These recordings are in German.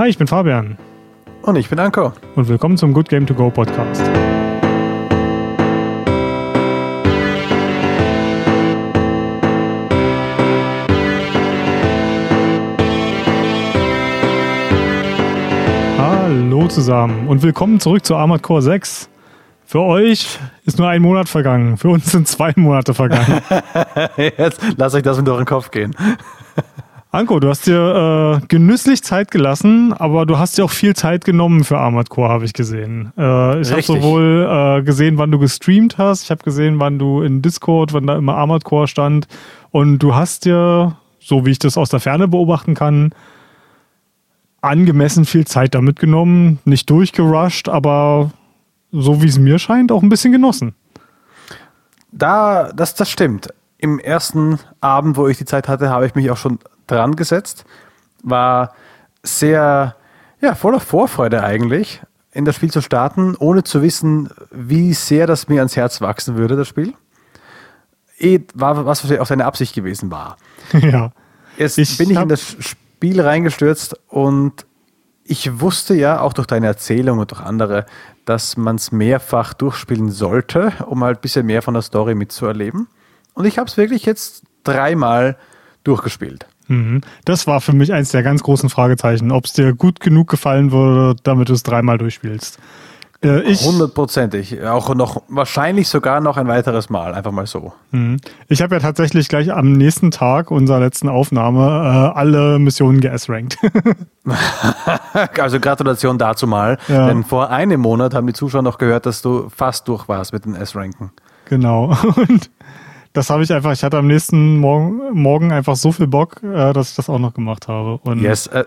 Hi, ich bin Fabian. Und ich bin Anko. Und willkommen zum Good Game To Go Podcast. Hallo zusammen und willkommen zurück zu Armored Core 6. Für euch ist nur ein Monat vergangen, für uns sind zwei Monate vergangen. Jetzt lasst euch das mit euren Kopf gehen. Anko, du hast dir äh, genüsslich Zeit gelassen, aber du hast dir auch viel Zeit genommen für Armored Core, habe ich gesehen. Äh, ich habe sowohl äh, gesehen, wann du gestreamt hast, ich habe gesehen, wann du in Discord, wann da immer Armored Core stand. Und du hast dir, so wie ich das aus der Ferne beobachten kann, angemessen viel Zeit damit genommen. Nicht durchgerusht, aber so wie es mir scheint, auch ein bisschen genossen. Da, das, das stimmt. Im ersten Abend, wo ich die Zeit hatte, habe ich mich auch schon dran gesetzt. War sehr, ja, voller Vorfreude eigentlich, in das Spiel zu starten, ohne zu wissen, wie sehr das mir ans Herz wachsen würde, das Spiel. Eh, war was auch seine Absicht gewesen war. Ja. Jetzt ich bin ich in das Spiel reingestürzt und ich wusste ja auch durch deine Erzählung und durch andere, dass man es mehrfach durchspielen sollte, um halt ein bisschen mehr von der Story mitzuerleben. Und ich habe es wirklich jetzt dreimal durchgespielt. Mhm. Das war für mich eins der ganz großen Fragezeichen, ob es dir gut genug gefallen würde, damit du es dreimal durchspielst. Äh, Hundertprozentig. Auch noch, wahrscheinlich sogar noch ein weiteres Mal, einfach mal so. Mhm. Ich habe ja tatsächlich gleich am nächsten Tag unserer letzten Aufnahme äh, alle Missionen geS-rankt. also Gratulation dazu mal. Ja. Denn vor einem Monat haben die Zuschauer noch gehört, dass du fast durch warst mit den S-Ranken. Genau. Und das habe ich einfach, ich hatte am nächsten Morgen, Morgen einfach so viel Bock, äh, dass ich das auch noch gemacht habe. Und yes. Äh,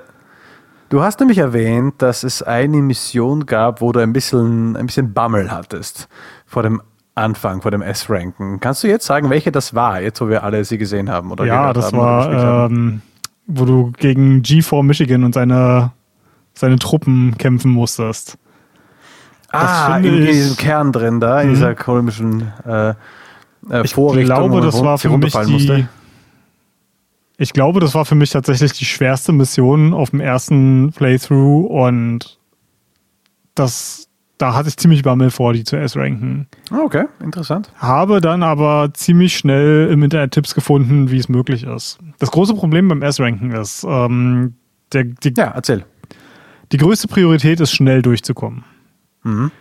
du hast nämlich erwähnt, dass es eine Mission gab, wo du ein bisschen, ein bisschen Bammel hattest vor dem Anfang, vor dem S-Ranken. Kannst du jetzt sagen, welche das war, jetzt wo wir alle sie gesehen haben? Oder ja, das haben, war, ähm, wo du gegen G4 Michigan und seine, seine Truppen kämpfen musstest. ah, in, in, diesem Kern drin da, in mhm. dieser komischen äh, äh, ich glaube, das war für mich die, musste. Ich glaube, das war für mich tatsächlich die schwerste Mission auf dem ersten Playthrough und das, da hatte ich ziemlich Bammel vor, die zu S-ranken. Ah, okay, interessant. Habe dann aber ziemlich schnell im Internet Tipps gefunden, wie es möglich ist. Das große Problem beim S-Ranken ist, ähm, der, die, ja, erzähl. Die größte Priorität ist, schnell durchzukommen. Mhm.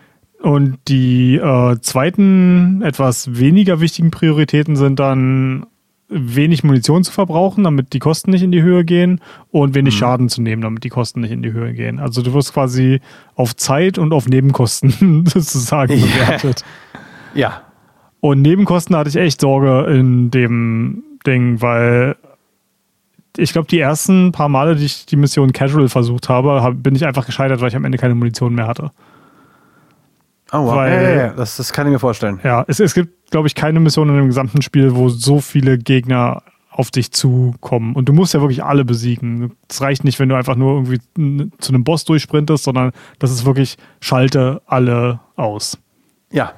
Und die äh, zweiten, etwas weniger wichtigen Prioritäten sind dann wenig Munition zu verbrauchen, damit die Kosten nicht in die Höhe gehen und wenig mhm. Schaden zu nehmen, damit die Kosten nicht in die Höhe gehen. Also du wirst quasi auf Zeit und auf Nebenkosten sozusagen bewertet. ja. Und Nebenkosten hatte ich echt Sorge in dem Ding, weil ich glaube, die ersten paar Male, die ich die Mission Casual versucht habe, bin ich einfach gescheitert, weil ich am Ende keine Munition mehr hatte. Oh, wow. Weil, ja, ja, ja. Das, das kann ich mir vorstellen. Ja, es, es gibt, glaube ich, keine Mission in dem gesamten Spiel, wo so viele Gegner auf dich zukommen. Und du musst ja wirklich alle besiegen. Es reicht nicht, wenn du einfach nur irgendwie zu einem Boss durchsprintest, sondern das ist wirklich, schalte alle aus. Ja,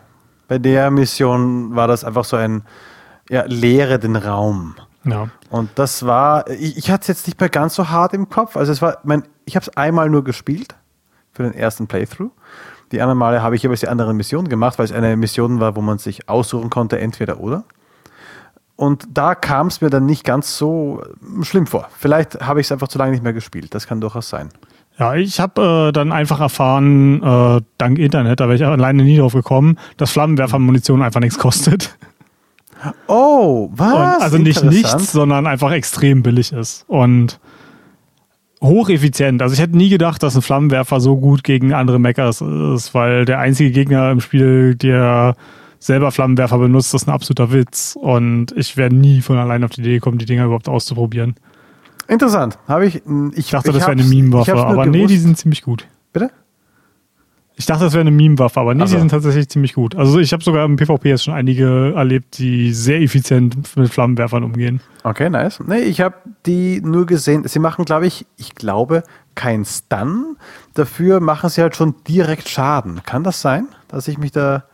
bei der Mission war das einfach so ein, ja, leere den Raum. Ja. Und das war, ich, ich hatte es jetzt nicht mehr ganz so hart im Kopf. Also es war, mein, ich habe es einmal nur gespielt für den ersten Playthrough. Die anderen Male habe ich jeweils die anderen Missionen gemacht, weil es eine Mission war, wo man sich aussuchen konnte, entweder oder. Und da kam es mir dann nicht ganz so schlimm vor. Vielleicht habe ich es einfach zu lange nicht mehr gespielt. Das kann durchaus sein. Ja, ich habe äh, dann einfach erfahren, äh, dank Internet, da wäre ich alleine nie drauf gekommen, dass Flammenwerfermunition einfach nichts kostet. Oh, was? Und also nicht nichts, sondern einfach extrem billig ist. Und hocheffizient. Also ich hätte nie gedacht, dass ein Flammenwerfer so gut gegen andere Mechas ist, weil der einzige Gegner im Spiel, der selber Flammenwerfer benutzt, ist ein absoluter Witz. Und ich wäre nie von allein auf die Idee gekommen, die Dinger überhaupt auszuprobieren. Interessant. Habe ich, ich, ich dachte, ich das wäre eine Meme-Waffe, aber gewusst. nee, die sind ziemlich gut. Bitte? Ich dachte, das wäre eine Meme-Waffe, aber nee, also. die sind tatsächlich ziemlich gut. Also ich habe sogar im PvP jetzt schon einige erlebt, die sehr effizient mit Flammenwerfern umgehen. Okay, nice. Nee, ich habe die nur gesehen. Sie machen, glaube ich, ich glaube, kein Stun. Dafür machen sie halt schon direkt Schaden. Kann das sein, dass ich mich da,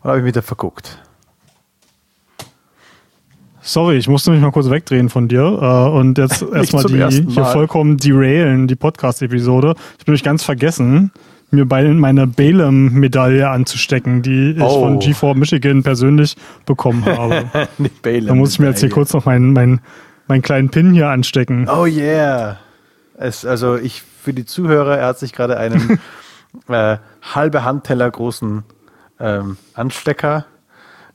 oder habe ich mich da verguckt? Sorry, ich musste mich mal kurz wegdrehen von dir äh, und jetzt erstmal die hier vollkommen derailen, die Podcast-Episode. Ich bin mich ganz vergessen, mir bei meine Balaam-Medaille anzustecken, die ich oh. von G4 Michigan persönlich bekommen habe. da muss ich mir jetzt hier kurz noch meinen, meinen, meinen kleinen Pin hier anstecken. Oh yeah. Es, also ich für die Zuhörer, er hat sich gerade einen äh, halbe Handteller großen ähm, Anstecker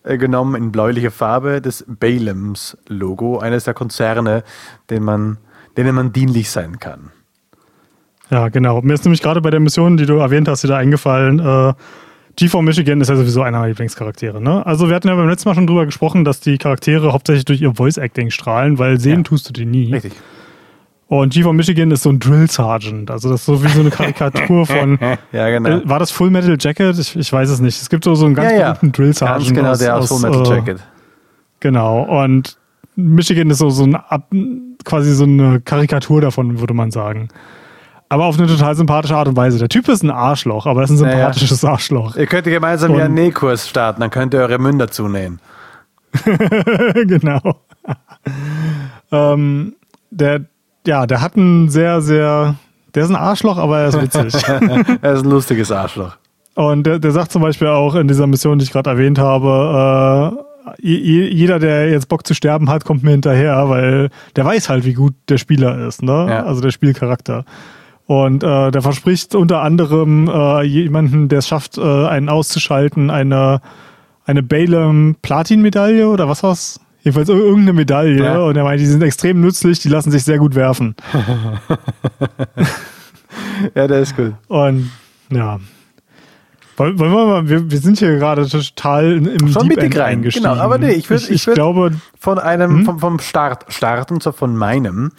äh, genommen in bläulicher Farbe, das Balems Logo, eines der Konzerne, den man, denen man dienlich sein kann. Ja, genau. Mir ist nämlich gerade bei der Mission, die du erwähnt hast, wieder eingefallen, äh, G4 Michigan ist ja sowieso einer meiner Lieblingscharaktere. Ne? Also wir hatten ja beim letzten Mal schon drüber gesprochen, dass die Charaktere hauptsächlich durch ihr Voice-Acting strahlen, weil sehen ja. tust du die nie. Richtig. Und G4 Michigan ist so ein Drill Sergeant. Also das ist so wie so eine Karikatur von. ja, genau. Äh, war das Full Metal Jacket? Ich, ich weiß es nicht. Es gibt so, so einen ganz ja, berühmten ja. Drill Sergeant. Ganz genau, aus, der aus Full Metal äh, Jacket. genau. Und Michigan ist so, so ein, quasi so eine Karikatur davon, würde man sagen. Aber auf eine total sympathische Art und Weise. Der Typ ist ein Arschloch, aber er ist ein sympathisches naja. Arschloch. Ihr könnt gemeinsam und, ja einen Nähkurs starten, dann könnt ihr eure Münder zunähen. genau. ähm, der, ja, der hat einen sehr, sehr, der ist ein Arschloch, aber er ist witzig. er ist ein lustiges Arschloch. Und der, der sagt zum Beispiel auch in dieser Mission, die ich gerade erwähnt habe, äh, jeder, der jetzt Bock zu sterben hat, kommt mir hinterher, weil der weiß halt, wie gut der Spieler ist, ne? Ja. Also der Spielcharakter. Und äh, der verspricht unter anderem äh, jemanden, der es schafft, äh, einen auszuschalten, eine, eine Balaam Platin-Medaille oder was war's? Jedenfalls irgendeine Medaille. Ja. Und er meint, die sind extrem nützlich, die lassen sich sehr gut werfen. ja, der ist cool. Und ja. Wollen wir mal, wir, wir sind hier gerade total im Schon Deep End rein. Genau, aber nee, ich würde ich, ich, ich glaube, von einem, hm? vom, vom Start starten, so von meinem.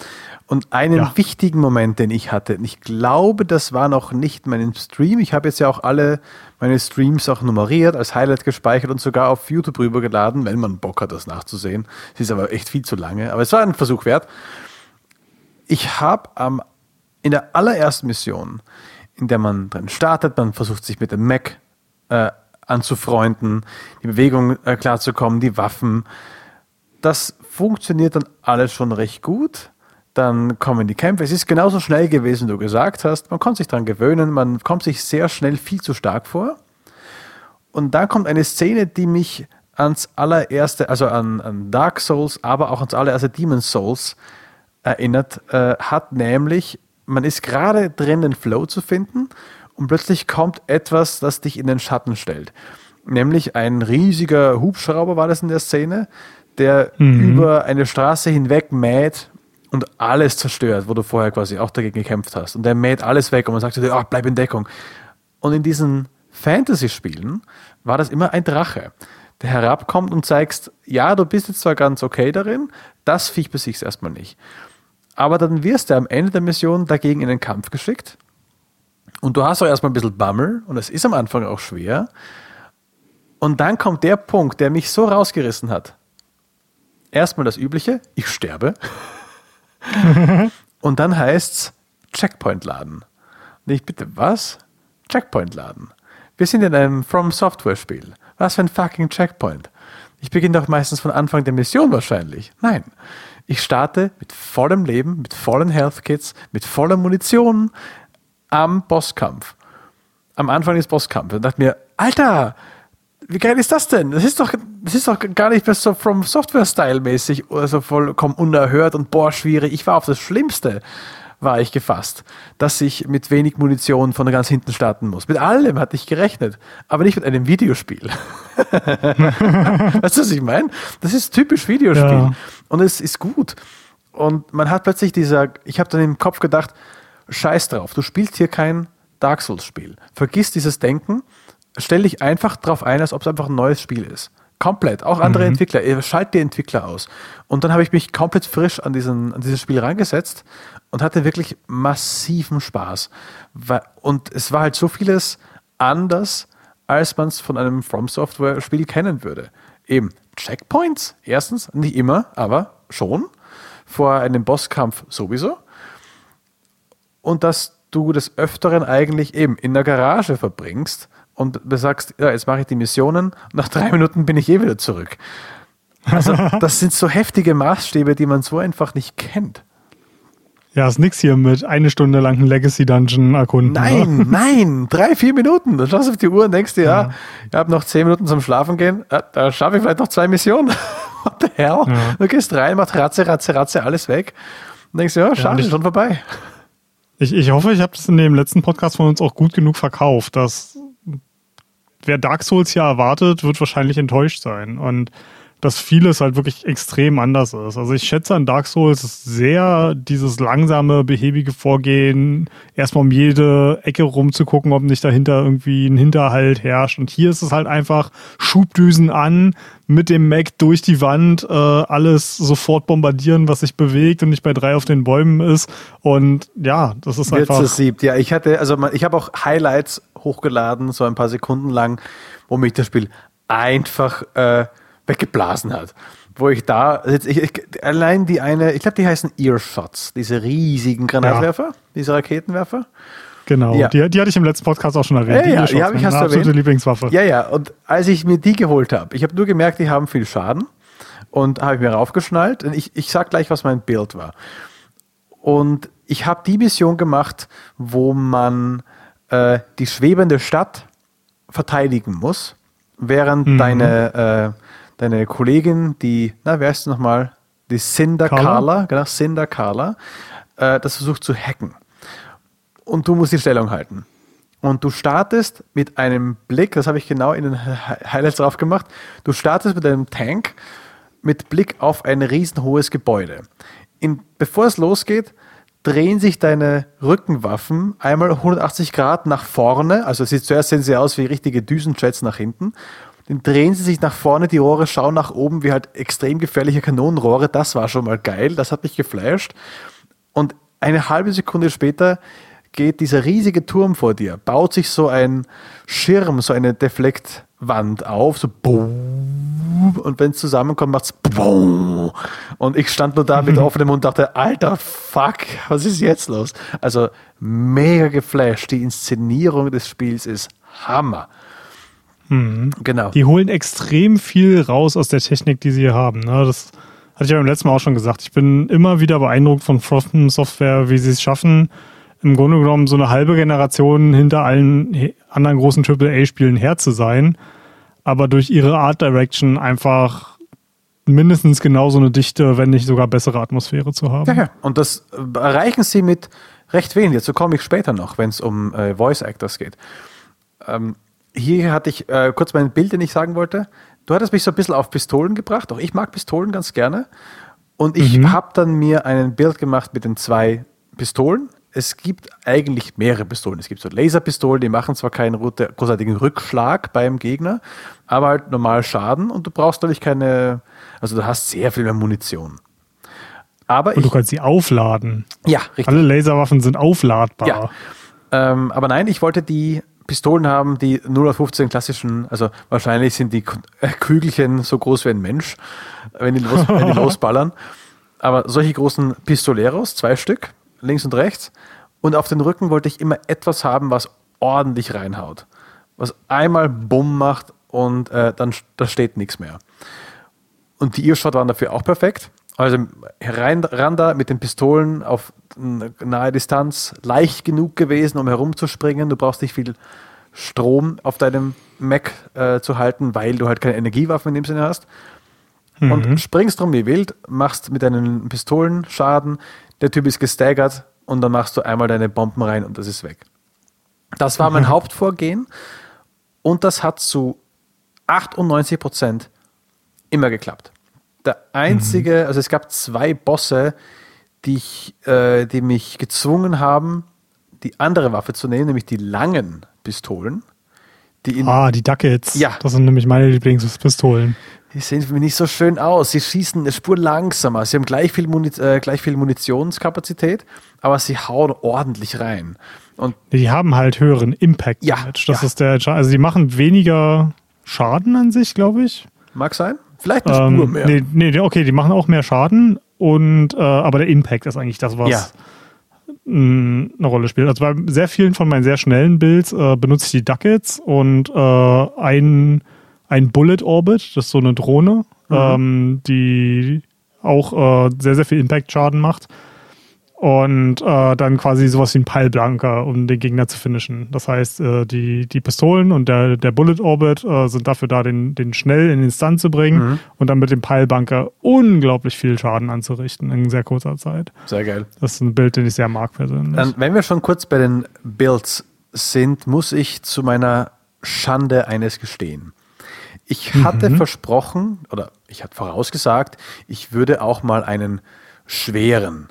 Und einen ja. wichtigen Moment, den ich hatte, ich glaube, das war noch nicht mein Stream. Ich habe jetzt ja auch alle meine Streams auch nummeriert, als Highlight gespeichert und sogar auf YouTube rübergeladen, wenn man Bock hat, das nachzusehen. Es ist aber echt viel zu lange, aber es war ein Versuch wert. Ich habe ähm, in der allerersten Mission, in der man drin startet, man versucht sich mit dem Mac äh, anzufreunden, die Bewegung äh, klarzukommen, die Waffen. Das funktioniert dann alles schon recht gut dann kommen die Kämpfe. Es ist genauso schnell gewesen, wie du gesagt hast. Man konnte sich daran gewöhnen, man kommt sich sehr schnell viel zu stark vor. Und dann kommt eine Szene, die mich ans allererste, also an, an Dark Souls, aber auch ans allererste Demon's Souls erinnert äh, hat, nämlich man ist gerade drin, den Flow zu finden und plötzlich kommt etwas, das dich in den Schatten stellt. Nämlich ein riesiger Hubschrauber war das in der Szene, der mhm. über eine Straße hinweg mäht und alles zerstört, wo du vorher quasi auch dagegen gekämpft hast. Und der mäht alles weg und man sagt dir, ach, bleib in Deckung. Und in diesen Fantasy-Spielen war das immer ein Drache, der herabkommt und zeigst, ja, du bist jetzt zwar ganz okay darin, das Viech besiegst erstmal nicht. Aber dann wirst du am Ende der Mission dagegen in den Kampf geschickt. Und du hast auch erstmal ein bisschen Bammel und es ist am Anfang auch schwer. Und dann kommt der Punkt, der mich so rausgerissen hat. Erstmal das Übliche, ich sterbe. und dann heißt es Checkpoint laden. Nicht bitte, was? Checkpoint laden. Wir sind in einem From Software Spiel. Was für ein fucking Checkpoint? Ich beginne doch meistens von Anfang der Mission wahrscheinlich. Nein. Ich starte mit vollem Leben, mit vollen Health Kits, mit voller Munition am Bosskampf. Am Anfang des Bosskampfes. Und dachte mir, Alter, wie geil ist das denn? Das ist doch, das ist doch gar nicht mehr so from Software-Style mäßig, also vollkommen unerhört und boah, schwierig. Ich war auf das Schlimmste war ich gefasst, dass ich mit wenig Munition von ganz hinten starten muss. Mit allem hatte ich gerechnet, aber nicht mit einem Videospiel. weißt du, was ich meine? Das ist typisch Videospiel ja. und es ist gut. Und man hat plötzlich dieser, ich habe dann im Kopf gedacht, scheiß drauf, du spielst hier kein Dark Souls-Spiel. Vergiss dieses Denken stell dich einfach darauf ein, als ob es einfach ein neues Spiel ist. Komplett. Auch andere mhm. Entwickler. Schalt die Entwickler aus. Und dann habe ich mich komplett frisch an, diesen, an dieses Spiel rangesetzt und hatte wirklich massiven Spaß. Und es war halt so vieles anders, als man es von einem From Software Spiel kennen würde. Eben Checkpoints, erstens, nicht immer, aber schon. Vor einem Bosskampf sowieso. Und dass du des Öfteren eigentlich eben in der Garage verbringst und du sagst, ja, jetzt mache ich die Missionen, nach drei Minuten bin ich eh wieder zurück. Also, das sind so heftige Maßstäbe, die man so einfach nicht kennt. Ja, ist nix hier mit eine Stunde lang einen Legacy-Dungeon erkunden. Nein, ne? nein, drei, vier Minuten. Du schaust auf die Uhr und denkst dir, ja, ja ich habe noch zehn Minuten zum Schlafen gehen, ja, da schaffe ich vielleicht noch zwei Missionen. What the hell? Ja. Du gehst rein, machst Ratze, Ratze, Ratze, alles weg. Und denkst dir, ja, schade, ja, schon vorbei. Ich, ich hoffe, ich habe das in dem letzten Podcast von uns auch gut genug verkauft, dass wer Dark Souls ja erwartet, wird wahrscheinlich enttäuscht sein. Und dass vieles halt wirklich extrem anders ist. Also ich schätze an Dark Souls sehr dieses langsame, behäbige Vorgehen, erstmal um jede Ecke rumzugucken, ob nicht dahinter irgendwie ein Hinterhalt herrscht. Und hier ist es halt einfach Schubdüsen an, mit dem Mac durch die Wand, äh, alles sofort bombardieren, was sich bewegt und nicht bei drei auf den Bäumen ist. Und ja, das ist einfach. Jetzt siebt. Ja, ich hatte, also ich habe auch Highlights hochgeladen, so ein paar Sekunden lang, wo mich das Spiel einfach äh, weggeblasen hat. Wo ich da, jetzt, ich, ich, allein die eine, ich glaube, die heißen Earshots, diese riesigen Granatwerfer, ja. diese Raketenwerfer. Genau, ja. die, die hatte ich im letzten Podcast auch schon erwähnt. Ja, ja, die habe ich hast du absolute erwähnt. Lieblingswaffe. Ja, ja, und als ich mir die geholt habe, ich habe nur gemerkt, die haben viel Schaden und habe ich mir raufgeschnallt. Und ich, ich sag gleich, was mein Bild war. Und ich habe die Mission gemacht, wo man äh, die schwebende Stadt verteidigen muss, während mhm. deine äh, deine Kollegin, die, na, wer ist nochmal? Die Cinder Carla, Carla genau, Cinder Carla, äh, das versucht zu hacken. Und du musst die Stellung halten. Und du startest mit einem Blick, das habe ich genau in den Highlights drauf gemacht, du startest mit einem Tank mit Blick auf ein riesenhohes Gebäude. In, bevor es losgeht, drehen sich deine Rückenwaffen einmal 180 Grad nach vorne, also zuerst sehen sie aus wie richtige Düsenjets nach hinten dann drehen sie sich nach vorne, die Rohre schauen nach oben wie halt extrem gefährliche Kanonenrohre. Das war schon mal geil, das hat mich geflasht. Und eine halbe Sekunde später geht dieser riesige Turm vor dir, baut sich so ein Schirm, so eine Deflektwand auf, so boom, und wenn es zusammenkommt, macht es boom. Und ich stand nur da mit offenem Mund und dachte, alter Fuck, was ist jetzt los? Also mega geflasht. Die Inszenierung des Spiels ist Hammer. Mhm. Genau. Die holen extrem viel raus aus der Technik, die sie hier haben. Ne? Das hatte ich ja beim letzten Mal auch schon gesagt. Ich bin immer wieder beeindruckt von From Software, wie sie es schaffen, im Grunde genommen so eine halbe Generation hinter allen anderen großen AAA-Spielen her zu sein, aber durch ihre Art Direction einfach mindestens genauso eine dichte, wenn nicht sogar bessere Atmosphäre zu haben. Ja, ja. und das erreichen sie mit recht wenig. Dazu komme ich später noch, wenn es um äh, Voice Actors geht. Ähm, hier hatte ich äh, kurz mein Bild, den ich sagen wollte. Du hattest mich so ein bisschen auf Pistolen gebracht. Auch ich mag Pistolen ganz gerne. Und ich mhm. habe dann mir ein Bild gemacht mit den zwei Pistolen. Es gibt eigentlich mehrere Pistolen. Es gibt so Laserpistolen, die machen zwar keinen großartigen Rückschlag beim Gegner, aber halt normal Schaden und du brauchst natürlich keine, also du hast sehr viel mehr Munition. Aber und ich, du kannst sie aufladen. Ja, richtig. Alle Laserwaffen sind aufladbar. Ja. Ähm, aber nein, ich wollte die Pistolen haben, die 0 auf 15 klassischen, also wahrscheinlich sind die äh, Kügelchen so groß wie ein Mensch, wenn die, los, wenn die losballern. Aber solche großen Pistoleros, zwei Stück, links und rechts. Und auf den Rücken wollte ich immer etwas haben, was ordentlich reinhaut. Was einmal Bumm macht und äh, dann da steht nichts mehr. Und die Earshot waren dafür auch perfekt. Also rein, ran da mit den Pistolen auf nahe Distanz leicht genug gewesen, um herumzuspringen. Du brauchst nicht viel Strom auf deinem Mac äh, zu halten, weil du halt keine Energiewaffen in dem Sinne hast. Mhm. Und springst drum wie wild, machst mit deinen Pistolen Schaden, der Typ ist gestaggert und dann machst du einmal deine Bomben rein und das ist weg. Das war mein mhm. Hauptvorgehen und das hat zu 98 Prozent immer geklappt. Der einzige, mhm. also es gab zwei Bosse, die, ich, äh, die mich gezwungen haben, die andere Waffe zu nehmen, nämlich die langen Pistolen. Die ah, die Duckets. Ja. Das sind nämlich meine Lieblingspistolen. Die sehen für mich nicht so schön aus. Sie schießen eine Spur langsamer. Sie haben gleich viel, Muni äh, gleich viel Munitionskapazität, aber sie hauen ordentlich rein. Und die haben halt höheren Impact ja, Damage. Das ja. ist der, also die machen weniger Schaden an sich, glaube ich. Mag sein. Vielleicht eine ähm, Spur mehr. Nee, nee, okay, die machen auch mehr Schaden, und äh, aber der Impact ist eigentlich das, was ja. eine Rolle spielt. Also bei sehr vielen von meinen sehr schnellen Builds äh, benutze ich die Duckets und äh, ein, ein Bullet Orbit, das ist so eine Drohne, ähm, die auch äh, sehr, sehr viel Impact-Schaden macht. Und äh, dann quasi sowas wie ein Peilblanker, um den Gegner zu finishen. Das heißt, äh, die, die Pistolen und der, der Bullet Orbit äh, sind dafür da, den, den schnell in den Stun zu bringen Mhm. und dann mit dem Peilblanker unglaublich viel Schaden anzurichten in sehr kurzer Zeit. Sehr geil. Das ist ein Bild, den ich sehr mag persönlich. Dann, wenn wir schon kurz bei den Builds sind, muss ich zu meiner Schande eines gestehen. Ich hatte versprochen, oder ich hatte vorausgesagt, ich würde auch mal einen schweren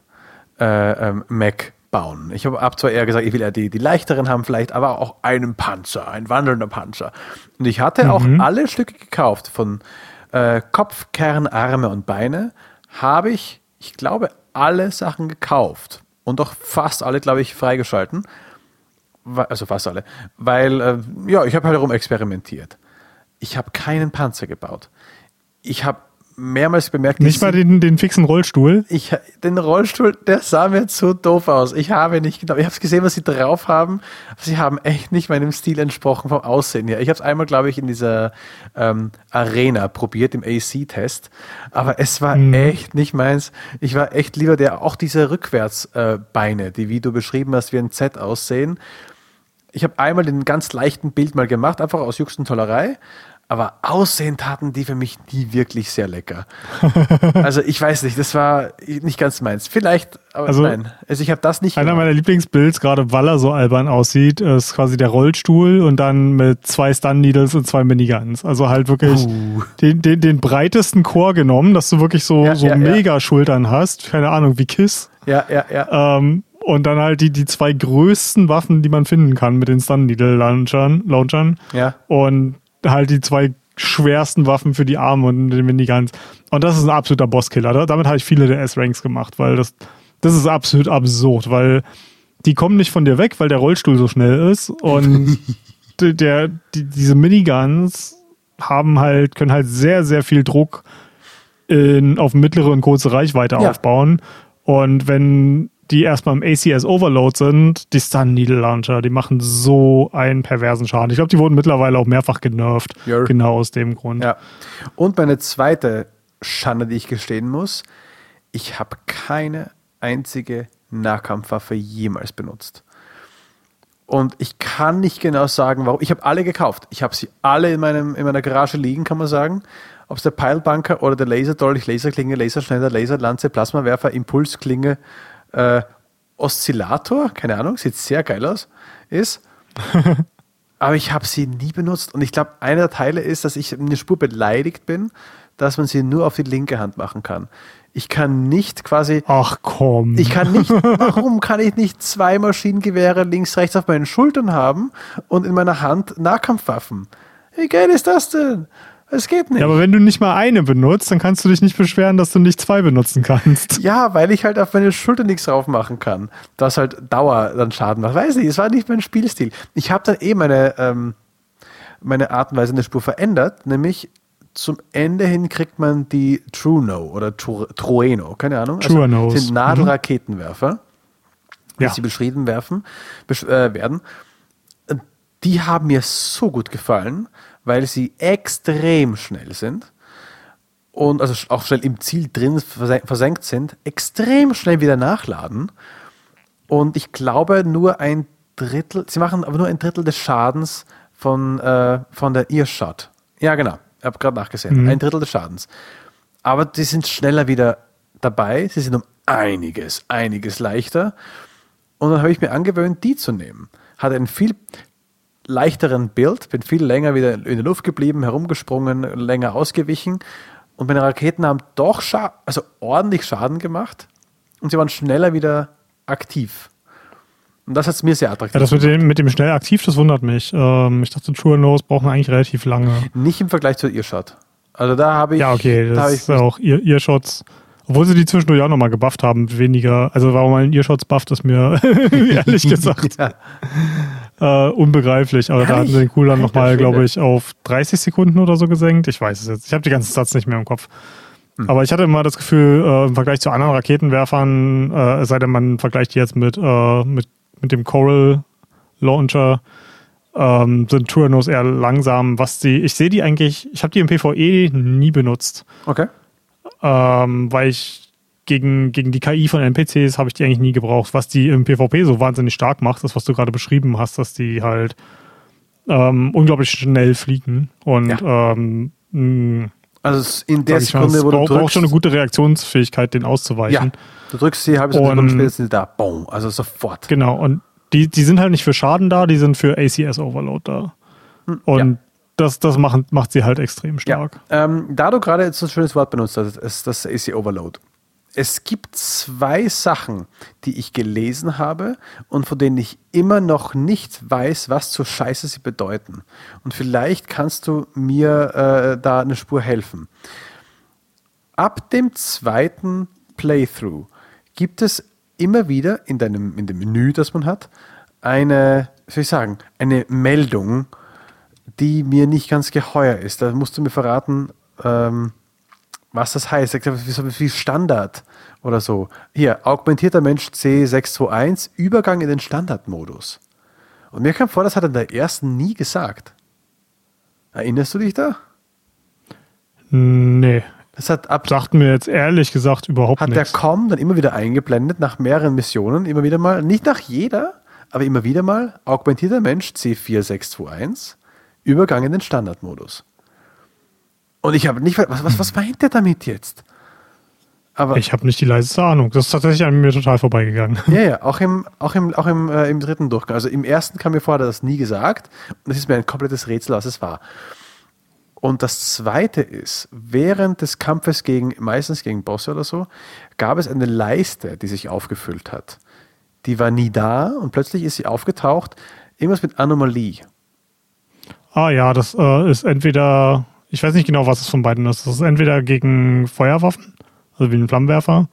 äh, ähm, Mac bauen. Ich habe hab zwar eher gesagt, ich will ja die, die leichteren haben vielleicht, aber auch einen Panzer, ein wandelnder Panzer. Und ich hatte auch alle Stücke gekauft von äh, Kopf, Kern, Arme und Beine. Habe ich, ich glaube, alle Sachen gekauft und auch fast alle, glaube ich, freigeschalten. Also fast alle. Weil, äh, ja, ich habe halt herum experimentiert. Ich habe keinen Panzer gebaut. Ich habe mehrmals bemerkt, Nicht mal den, den fixen Rollstuhl. ich, den Rollstuhl, der sah mir zu doof aus. Ich habe nicht genau, ich habe gesehen, was sie drauf haben. Sie haben echt nicht meinem Stil entsprochen vom Aussehen her. Ich habe es einmal, glaube ich, in dieser ähm, Arena probiert, im AC-Test. Aber es war echt nicht meins. Ich war echt lieber der, auch diese Rückwärtsbeine, äh, die, wie du beschrieben hast, wie ein Z aussehen. Ich habe einmal den ganz leichten Bild mal gemacht, einfach aus Jux und Tollerei. Aber aussehen taten die für mich nie wirklich sehr lecker. Also ich weiß nicht, das war nicht ganz meins. Vielleicht, aber Also, nein. Also ich habe das nicht Einer gemacht. meiner Lieblingsbuilds, gerade weil er so albern aussieht, ist quasi der Rollstuhl und dann mit zwei Stun Needles und zwei Miniguns. Also halt wirklich Uh. den, den, den breitesten Chor genommen, dass du wirklich so, Ja, so ja, ja. mega Schultern hast. Keine Ahnung, wie Kiss. Ja, ja, ja. Ähm, und dann halt die, die zwei größten Waffen, die man finden kann mit den Stun Needle Launchern. Launchern. Ja. Und halt die zwei schwersten Waffen für die Arme und den Miniguns. Und das ist ein absoluter Bosskiller. Da- Damit habe ich viele der S-Ranks gemacht, weil das, das ist absolut absurd, weil die kommen nicht von dir weg, weil der Rollstuhl so schnell ist. Und der, der, die, diese Miniguns haben halt, können halt sehr, sehr viel Druck in, auf mittlere und kurze Reichweite Ja. aufbauen. Und wenn die erstmal im ACS Overload sind, die Stun Needle Launcher, die machen so einen perversen Schaden. Ich glaube, die wurden mittlerweile auch mehrfach genervt. Ja. Genau aus dem Grund. Ja. Und meine zweite Schande, die ich gestehen muss, ich habe keine einzige Nahkampfwaffe jemals benutzt. Und ich kann nicht genau sagen, warum. Ich habe alle gekauft. Ich habe sie alle in, meinem, in meiner Garage liegen, kann man sagen. Ob es der Peilbanker oder der Laserdolch, Laserklinge, Laserschneider, Laserlanze, Plasmawerfer, Impulsklinge, äh, Oszillator, keine Ahnung, sieht sehr geil aus, ist. Aber ich habe sie nie benutzt. Und ich glaube, einer der Teile ist, dass ich eine Spur beleidigt bin, dass man sie nur auf die linke Hand machen kann. Ich kann nicht quasi, Ach komm. ich kann nicht, warum kann ich nicht zwei Maschinengewehre links, rechts auf meinen Schultern haben und in meiner Hand Nahkampfwaffen? Wie geil ist das denn? Es geht nicht. ja, aber wenn du nicht mal eine benutzt, dann kannst du dich nicht beschweren, dass du nicht zwei benutzen kannst. Ja, weil ich halt auf meine Schulter nichts drauf machen kann. Das halt Dauer dann Schaden macht. Weiß nicht, es war nicht mein Spielstil. Ich habe dann eh meine, ähm, meine Art und Weise in der Spur verändert, nämlich zum Ende hin kriegt man die Truno oder Tru- Trueno, keine Ahnung. Truenos. Also sind Nadelraketenwerfer, wie Ja. sie beschrieben werfen, besch äh, werden. Die haben mir so gut gefallen, weil sie extrem schnell sind und also auch schnell im Ziel drin versen- versenkt sind, extrem schnell wieder nachladen. Und ich glaube, nur ein Drittel, sie machen aber nur ein Drittel des Schadens von, äh, von der Earshot. Ja, genau. Ich habe gerade nachgesehen. Ein Drittel des Schadens. Aber die sind schneller wieder dabei. Sie sind um einiges, einiges leichter. Und dann habe ich mir angewöhnt, die zu nehmen. Hat einen viel leichteren Build, bin viel länger wieder in der Luft geblieben, herumgesprungen, länger ausgewichen. Und meine Raketen haben doch scha also ordentlich Schaden gemacht. Und sie waren schneller wieder aktiv. Und das hat es mir sehr attraktiv Ja, das mit dem, mit dem schnell aktiv, das wundert mich. Ähm, ich dachte, True Nose brauchen eigentlich relativ lange. Nicht im Vergleich zu Earshot. Also da habe ich. Ja, okay, da das ich ist auch Ear Earshots. Obwohl sie die zwischendurch auch nochmal gebufft haben, weniger. Also warum mal ein Earshots bufft, ist mir ehrlich gesagt ja, äh, unbegreiflich. Aber da hatten sie den Alter nochmal, glaube ich, auf 30 Sekunden oder so gesenkt. Ich weiß es jetzt. Ich habe die ganzen Stats nicht mehr im Kopf. Hm. Aber ich hatte immer das Gefühl, äh, im Vergleich zu anderen Raketenwerfern, äh, es sei denn, man vergleicht die jetzt mit, äh, mit, mit dem Coral Launcher, ähm, sind Turanos eher langsam. Was die, ich sehe die eigentlich, ich habe die im PvE nie benutzt. Okay. Ähm, weil ich gegen, gegen die KI von NPCs habe ich die eigentlich nie gebraucht. Was die im PvP so wahnsinnig stark macht, das, was du gerade beschrieben hast, dass die halt ähm, unglaublich schnell fliegen und Ja. ähm, mh, Also in der mal, Sekunde, es wo du braucht, braucht schon eine drückst, gute Reaktionsfähigkeit, den ja, auszuweichen. du drückst sie halbe Sekunde Und- später sind sie da. Boom. Also sofort. Genau, und die, die sind halt nicht für Schaden da, die sind für ACS Overload da. Und Hm, ja. das, das macht, macht sie halt extrem Ja. stark. Ähm, da du gerade jetzt so ein schönes Wort benutzt hast, ist das AC Overload. Es gibt zwei Sachen, die ich gelesen habe und von denen ich immer noch nicht weiß, was zur Scheiße sie bedeuten. Und vielleicht kannst du mir äh, da eine Spur helfen. Ab dem zweiten Playthrough gibt es immer wieder in, deinem, in dem Menü, das man hat, eine, soll ich sagen, eine Meldung, die mir nicht ganz geheuer ist. Da musst du mir verraten, ähm, was das heißt. Glaube, Wie wie Standard oder so. Hier, augmentierter Mensch C621, Übergang in den Standardmodus. Und mir kam vor, das hat er in der ersten nie gesagt. Erinnerst du dich da? Nee. Das hat ab Sagt mir jetzt ehrlich gesagt überhaupt hat der nichts. Com dann immer wieder eingeblendet nach mehreren Missionen, immer wieder mal, nicht nach jeder, aber immer wieder mal, augmentierter Mensch C4621, Übergang in den Standardmodus. Und ich habe nicht, was, was, was meint der damit jetzt? Aber Ich habe nicht die leiseste Ahnung. Das ist tatsächlich an mir total vorbeigegangen. ja, ja, auch im, auch im, auch im, äh, im dritten Durchgang. Also im ersten kam mir vor, hat er das nie gesagt. Und es ist mir ein komplettes Rätsel, was es war. Und das zweite ist, während des Kampfes gegen, meistens gegen Bosse oder so, gab es eine Leiste, die sich aufgefüllt hat. Die war nie da und plötzlich ist sie aufgetaucht. Irgendwas mit Anomalie. Ah ja, das äh, ist entweder, ich weiß nicht genau, was es von beiden ist. Das ist entweder gegen Feuerwaffen, also wie ein Flammenwerfer,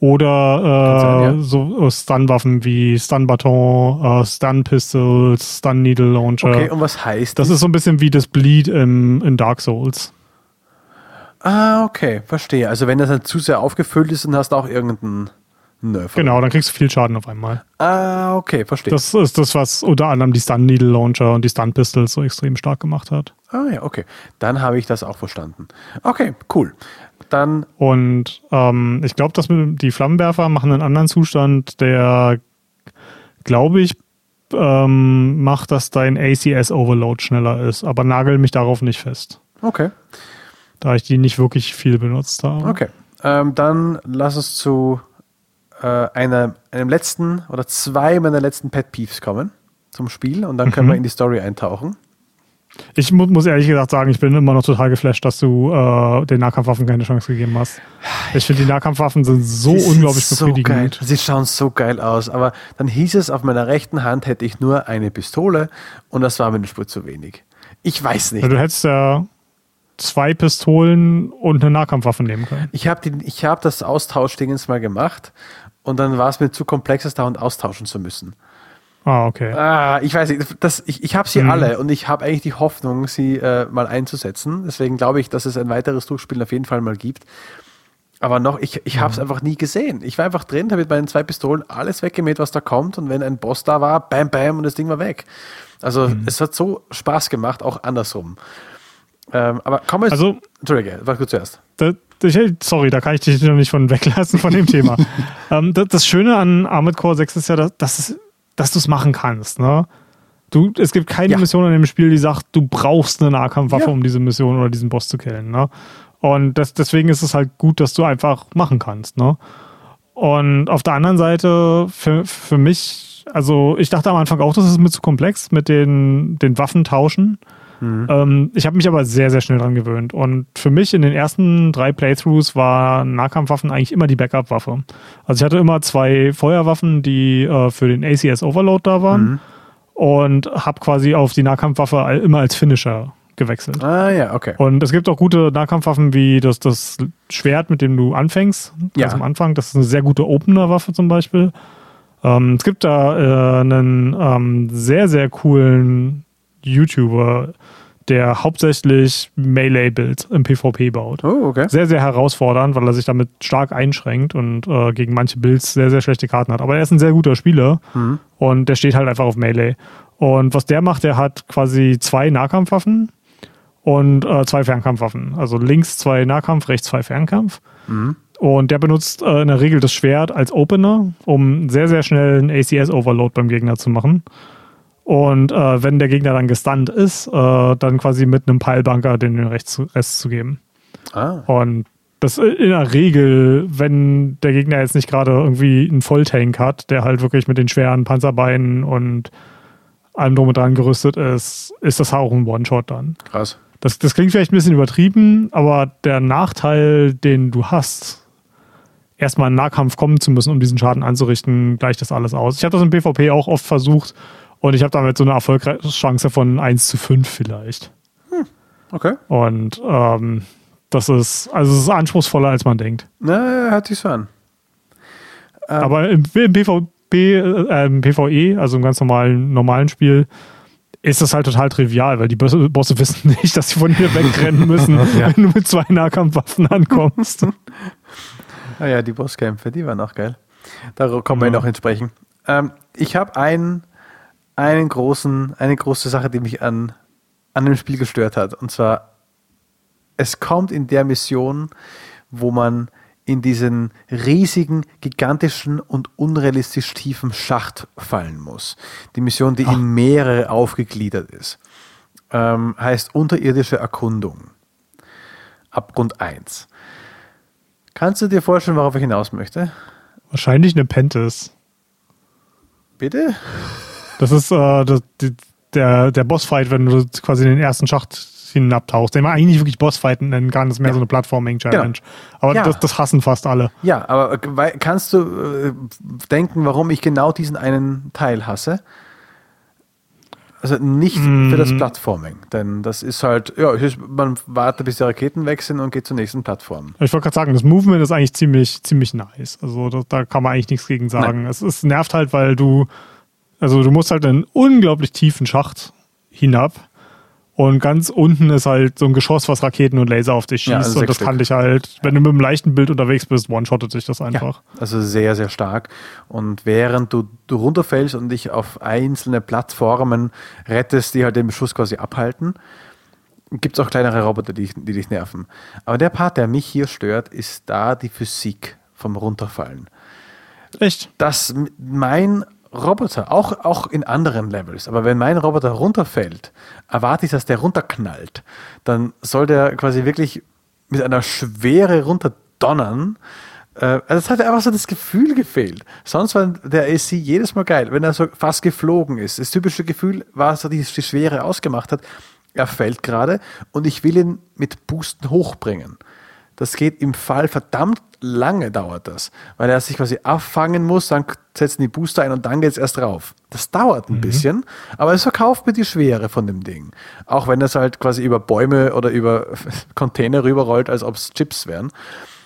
oder äh, ja. so äh, Stun-Waffen wie Stun-Baton, äh, Stun-Pistols, Stun-Needle-Launcher. Okay, und was heißt Das ist so ein bisschen wie das Bleed im, in Dark Souls. Ah, okay, verstehe. Also wenn das dann zu sehr aufgefüllt ist, dann hast du auch irgendeinen Nerf. Genau, dann kriegst du viel Schaden auf einmal. Ah, okay, verstehe. Das ist das, was unter anderem die Stun-Needle-Launcher und die Stun-Pistols so extrem stark gemacht hat. Ah ja, okay. Dann habe ich das auch verstanden. Okay, cool. Dann, Und ähm, ich glaube, dass die Flammenwerfer machen einen anderen Zustand, der, glaube ich, ähm, macht, dass dein ACS-Overload schneller ist. Aber nagel mich darauf nicht fest, okay, da ich die nicht wirklich viel benutzt habe. okay. Ähm, dann lass uns zu äh, einer, einem letzten oder zwei meiner letzten Pet Peeves kommen zum Spiel und dann können wir in die Story eintauchen. Ich mu muss ehrlich gesagt sagen, ich bin immer noch total geflasht, dass du äh, den Nahkampfwaffen keine Chance gegeben hast. Ich finde, die Nahkampfwaffen sind so Die sind unglaublich so geil. Sie schauen so geil aus, aber dann hieß es, auf meiner rechten Hand hätte ich nur eine Pistole und das war mir eine Spur zu wenig. Ich weiß nicht. Du hättest ja zwei Pistolen und eine Nahkampfwaffe nehmen können. Ich habe hab das Austauschdingens mal gemacht und dann war es mir zu komplex, das dauernd austauschen zu müssen. Ah, okay. Ah, ich weiß nicht, das, ich, ich habe sie Mhm. alle und ich habe eigentlich die Hoffnung, sie äh, mal einzusetzen. Deswegen glaube ich, dass es ein weiteres Durchspielen auf jeden Fall mal gibt. Aber noch, ich, ich habe es einfach nie gesehen. Ich war einfach drin, habe mit meinen zwei Pistolen alles weggemäht, was da kommt. Und wenn ein Boss da war, bam, bam, und das Ding war weg. Also Mhm. es hat so Spaß gemacht, auch andersrum. Ähm, aber komm jetzt. Also- Entschuldige, war gut zuerst. Da, ich, sorry, da kann ich dich noch nicht von weglassen von dem Thema. ähm, das, das Schöne an Armored Core 6 ist ja, dass, dass du es machen kannst. Ne? Du, es gibt keine Ja. Mission in dem Spiel, die sagt, du brauchst eine Nahkampfwaffe, Ja. um diese Mission oder diesen Boss zu killen. Ne? Und das, deswegen ist es halt gut, dass du einfach machen kannst. Ne? Und auf der anderen Seite, für, für mich, also ich dachte am Anfang auch, das ist mir zu komplex mit den, den Waffen tauschen. Ähm, ich habe mich aber sehr, sehr schnell dran gewöhnt. Und für mich in den ersten drei Playthroughs war Nahkampfwaffen eigentlich immer die Backup-Waffe. Also ich hatte immer zwei Feuerwaffen, die äh, für den ACS Overload da waren. Und habe quasi auf die Nahkampfwaffe immer als Finisher gewechselt. Ah ja, okay. Und es gibt auch gute Nahkampfwaffen wie das, das Schwert, mit dem du anfängst, ganz Ja. am Anfang. Das ist eine sehr gute Opener-Waffe zum Beispiel. Ähm, es gibt da äh, einen ähm, sehr, sehr coolen YouTuber, der hauptsächlich Melee-Builds im PvP baut. Oh, okay. Sehr, sehr herausfordernd, weil er sich damit stark einschränkt und äh, gegen manche Builds sehr, sehr schlechte Karten hat. Aber er ist ein sehr guter Spieler Mhm. und der steht halt einfach auf Melee. Und was der macht, der hat quasi zwei Nahkampfwaffen und äh, zwei Fernkampfwaffen. Also links zwei Nahkampf, rechts zwei Fernkampf. Mhm. Und der benutzt äh, in der Regel das Schwert als Opener, um sehr, sehr schnell einen ACS-Overload beim Gegner zu machen. Und äh, wenn der Gegner dann gestunt ist, äh, dann quasi mit einem Peilbanker den Rest, Rest zu geben. Ah. Und das in der Regel, wenn der Gegner jetzt nicht gerade irgendwie einen Volltank hat, der halt wirklich mit den schweren Panzerbeinen und allem drum und dran gerüstet ist, ist das auch ein One-Shot dann. Krass. Das, das klingt vielleicht ein bisschen übertrieben, aber der Nachteil, den du hast, erstmal in Nahkampf kommen zu müssen, um diesen Schaden anzurichten, gleicht das alles aus. Ich habe das im PvP auch oft versucht und ich habe damit so eine Erfolgschance von 1 zu 5 vielleicht. Okay. Und ähm, das ist, also es ist anspruchsvoller, als man denkt. Na, hört sich so an. Ähm, Aber im, im PvP, äh, im PvE, also im ganz normalen, normalen Spiel, ist das halt total trivial, weil die Bosse, wissen nicht, dass sie von dir wegrennen müssen, Ja. wenn du mit zwei Nahkampfwaffen ankommst. Ah ja, die Bosskämpfe, die waren auch geil. Darauf kommen wir Ja. noch entsprechen. Ähm, ich habe einen, einen großen, eine große Sache, die mich an, an dem Spiel gestört hat. Und zwar, es kommt in der Mission, wo man in diesen riesigen, gigantischen und unrealistisch tiefen Schacht fallen muss. Die Mission, die in mehrere aufgegliedert ist, ähm, heißt unterirdische Erkundung. Abgrund 1. Kannst du dir vorstellen, worauf ich hinaus möchte? Wahrscheinlich eine Pentis. Bitte? Das ist äh, das, die, der, der Bossfight, wenn du quasi in den ersten Schacht hinabtauchst, den man eigentlich nicht wirklich Bossfight nennen kann, das ist mehr Ja. so eine Plattforming-Challenge. Aber Ja. das, das hassen fast alle. Ja, aber wei- kannst du äh, denken, warum ich genau diesen einen Teil hasse? Also nicht für das Plattforming, denn das ist halt, ja, man wartet, bis die Raketen weg sind und geht zur nächsten Plattform. Ich wollte gerade sagen, das Movement ist eigentlich ziemlich, ziemlich nice. Also da, da kann man eigentlich nichts gegen sagen. Es, es nervt halt, weil du, also du musst halt in einen unglaublich tiefen Schacht hinab. Und ganz unten ist halt so ein Geschoss, was Raketen und Laser auf dich schießt. Ja, also und das kann dich halt, wenn du mit einem leichten Bild unterwegs bist, one-shottet sich das einfach. Also sehr, sehr stark. Und während du, du runterfällst und dich auf einzelne Plattformen rettest, die halt den Beschuss quasi abhalten, gibt es auch kleinere Roboter, die, die dich nerven. Aber der Part, der mich hier stört, ist da die Physik vom Runterfallen. Echt? dass mein Roboter, auch, auch in anderen Levels, aber wenn mein Roboter runterfällt, erwarte ich, dass der runterknallt. Dann soll der quasi wirklich mit einer Schwere runterdonnern. Äh, Also es hat einfach so das Gefühl gefehlt. Sonst war der AC jedes Mal geil, wenn er so fast geflogen ist. Das typische Gefühl war so, die, die Schwere ausgemacht hat. Er fällt gerade und ich will ihn mit Boosten hochbringen. Das geht im Fall verdammt lange dauert das, weil er sich quasi abfangen muss, dann setzen die Booster ein und dann geht es erst rauf. Das dauert ein bisschen, aber es verkauft mir die Schwere von dem Ding. Auch wenn es halt quasi über Bäume oder über Container rüberrollt, als ob es Chips wären.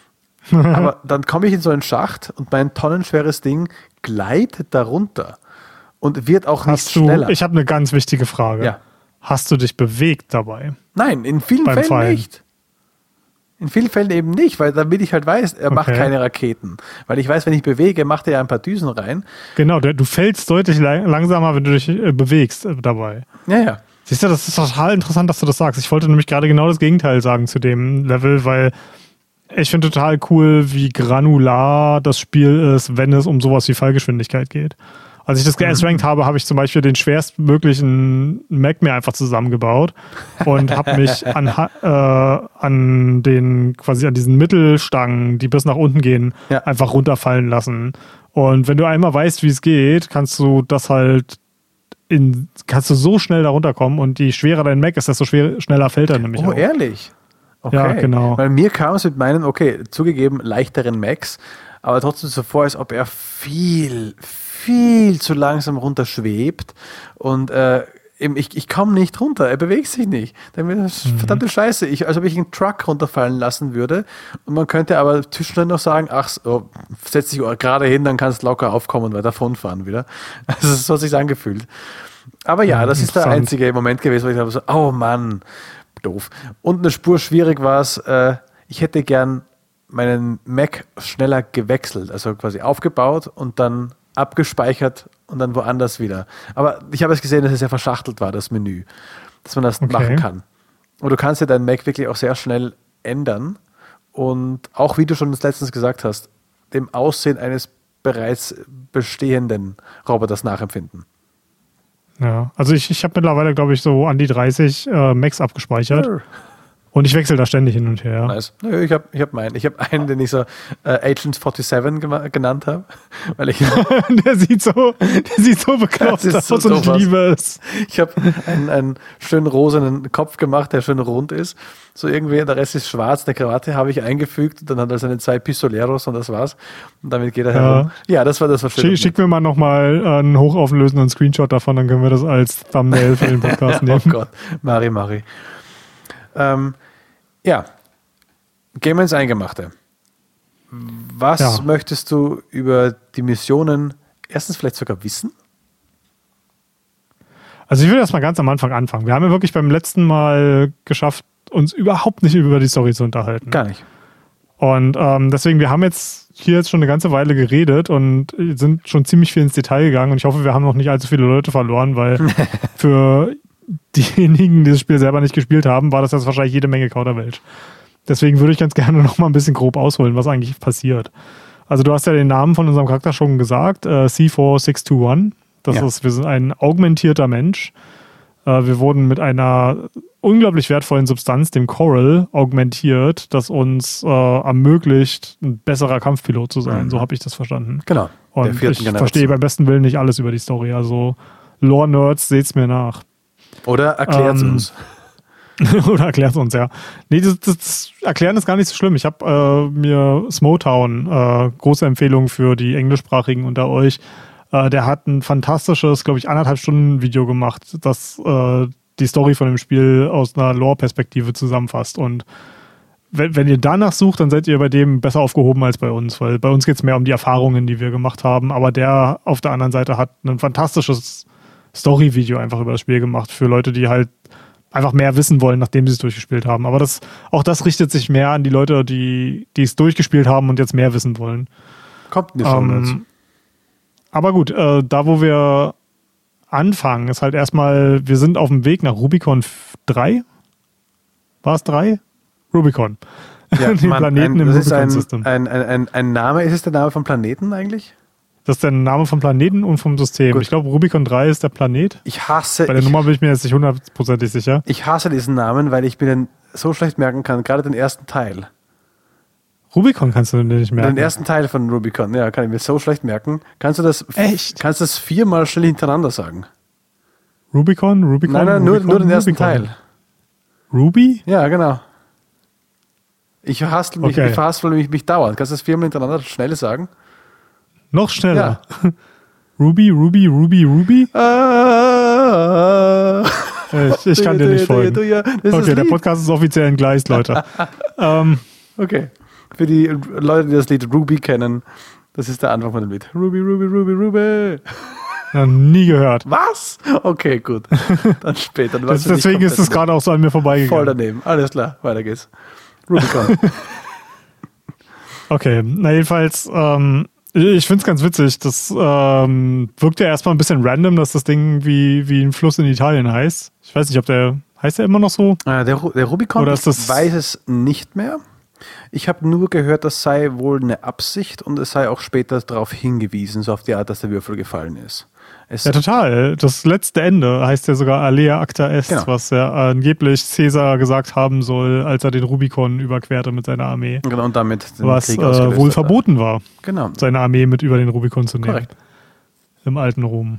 aber dann komme ich in so einen Schacht und mein tonnenschweres Ding gleitet darunter und wird auch nicht Hast du, schneller. ich habe eine ganz wichtige Frage. Ja. Hast du dich bewegt dabei? Nein, in vielen Beim Fällen Fallen. nicht. In vielen Fällen eben nicht, weil damit ich halt weiß, er macht Okay. keine Raketen. Weil ich weiß, wenn ich bewege, macht er ja ein paar Düsen rein. Genau, du fällst deutlich lang, langsamer, wenn du dich äh, bewegst äh, dabei. Ja, ja. Siehst du, das ist total interessant, dass du das sagst. Ich wollte nämlich gerade genau das Gegenteil sagen zu dem Level, weil ich finde total cool, wie granular das Spiel ist, wenn es um sowas wie Fallgeschwindigkeit geht. Als ich das gerankt habe, habe ich zum Beispiel den schwerstmöglichen Mac mir einfach zusammengebaut und habe mich an, äh, an den, quasi an diesen Mittelstangen, die bis nach unten gehen, Ja. einfach runterfallen lassen. Und wenn du einmal weißt, wie es geht, kannst du das halt in, kannst du so schnell da runterkommen und je schwerer dein Mac ist, desto schwer, schneller fällt er nämlich Oh, auch. ehrlich? Okay. Ja, genau. Weil mir kam es mit meinen, okay, zugegeben, leichteren Macs, aber trotzdem so vor, als ob er viel, viel zu langsam runterschwebt und äh, eben, ich, ich komme nicht runter, er bewegt sich nicht. Dann wird das Mhm. verdammte Scheiße. Ich, als ob ich einen Truck runterfallen lassen würde. Und man könnte aber zwischendurch noch sagen, ach, so, setz dich gerade hin, dann kannst du locker aufkommen und weiter davonfahren wieder. Also so hat sich angefühlt. Aber ja, Ja, das ist der einzige Moment gewesen, wo ich habe so, oh Mann, doof. Und eine Spur schwierig war es, äh, ich hätte gern meinen Mac schneller gewechselt, also quasi aufgebaut und dann abgespeichert und dann woanders wieder. Aber ich habe es gesehen, dass es ja verschachtelt war, das Menü, dass man das okay. machen kann. Und du kannst ja deinen Mac wirklich auch sehr schnell ändern und auch, wie du schon letztens gesagt hast, dem Aussehen eines bereits bestehenden Roboters nachempfinden. Ja, also ich, ich habe mittlerweile, glaube ich, so an die 30 äh, Macs abgespeichert. Ja. Und ich wechsle da ständig hin und her. Nice. Ich habe ich hab meinen. Ich habe einen, den ich so äh, Agent 47 genannt habe. Weil ich der sieht so, der sieht so bekloppt aus so und ich liebe es. Ich habe einen, einen schönen rosanen Kopf gemacht, der schön rund ist. So irgendwie, der Rest ist schwarz, eine Krawatte habe ich eingefügt. Dann hat er seine zwei Pistoleros und das war's. Und damit geht er ja. herum. Ja, das war das war schön. Schick, schick mir mal nochmal einen hochauflösenden Screenshot davon, dann können wir das als Thumbnail für den Podcast nehmen. oh Gott, Mari, Mari. Ähm, ja, gehen wir ins Eingemachte. Was ja. möchtest du über die Missionen erstens vielleicht sogar wissen? Also ich will erstmal ganz am Anfang anfangen. Wir haben ja wirklich beim letzten Mal geschafft, uns überhaupt nicht über die Story zu unterhalten. Gar nicht. Und ähm, deswegen, wir haben jetzt hier jetzt schon eine ganze Weile geredet und sind schon ziemlich viel ins Detail gegangen und ich hoffe, wir haben noch nicht allzu viele Leute verloren, weil für diejenigen, die das Spiel selber nicht gespielt haben, war das jetzt wahrscheinlich jede Menge Kauderwelsch. Deswegen würde ich ganz gerne noch mal ein bisschen grob ausholen, was eigentlich passiert. Also du hast ja den Namen von unserem Charakter schon gesagt, äh, C4621. Das ja. ist, wir sind ein augmentierter Mensch. Äh, wir wurden mit einer unglaublich wertvollen Substanz, dem Coral, augmentiert, das uns äh, ermöglicht, ein besserer Kampfpilot zu sein. Mhm. So habe ich das verstanden. Genau. Und ich Generation. verstehe beim besten Willen nicht alles über die Story. Also Lore-Nerds, seht's mir nach. Oder erklärt ähm, uns. oder erklärt uns, ja. Nee, das, das, Erklären ist gar nicht so schlimm. Ich habe äh, mir Smotown, äh, große Empfehlung für die Englischsprachigen unter euch, äh, der hat ein fantastisches, glaube ich, anderthalb Stunden Video gemacht, das äh, die Story von dem Spiel aus einer Lore-Perspektive zusammenfasst. Und wenn, wenn ihr danach sucht, dann seid ihr bei dem besser aufgehoben als bei uns, weil bei uns geht es mehr um die Erfahrungen, die wir gemacht haben. Aber der auf der anderen Seite hat ein fantastisches Story-Video einfach über das Spiel gemacht für Leute, die halt einfach mehr wissen wollen, nachdem sie es durchgespielt haben. Aber das, auch das richtet sich mehr an die Leute, die, die es durchgespielt haben und jetzt mehr wissen wollen. Kommt nicht ähm, Aber gut, äh, da wo wir anfangen, ist halt erstmal, wir sind auf dem Weg nach Rubicon 3. War es 3? Rubicon. Ja, Den man, Planeten ein, im Rubicon-System. Ein, ein, ein, ein Name, ist es der Name vom Planeten eigentlich? Das ist der Name vom Planeten und vom System. Gut. Ich glaube, Rubicon 3 ist der Planet. Ich hasse. Bei der ich, Nummer bin ich mir jetzt nicht hundertprozentig sicher. Ich hasse diesen Namen, weil ich mir den so schlecht merken kann, gerade den ersten Teil. Rubicon kannst du nicht merken. Den ersten Teil von Rubicon, ja, kann ich mir so schlecht merken. Kannst du das, Echt? Kannst du das viermal schnell hintereinander sagen? Rubicon, Rubicon. Nein, nein, Rubicon, nur, nur den ersten Rubicon. Teil. Ruby? Ja, genau. Ich hasse mich, okay. ich verhaspel mich, mich dauernd. Kannst du das viermal hintereinander schnell sagen? Noch schneller. Ja. Ruby, Ruby, Ruby, Ruby? Ah, ich, ich, kann dir nicht folgen. Okay, der Podcast ist offiziell entgleist, Leute. ähm, okay. Für die Leute, die das Lied Ruby kennen, das ist der Anfang von dem Lied. Ruby, Ruby, Ruby, Ruby. Ja, nie gehört. Was? Okay, gut. Dann später. Dann das, deswegen ist es gerade auch so an mir vorbeigegangen. Voll daneben. Alles klar, weiter geht's. Rubicon. okay, na jedenfalls, ähm, ich finde es ganz witzig. Das ähm, wirkt ja erstmal ein bisschen random, dass das Ding wie, wie ein Fluss in Italien heißt. Ich weiß nicht, ob der. Heißt der immer noch so? Äh, der, der Rubicon, Oder ist das weiß es nicht mehr. Ich habe nur gehört, das sei wohl eine Absicht und es sei auch später darauf hingewiesen, so auf die Art, dass der Würfel gefallen ist. Ja, total. Das letzte Ende heißt ja sogar Alea Acta Est, genau. was ja angeblich Caesar gesagt haben soll, als er den Rubikon überquerte mit seiner Armee. Genau, und damit den Was Krieg äh, wohl verboten war, genau. seine Armee mit über den Rubikon zu nehmen. Korrekt. Im alten Rom.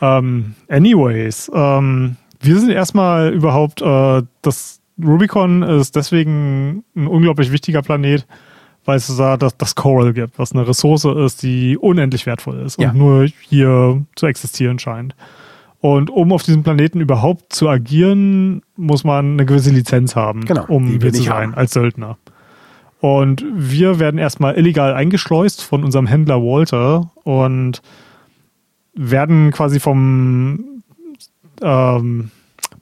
Ähm, anyways, ähm, wir sind erstmal überhaupt, äh, das Rubicon ist deswegen ein unglaublich wichtiger Planet, weil es da das, das Coral gibt, was eine Ressource ist, die unendlich wertvoll ist ja. und nur hier zu existieren scheint. Und um auf diesem Planeten überhaupt zu agieren, muss man eine gewisse Lizenz haben, genau, um hier zu sein haben. als Söldner. Und wir werden erstmal illegal eingeschleust von unserem Händler Walter und werden quasi vom ähm,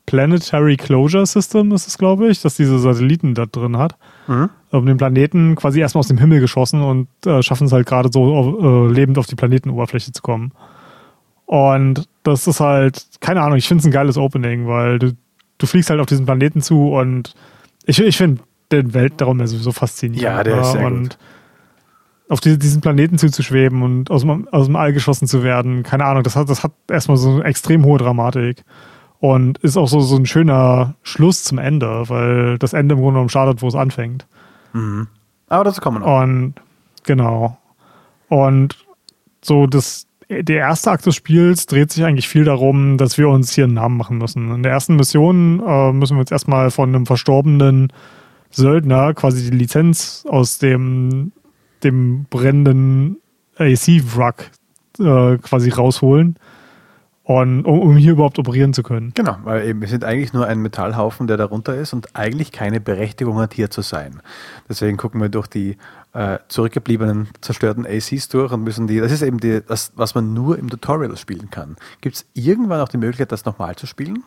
Planetary Closure System ist es, glaube ich, das diese Satelliten da drin hat. Mhm. Um den Planeten quasi erstmal aus dem Himmel geschossen und äh, schaffen es halt gerade so äh, lebend auf die Planetenoberfläche zu kommen. Und das ist halt, keine Ahnung, ich finde es ein geiles Opening, weil du, du fliegst halt auf diesen Planeten zu und ich, ich finde den Weltraum ja sowieso faszinierend. Ja, der ist sehr und gut. auf die, diesen Planeten zuzuschweben und aus dem, aus dem All geschossen zu werden, keine Ahnung, das hat, das hat erstmal so eine extrem hohe Dramatik. Und ist auch so, so ein schöner Schluss zum Ende, weil das Ende im Grunde genommen startet, wo es anfängt. Mhm. Aber dazu kommen wir noch. Und genau. Und so das, der erste Akt des Spiels dreht sich eigentlich viel darum, dass wir uns hier einen Namen machen müssen. In der ersten Mission äh, müssen wir uns erstmal von einem verstorbenen Söldner quasi die Lizenz aus dem, dem brennenden AC-Wrack äh, quasi rausholen. Und, um, um hier überhaupt operieren zu können. Genau, weil eben wir sind eigentlich nur ein Metallhaufen, der darunter ist und eigentlich keine Berechtigung hat, hier zu sein. Deswegen gucken wir durch die äh, zurückgebliebenen, zerstörten ACs durch und müssen die, das ist eben die, das, was man nur im Tutorial spielen kann. Gibt es irgendwann auch die Möglichkeit, das nochmal zu spielen?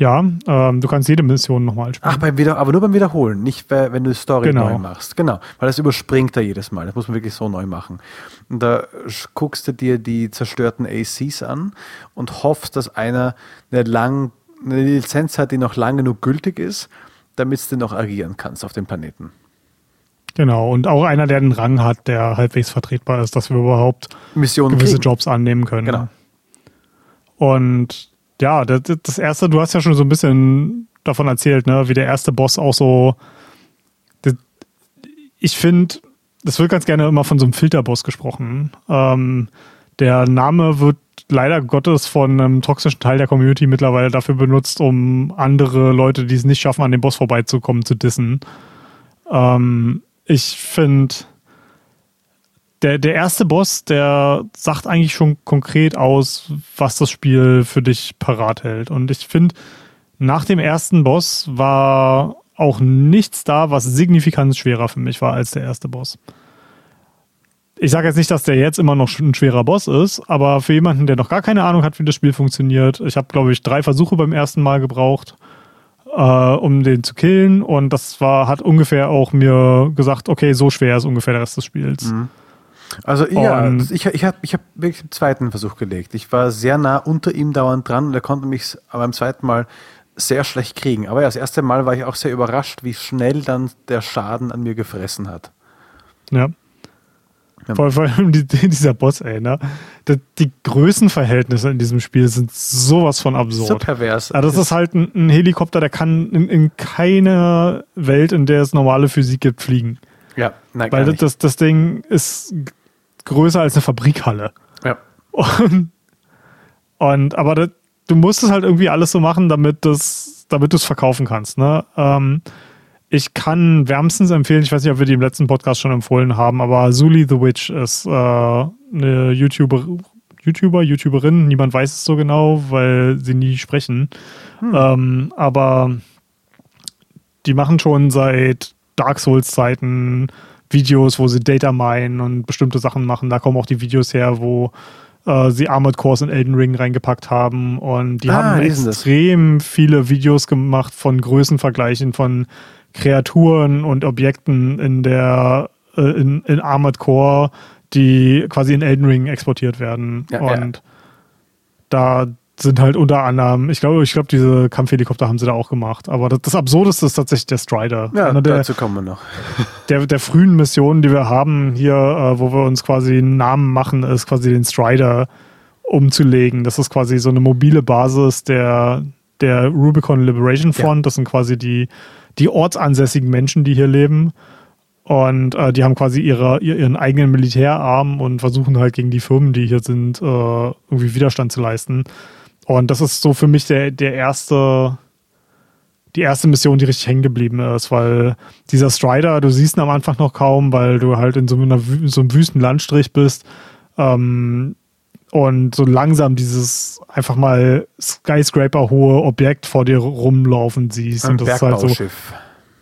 Ja, ähm, du kannst jede Mission nochmal spielen. Ach, beim Wieder aber nur beim Wiederholen, nicht wenn du die Story Genau. neu machst. Genau, weil das überspringt er jedes Mal. Das muss man wirklich so neu machen. Und da guckst du dir die zerstörten ACs an und hoffst, dass einer eine, lang, eine Lizenz hat, die noch lang genug gültig ist, damit du noch agieren kannst auf dem Planeten. Genau, und auch einer, der einen Rang hat, der halbwegs vertretbar ist, dass wir überhaupt Missionen gewisse kriegen. Jobs annehmen können. Genau. Und ja, das, das erste, du hast ja schon so ein bisschen davon erzählt, ne, wie der erste Boss auch so. Das, ich finde, das wird ganz gerne immer von so einem Filterboss gesprochen. Ähm, der Name wird leider Gottes von einem toxischen Teil der Community mittlerweile dafür benutzt, um andere Leute, die es nicht schaffen, an dem Boss vorbeizukommen, zu dissen. Ähm, ich finde, der, der erste Boss, der sagt eigentlich schon konkret aus, was das Spiel für dich parat hält. Und ich finde, nach dem ersten Boss war auch nichts da, was signifikant schwerer für mich war als der erste Boss. Ich sage jetzt nicht, dass der jetzt immer noch ein schwerer Boss ist, aber für jemanden, der noch gar keine Ahnung hat, wie das Spiel funktioniert, ich habe, glaube ich, drei Versuche beim ersten Mal gebraucht, äh, um den zu killen. Und das war, hat ungefähr auch mir gesagt, okay, so schwer ist ungefähr der Rest des Spiels. Also ja, Und- ich, ich habe ich hab wirklich den zweiten Versuch gelegt. Ich war sehr nah unter ihm dauernd dran und er konnte mich beim zweiten Mal sehr schlecht kriegen. Aber ja, das erste Mal war ich auch sehr überrascht, wie schnell dann der Schaden an mir gefressen hat. Ja. Ja. Vor, vor allem die, dieser Boss, ey, ne? Die, die Größenverhältnisse in diesem Spiel sind sowas von So absurd. pervers. Ja, das ist halt ein, ein Helikopter, der kann in, in keiner Welt, in der es normale Physik gibt, fliegen. ja, nein, Weil das, das, Ding ist größer als eine Fabrikhalle. Ja. Und, und aber das, du musst es halt irgendwie alles so machen, damit das, damit du es verkaufen kannst. Ne? Ähm, ich kann wärmstens empfehlen, ich weiß nicht, ob wir die im letzten Podcast schon empfohlen haben, aber Zuli the Witch ist äh, eine YouTuber, YouTuber, YouTuberin, niemand weiß es so genau, weil sie nie sprechen. Ähm, aber die machen schon seit Dark Souls-Zeiten Videos, wo sie Data minen und bestimmte Sachen machen. Da kommen auch die Videos her, wo äh, sie Armored Cores in Elden Ring reingepackt haben. Und die Ah, haben sind das. extrem viele Videos gemacht von Größenvergleichen von Kreaturen und Objekten in der äh, in, in Armored Core, die quasi in Elden Ring exportiert werden. Ja, ja. und da sind halt unter anderem, ich glaube, ich glaube, diese Kampfhelikopter haben sie da auch gemacht. Aber das, das Absurdeste ist tatsächlich der Strider. Ja, der, dazu kommen wir noch. der, der frühen Missionen, die wir haben hier, äh, wo wir uns quasi einen Namen machen, ist quasi den Strider umzulegen. Das ist quasi so eine mobile Basis der, der Rubicon Liberation Front. Das sind quasi die, die ortsansässigen Menschen, die hier leben. Und äh, die haben quasi ihre, ihr- ihren eigenen Militärarm und versuchen halt gegen die Firmen, die hier sind, äh, irgendwie Widerstand zu leisten. Und das ist so für mich der, der erste, die erste Mission, die richtig hängen geblieben ist, weil dieser Strider, du siehst ihn am Anfang noch kaum, weil du halt in so, einer, Wü- so einem wüsten Landstrich bist. Ähm, und so langsam dieses einfach mal Skyscraper-hohe Objekt vor dir rumlaufen siehst. Ein und das ist halt so, Bergbauschiff.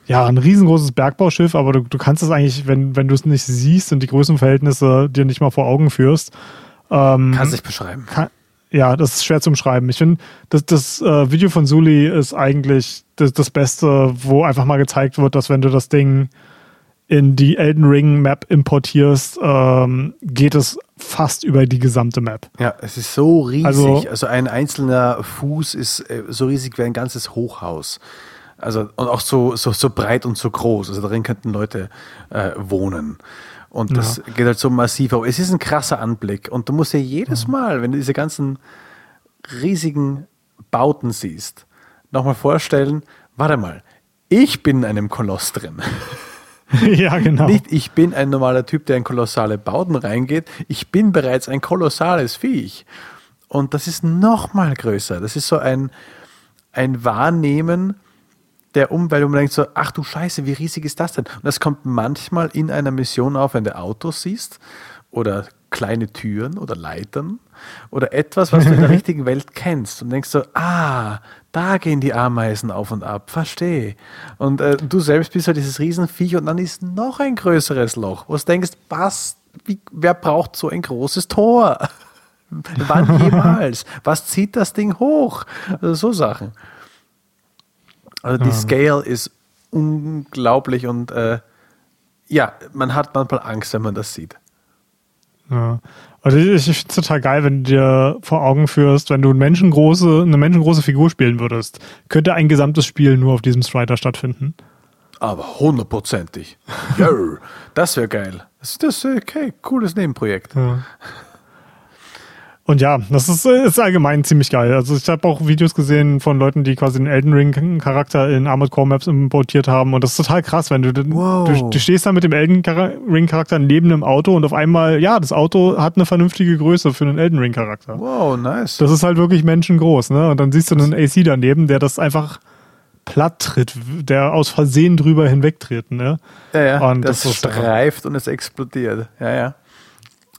ja, ein riesengroßes Bergbauschiff, aber du, du kannst es eigentlich, wenn, wenn du es nicht siehst und die Größenverhältnisse dir nicht mal vor Augen führst, ähm, Kannst dich beschreiben. kann, ja, das ist schwer zum Schreiben. Ich finde, das, das äh, Video von Suli ist eigentlich das, das Beste, wo einfach mal gezeigt wird, dass wenn du das Ding in die Elden Ring Map importierst, ähm, geht es fast über die gesamte Map. Ja, es ist so riesig. Also, also ein einzelner Fuß ist äh, so riesig wie ein ganzes Hochhaus. Also und auch so, so, so breit und so groß. Also darin könnten Leute äh, wohnen. Und das ja. geht halt so massiv. Aber es ist ein krasser Anblick. Und du musst ja jedes Mal, wenn du diese ganzen riesigen Bauten siehst, nochmal vorstellen, warte mal, ich bin in einem Koloss drin. ja, genau. Nicht, ich bin ein normaler Typ, der in kolossale Bauten reingeht. Ich bin bereits ein kolossales Viech. Und das ist nochmal größer. Das ist so ein, ein Wahrnehmen der Umwelt, wo man denkt so, ach du Scheiße, wie riesig ist das denn? Und das kommt manchmal in einer Mission auf, wenn du Autos siehst oder kleine Türen oder Leitern oder etwas, was du in der richtigen Welt kennst und denkst so, ah, da gehen die Ameisen auf und ab, verstehe. Und äh, du selbst bist halt dieses Riesenviech und dann ist noch ein größeres Loch, wo du denkst, was, wie, wer braucht so ein großes Tor? Wann jemals? Was zieht das Ding hoch? Also so Sachen. Also die ja. Scale ist unglaublich und äh, ja, man hat manchmal Angst, wenn man das sieht. Ja. Also ich, ich finde es total geil, wenn du dir vor Augen führst, wenn du eine menschengroße, eine menschengroße Figur spielen würdest, könnte ein gesamtes Spiel nur auf diesem Strider stattfinden. Aber hundertprozentig. das wäre geil. Das ist okay, cooles Nebenprojekt. Ja. Und ja, das ist, ist allgemein ziemlich geil. Also ich habe auch Videos gesehen von Leuten, die quasi den Elden Ring Charakter in Armored Core Maps importiert haben. Und das ist total krass, wenn du, wow. du, du stehst da mit dem Elden Ring Charakter neben einem Auto und auf einmal, ja, das Auto hat eine vernünftige Größe für einen Elden Ring Charakter. Wow, nice. Das ist halt wirklich menschengroß, ne? Und dann siehst du einen AC daneben, der das einfach platt tritt, der aus Versehen drüber hinwegtritt, ne? Ja, ja. Und das, das streift und es explodiert. Ja, ja.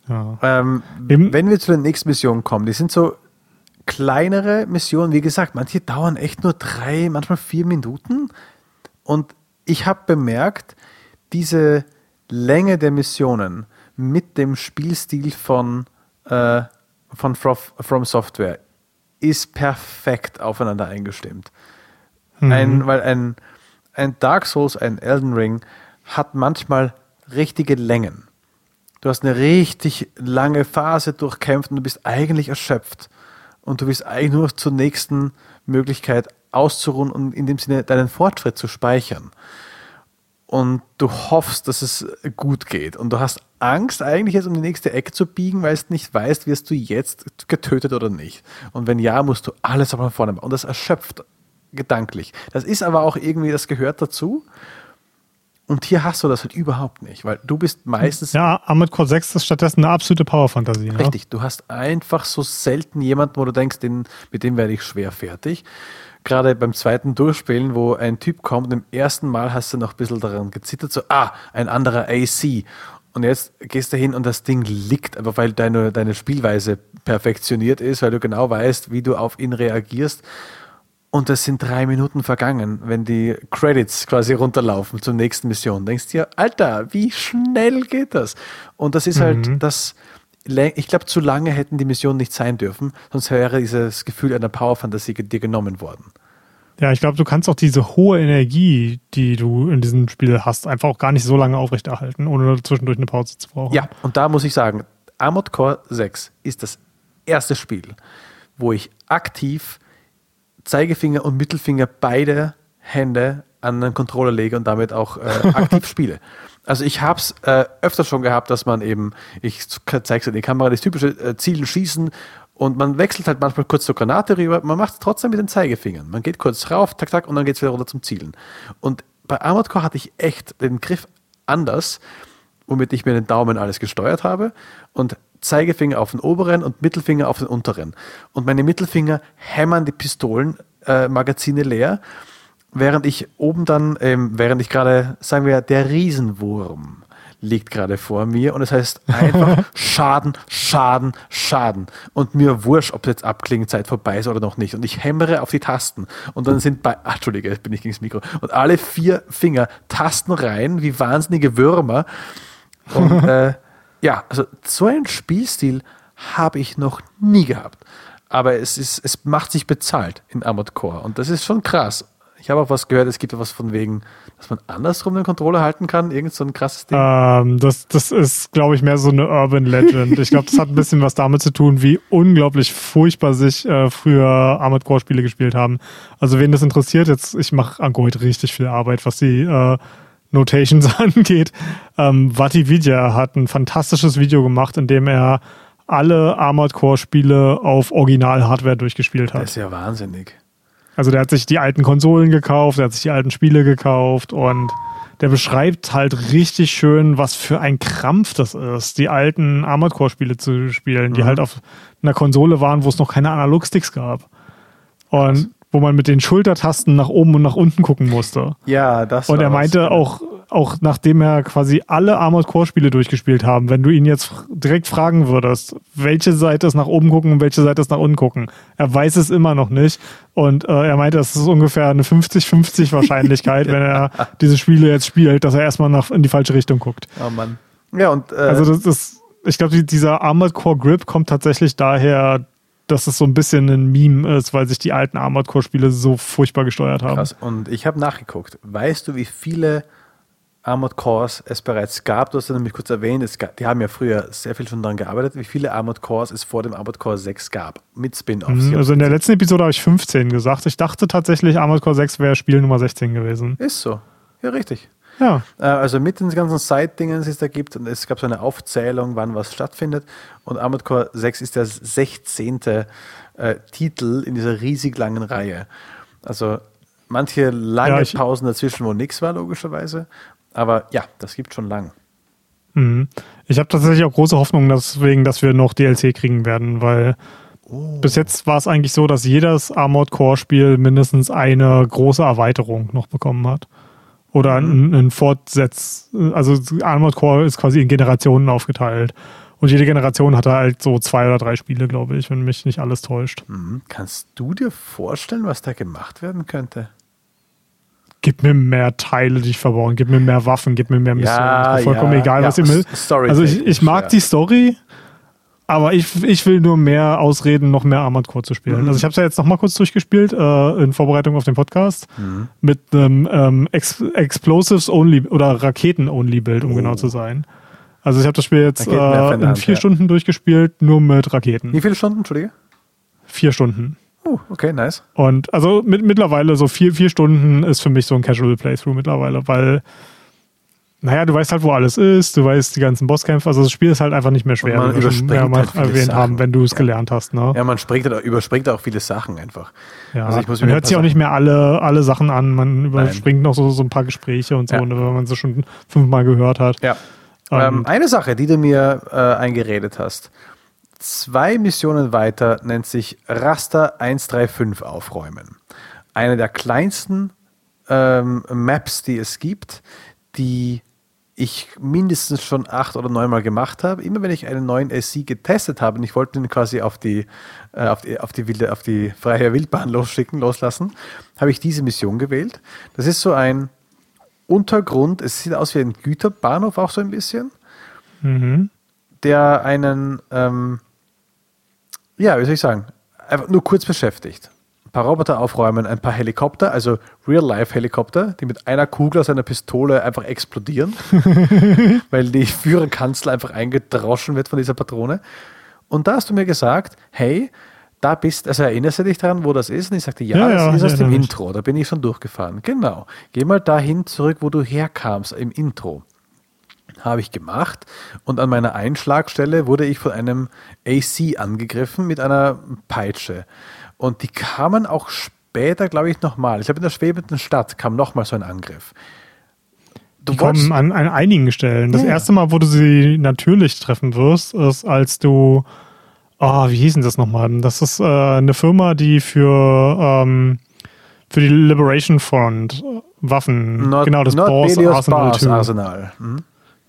Ja. Ähm, wenn wir zu den nächsten Missionen kommen, die sind so kleinere Missionen, wie gesagt, manche dauern echt nur drei, manchmal vier Minuten. Und ich habe bemerkt, diese Länge der Missionen mit dem Spielstil von, äh, von From Software ist perfekt aufeinander eingestimmt. Mhm. Ein, weil ein, ein Dark Souls, ein Elden Ring hat manchmal richtige Längen. Du hast eine richtig lange Phase durchkämpft und du bist eigentlich erschöpft. Und du bist eigentlich nur zur nächsten Möglichkeit auszuruhen und in dem Sinne deinen Fortschritt zu speichern. Und du hoffst, dass es gut geht. Und du hast Angst, eigentlich jetzt um die nächste Ecke zu biegen, weil du nicht weißt, wirst du jetzt getötet oder nicht. Und wenn ja, musst du alles aber von vorne machen. Und das erschöpft gedanklich. Das ist aber auch irgendwie, das gehört dazu. Und hier hast du das halt überhaupt nicht, weil du bist meistens. Ja, Armored Core 6 ist stattdessen eine absolute Power-Fantasie. Ne? Richtig, du hast einfach so selten jemanden, wo du denkst, den, mit dem werde ich schwer fertig. Gerade beim zweiten Durchspielen, wo ein Typ kommt, im ersten Mal hast du noch ein bisschen daran gezittert, so, ah, ein anderer AC. Und jetzt gehst du hin und das Ding liegt, aber weil deine, deine Spielweise perfektioniert ist, weil du genau weißt, wie du auf ihn reagierst. Und es sind drei Minuten vergangen, wenn die Credits quasi runterlaufen zur nächsten Mission. Denkst du dir, Alter, wie schnell geht das? Und das ist halt mhm. das, ich glaube, zu lange hätten die Missionen nicht sein dürfen, sonst wäre dieses Gefühl einer Power-Fantasie dir genommen worden. Ja, ich glaube, du kannst auch diese hohe Energie, die du in diesem Spiel hast, einfach auch gar nicht so lange aufrechterhalten, ohne zwischendurch eine Pause zu brauchen. Ja, und da muss ich sagen, Armored Core 6 ist das erste Spiel, wo ich aktiv Zeigefinger und Mittelfinger beide Hände an den Controller lege und damit auch äh, aktiv spiele. Also ich habe es äh, öfter schon gehabt, dass man eben, ich zeige es in die Kamera, das typische äh, Zielen schießen und man wechselt halt manchmal kurz zur Granate rüber, man macht es trotzdem mit den Zeigefingern. Man geht kurz rauf, tak, tak, und dann geht es wieder runter zum Zielen. Und bei Armored Core hatte ich echt den Griff anders, womit ich mir den Daumen alles gesteuert habe und Zeigefinger auf den oberen und Mittelfinger auf den unteren. Und meine Mittelfinger hämmern die Pistolenmagazine äh, leer, während ich oben dann, ähm, während ich gerade, sagen wir, der Riesenwurm liegt gerade vor mir und es das heißt einfach Schaden, Schaden, Schaden. Und mir wurscht, ob jetzt Abklingenzeit vorbei ist oder noch nicht. Und ich hämmere auf die Tasten und dann sind bei, ach, Entschuldige, jetzt bin ich gegen das Mikro. Und alle vier Finger tasten rein wie wahnsinnige Würmer. Und äh, ja, also so einen Spielstil habe ich noch nie gehabt. aber es, ist, es macht sich bezahlt in Armored Core. Und das ist schon krass. Ich habe auch was gehört, es gibt was von wegen, dass man andersrum den Controller halten kann. Irgend so ein krasses Ding. Ähm, das, das ist, glaube ich, mehr so eine Urban Legend. ich glaube, das hat ein bisschen was damit zu tun, wie unglaublich furchtbar sich äh, früher Armored Core Spiele gespielt haben. Also wen das interessiert, jetzt, ich mache heute richtig viel Arbeit, was die äh, Notations angeht. Ähm, Vatividya hat ein fantastisches Video gemacht, in dem er alle Armored Core Spiele auf Original-Hardware durchgespielt hat. Das ist ja wahnsinnig. Also der hat sich die alten Konsolen gekauft, der hat sich die alten Spiele gekauft und der beschreibt halt richtig schön, was für ein Krampf das ist, die alten Armored Core Spiele zu spielen, die Mhm. halt auf einer Konsole waren, wo es noch keine Analogsticks gab. Und wo man mit den Schultertasten nach oben und nach unten gucken musste. Ja, das Und er was, meinte genau. auch, auch nachdem er quasi alle Armored Core Spiele durchgespielt haben, wenn du ihn jetzt direkt fragen würdest, welche Seite ist nach oben gucken und welche Seite ist nach unten gucken, er weiß es immer noch nicht. Und äh, er meinte, das ist ungefähr eine 50-50 Wahrscheinlichkeit, wenn er diese Spiele jetzt spielt, dass er erstmal nach, in die falsche Richtung guckt. Oh Mann. Ja, und äh, Also das ist, ich glaube, die- dieser Armored Core Grip kommt tatsächlich daher, dass es so ein bisschen ein Meme ist, weil sich die alten Armored Core Spiele so furchtbar gesteuert haben. krass. Und ich habe nachgeguckt. Weißt du, wie viele Armored Cores es bereits gab? Du hast ja nämlich kurz erwähnt, es gab, die haben ja früher sehr viel schon daran gearbeitet, wie viele Armored Cores es vor dem Armored Core 6 gab. Mit Spin-Offs. Mhm, Also in der letzten Episode habe ich 15 gesagt. Ich dachte tatsächlich, Armored Core 6 wäre Spiel Nummer 16 gewesen. ist so. Ja, richtig. Ja. Äh, Also mit den ganzen Side-Dingen, die es da gibt, und es gab so eine Aufzählung, wann was stattfindet. Und Armored Core 6 ist der 16. Äh, Titel in dieser riesig langen Reihe. Also manche lange Ja, Pausen dazwischen, wo nichts war, logischerweise. Aber ja, das gibt schon lang. Mhm. Ich habe tatsächlich auch große Hoffnung, deswegen, dass wir noch DLC kriegen werden, weil bis jetzt war es eigentlich so, dass jedes Armored Core Spiel mindestens eine große Erweiterung noch bekommen hat. Oder ein, ein Fortsetz. Also Armored Core ist quasi in Generationen aufgeteilt. Und jede Generation hatte halt so zwei oder drei Spiele, glaube ich, wenn mich nicht alles täuscht. Mhm. Kannst du dir vorstellen, was da gemacht werden könnte? Gib mir mehr Teile, die ich verbauen, gib mir mehr Waffen, gib mir mehr Missionen. Ja, vollkommen ja, egal, ja, was ihr will. Also ich, ich mag die Story, aber ich, ich will nur mehr Ausreden, noch mehr Armored Core zu spielen. Mhm. Also ich habe es ja jetzt noch mal kurz durchgespielt äh, in Vorbereitung auf den Podcast Mhm. mit einem ähm, Ex Explosives Only oder Raketen Only Bild, um Oh. genau zu sein. Also ich habe das Spiel jetzt äh, in der in Hand, vier ja. Stunden durchgespielt, nur mit Raketen. Wie viele Stunden, Entschuldige? Vier Stunden. Oh, okay, nice. Und also mit, mittlerweile so vier, vier Stunden ist für mich so ein Casual Playthrough mittlerweile, weil, naja, du weißt halt, wo alles ist, du weißt die ganzen Bosskämpfe, also das Spiel ist halt einfach nicht mehr schwer, Und man wie wir schon mehrmals halt erwähnt Sachen. haben, wenn du es Ja. gelernt hast. Ne? Ja, man springt, halt- überspringt auch viele Sachen einfach. Ja, Also man hört sich auch nicht mehr alle, alle Sachen an, man überspringt noch so, so ein paar Gespräche und so, Ja. ne, wenn man sie schon fünfmal gehört hat. Ja. Ähm, Ähm, eine Sache, die du mir äh, eingeredet hast. Zwei Missionen weiter nennt sich Raster 135 aufräumen. Eine der kleinsten ähm, Maps, die es gibt, die ich mindestens schon acht oder neunmal gemacht habe. Immer wenn ich einen neuen SC getestet habe und ich wollte ihn quasi auf die, äh, auf die, auf die, wilde, auf die freie Wildbahn losschicken, loslassen, habe ich diese Mission gewählt. Das ist so ein Untergrund, es sieht aus wie ein Güterbahnhof auch so ein bisschen, mhm. der einen, ähm, ja, wie soll ich sagen, einfach nur kurz beschäftigt. Ein paar Roboter aufräumen, ein paar Helikopter, also Real-Life-Helikopter, die mit einer Kugel aus einer Pistole einfach explodieren, weil die Führerkanzel einfach eingedroschen wird von dieser Patrone. Und da hast du mir gesagt, hey, da bist, also erinnerst du dich daran, wo das ist? Und ich sagte, ja, Ja, das ja, ist aus ich dem. Intro, da bin ich schon durchgefahren. Genau. Geh mal dahin zurück, wo du herkamst, im Intro. Habe ich gemacht und an meiner Einschlagstelle wurde ich von einem AC angegriffen mit einer Peitsche. Und die kamen auch später, glaube ich, nochmal. Ich glaube, in der schwebenden Stadt kam nochmal so ein Angriff. Du Die kommen an, an einigen Stellen. Das Ja, erste Mal, wo du sie natürlich treffen wirst, ist, als du, ah, wie hieß denn das nochmal? Das ist äh, eine Firma, die für, ähm, für die Liberation Front äh, Waffen, Nord, genau, das Boss Nordbelios Arsenal Bars 2. Arsenal. Mhm.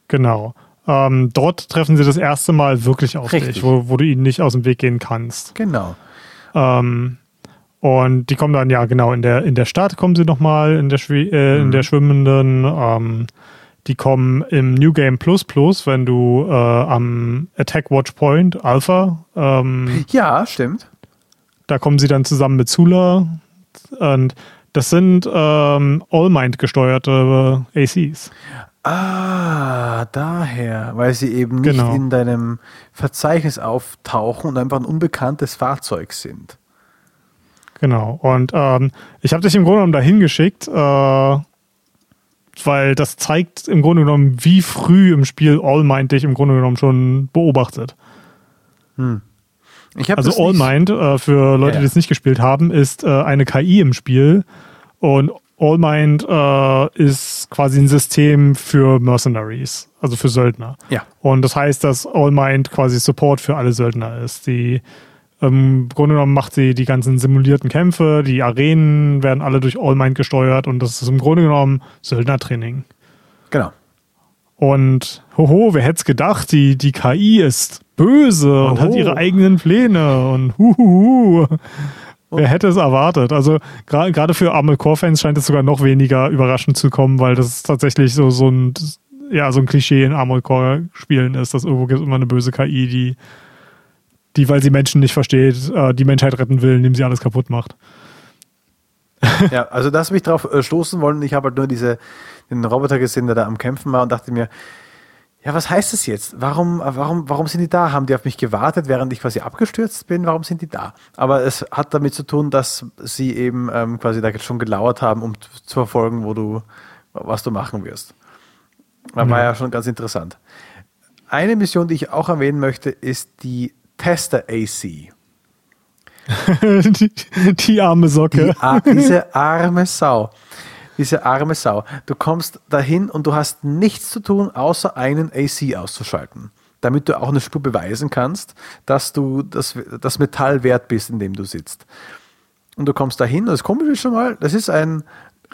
Genau. Ähm, dort treffen sie das erste Mal wirklich auf Richtig. dich, wo, wo du ihnen nicht aus dem Weg gehen kannst. Genau. Ähm, und die kommen dann, ja, genau, in der, in der Stadt kommen sie nochmal, in der, Schwe äh, Mhm. in der schwimmenden. Ähm, die kommen im New Game Plus Plus, wenn du äh, am Attack Watch Point Alpha, ähm, Ja, stimmt. Da kommen sie dann zusammen mit Zula. Und das sind ähm, All-Mind gesteuerte ACs. Ah, daher, weil sie eben nicht Genau. in deinem Verzeichnis auftauchen und einfach ein unbekanntes Fahrzeug sind. Genau. Und ähm, ich habe dich im Grunde genommen dahin geschickt, äh, weil das zeigt im Grunde genommen, wie früh im Spiel All-Mind dich im Grunde genommen schon beobachtet. Ich hab Also nicht- All-Mind, äh, für Leute, Ja, die ja. es nicht gespielt haben, ist äh, eine KI im Spiel. Und All-Mind äh, ist quasi ein System für Mercenaries, also für Söldner. Ja. Und das heißt, dass All-Mind quasi Support für alle Söldner ist. Die im Grunde genommen macht sie die ganzen simulierten Kämpfe, die Arenen werden alle durch All-Mind gesteuert und das ist im Grunde genommen Söldnertraining. Genau. Und hoho, wer hätte es gedacht, die, die KI ist böse und hat Oho. ihre eigenen Pläne und huhuhu. Wer hätte es erwartet? Also gerade für Armored Core-Fans scheint es sogar noch weniger überraschend zu kommen, weil das tatsächlich so, so ein ja, so ein Klischee in Armored Core-Spielen ist, dass irgendwo gibt es immer eine böse KI, die, die, weil sie Menschen nicht versteht, äh, die Menschheit retten will, indem sie alles kaputt macht. Ja, also das mich drauf äh, stoßen wollen. Ich habe halt nur diese, den Roboter gesehen, der da am Kämpfen war und dachte mir, ja, was heißt das jetzt? Warum, warum, warum sind die da? Haben die auf mich gewartet, während ich quasi abgestürzt bin? Warum sind die da? Aber es hat damit zu tun, dass sie eben ähm, quasi da schon gelauert haben, um zu verfolgen, wo du, was du machen wirst. War ja schon ganz interessant. Eine Mission, die ich auch erwähnen möchte, ist die Tester AC. die, die arme Socke. Die, ar- diese arme Sau. Diese arme Sau. Du kommst dahin und du hast nichts zu tun, außer einen AC auszuschalten. Damit du auch eine Spur beweisen kannst, dass du das, das Metall wert bist, in dem du sitzt. Und du kommst dahin, und das Komische ist schon mal, das ist ein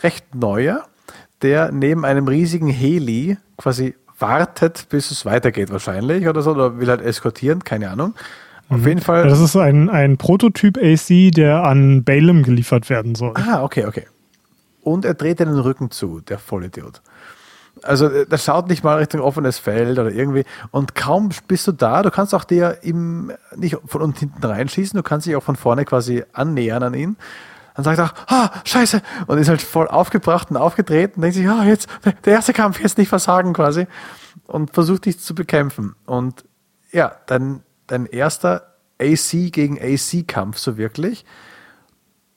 recht neuer, der neben einem riesigen Heli quasi wartet, bis es weitergeht wahrscheinlich oder so, oder will halt eskortieren, keine Ahnung. Auf jeden Fall. Das ist ein, ein Prototyp AC, der an Balaam geliefert werden soll. Ah, okay, okay. Und er dreht den Rücken zu, der Vollidiot. Also äh, der schaut nicht mal Richtung offenes Feld oder irgendwie. Und kaum bist du da, du kannst auch dir im, nicht von unten hinten reinschießen, du kannst dich auch von vorne quasi annähern an ihn. Dann sagt er, ah, scheiße, und ist halt voll aufgebracht und aufgedreht und denkt sich, ah, jetzt, der- der erste Kampf, jetzt nicht versagen quasi. Und versucht dich zu bekämpfen. Und ja, dein, dein erster AC gegen AC-Kampf so wirklich.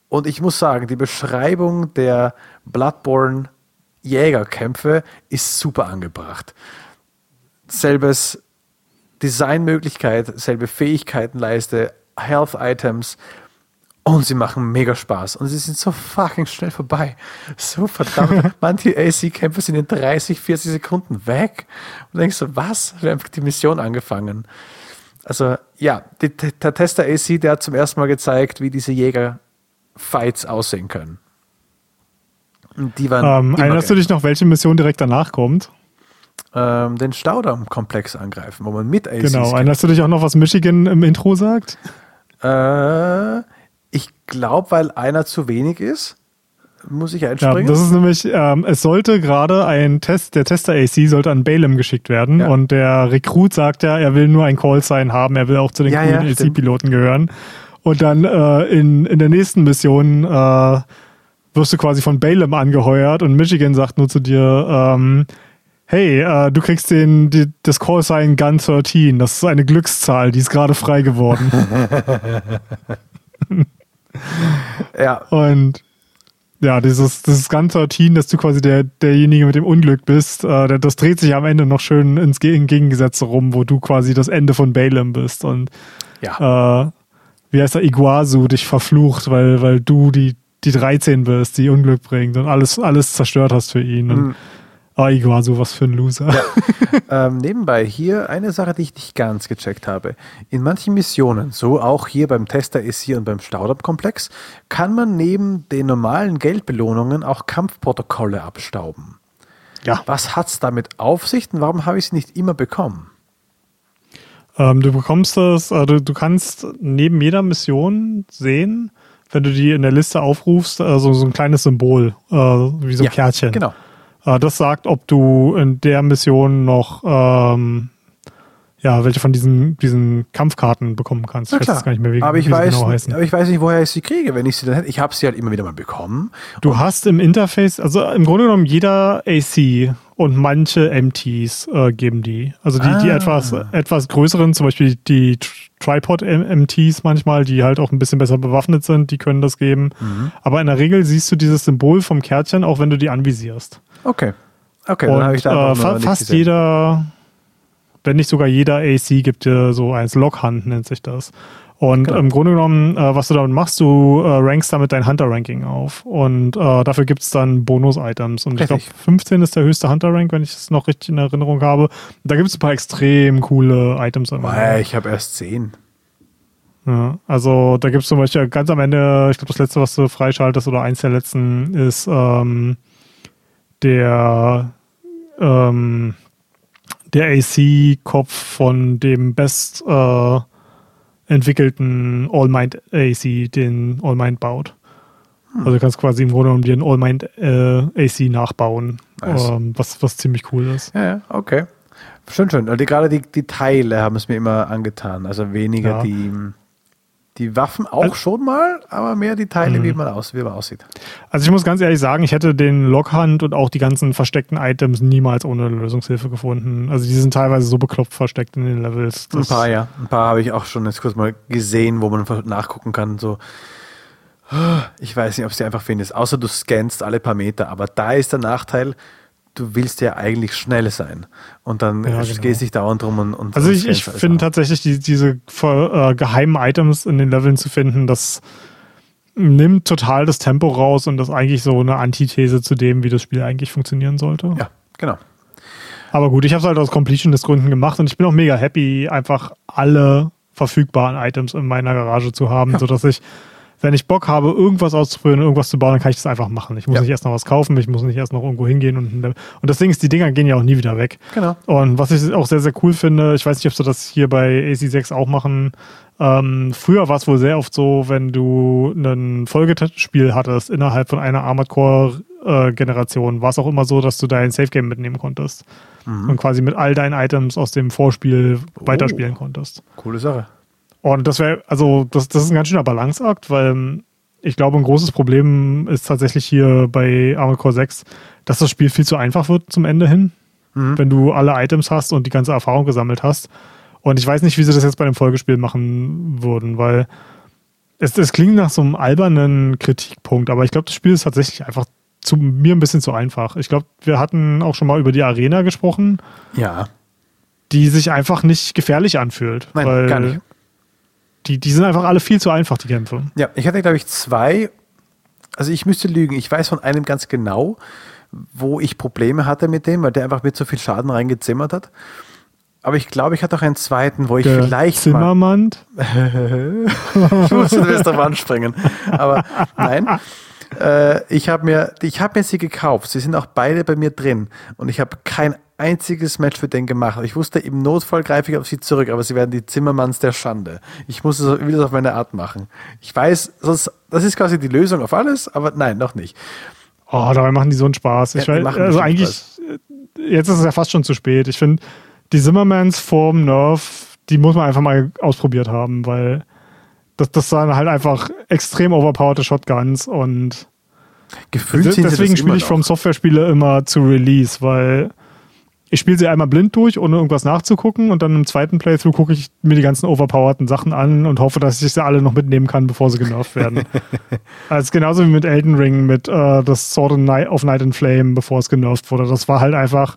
Und ich muss sagen, die Beschreibung der Bloodborne Jägerkämpfe ist super angebracht. Selbes Designmöglichkeit, selbe Fähigkeitenleiste, Health Items und sie machen mega Spaß und sie sind so fucking schnell vorbei. So verdammt. Manche AC-Kämpfe sind in 30, 40 Sekunden weg. Und du denkst so, was? Wir haben einfach die Mission angefangen. Also ja, die, der Tester AC, der hat zum ersten Mal gezeigt, wie diese Jäger-Fights aussehen können. Die waren Ähm, erinnerst du dich noch, welche Mission direkt danach kommt? ähm, den Staudamm-Komplex angreifen, wo man mit ACs Genau. Erinnerst du dich auch noch, was Michigan im Intro sagt? Äh, ich glaube, weil einer zu wenig ist, muss ich Ja, einspringen. das ist nämlich, ähm, es sollte gerade ein Test, der Tester AC sollte an Balaam geschickt werden Ja. und der Rekrut sagt ja, er will nur ein Callsign haben, er will auch zu den Ja, ja, coolen stimmt. AC-Piloten gehören. Und dann äh, in, in der nächsten Mission äh, wirst du quasi von Balaam angeheuert und Michigan sagt nur zu dir, ähm, hey, äh, du kriegst den, die, das Callsign Gun 13, das ist eine Glückszahl, die ist gerade frei geworden. ja, Und ja, dieses, dieses Gun 13, dass du quasi der, derjenige mit dem Unglück bist, äh, der- das dreht sich am Ende noch schön ins Ge- Gegengesetze rum, wo du quasi das Ende von Balaam bist und ja. äh, wie heißt der, Iguazu dich verflucht, weil, weil du die, die 13 bist, die Unglück bringt und alles, alles zerstört hast für ihn. Und, Mhm. Ah, Iguazu, was für ein Loser. Ähm, nebenbei hier eine Sache, die ich nicht ganz gecheckt habe. In manchen Missionen, so auch hier beim Tester ist hier und beim Staudamm-Komplex, kann man neben den normalen Geldbelohnungen auch Kampfprotokolle abstauben. Ja. Was hat's damit auf sich und warum habe ich sie nicht immer bekommen? Ähm, du bekommst das, äh, du, kannst neben jeder Mission sehen, wenn du die in der Liste aufrufst, äh, so, so ein kleines Symbol, äh, wie so ein Ja, Kärtchen. Genau. Äh, das sagt, ob du in der Mission noch ähm, ja, welche von diesen, diesen Kampfkarten bekommen kannst. Ich weiß gar nicht mehr, wie, aber, ich wie weiß, sie genau heißen. aber ich weiß nicht, woher ich sie kriege, wenn ich sie dann hätte. Ich habe sie halt immer wieder mal bekommen. Du hast im Interface, also im Grunde genommen jeder AC und manche MTs äh, geben die. Also die, die Ah. etwas, etwas größeren, zum Beispiel die Tripod-MTs manchmal, die halt auch ein bisschen besser bewaffnet sind, die können das geben. Mhm. Aber in der Regel siehst du dieses Symbol vom Kärtchen, auch wenn du die anvisierst. Okay. Okay, dann habe ich und da äh, fa fast jeder, wenn nicht sogar jeder AC gibt dir so eins, Lockhand nennt sich das. Und Genau. im Grunde genommen, äh, was du damit machst, du äh, rankst damit dein Hunter-Ranking auf. Und äh, dafür gibt es dann Bonus-Items. Und ich glaube, Richtig. 15 ist der höchste Hunter-Rank, wenn ich es noch richtig in Erinnerung habe. Da gibt es ein paar extrem coole Items. Boah, ich habe erst zehn. Ja, also da gibt es zum Beispiel ganz am Ende, ich glaube, das letzte, was du freischaltest oder eins der letzten, ist ähm, der, ähm, der AC-Kopf von dem best äh, entwickelten All-Might AC, den All-Might baut. Also du kannst quasi im Grunde genommen dir einen All-Might äh, AC nachbauen, Nice. ähm, was, was ziemlich cool ist. Ja, ja, okay. Schön, schön. Also die, gerade die, die Teile haben es mir immer angetan. Also weniger Ja. die, die Waffen auch Also- schon mal, aber mehr die Teile, Mhm. wie man aus, wie man aussieht. Also ich muss ganz ehrlich sagen, ich hätte den Lockhand und auch die ganzen versteckten Items niemals ohne Lösungshilfe gefunden. Also die sind teilweise so bekloppt versteckt in den Levels. Ein paar, ja. Ein paar habe ich auch schon jetzt kurz mal gesehen, wo man nachgucken kann. So, ich weiß nicht, ob es dir einfach findest, außer du scannst alle paar Meter. Aber da ist der Nachteil, du willst ja eigentlich schnell sein. Und dann Ja, gehst genau. du dich dauernd drum und, und Also ich, ich finde tatsächlich die, diese äh, geheimen Items in den Leveln zu finden, das nimmt total das Tempo raus und das ist eigentlich so eine Antithese zu dem, wie das Spiel eigentlich funktionieren sollte. Ja, genau. Aber gut, ich habe es halt aus Completionist-Gründen gemacht und ich bin auch mega happy, einfach alle verfügbaren Items in meiner Garage zu haben, sodass ich, wenn ich Bock habe, irgendwas auszuprobieren, irgendwas zu bauen, dann kann ich das einfach machen. Ich muss Ja. nicht erst noch was kaufen, ich muss nicht erst noch irgendwo hingehen und, und das Ding ist, die Dinger gehen ja auch nie wieder weg. Genau. Und was ich auch sehr, sehr cool finde, ich weiß nicht, ob sie das hier bei AC6 auch machen. Ähm, früher war es wohl sehr oft so, wenn du ein Folgespiel hattest innerhalb von einer Armored Core äh, Generation, war es auch immer so, dass du dein Safe Game mitnehmen konntest und quasi mit all deinen Items aus dem Vorspiel weiterspielen konntest. Coole Sache. Und das wäre, also das, das ist ein ganz schöner Balanceakt, weil ähm, ich glaube, ein großes Problem ist tatsächlich hier bei Armored Core 6, dass das Spiel viel zu einfach wird zum Ende hin, wenn du alle Items hast und die ganze Erfahrung gesammelt hast. Und ich weiß nicht, wie sie das jetzt bei dem Folgespiel machen würden, weil es, es klingt nach so einem albernen Kritikpunkt, aber ich glaube, das Spiel ist tatsächlich einfach zu mir ein bisschen zu einfach. Ich glaube, wir hatten auch schon mal über die Arena gesprochen, Ja. die sich einfach nicht gefährlich anfühlt. Nein, weil gar nicht. Die, die sind einfach alle viel zu einfach, die Kämpfe. Ja, ich hatte, glaube ich, zwei. Also ich müsste lügen. Ich weiß von einem ganz genau, wo ich Probleme hatte mit dem, weil der einfach mit so viel Schaden reingezimmert hat. Aber ich glaube, ich hatte auch einen zweiten, wo ich Der vielleicht. Zimmermann. Ich musste du wirst drauf anspringen. Aber nein. Äh, ich habe mir, ich habe mir sie gekauft. Sie sind auch beide bei mir drin. Und ich habe kein einziges Match für den gemacht. Ich wusste, im Notfall greife ich auf sie zurück, aber sie werden die Zimmermanns der Schande. Ich muss es, will das auf meine Art machen. Ich weiß, sonst, das ist quasi die Lösung auf alles, aber nein, noch nicht. Oh, dabei machen die so einen Spaß. Ich Ja, weiß, also eigentlich, äh, jetzt ist es ja fast schon zu spät. Ich finde, die Zimmermans vorm Nerf, die muss man einfach mal ausprobiert haben, weil das, das waren halt einfach extrem overpowerte Shotguns und Gefühlt deswegen spiele ich From noch. Software Spiele immer zu Release, weil ich spiele sie einmal blind durch, ohne irgendwas nachzugucken und dann im zweiten Playthrough gucke ich mir die ganzen overpowerten Sachen an und hoffe, dass ich sie alle noch mitnehmen kann, bevor sie genervt werden. also genauso wie mit Elden Ring, mit äh, das Sword of Night, and Flame, bevor es genervt wurde. Das war halt einfach,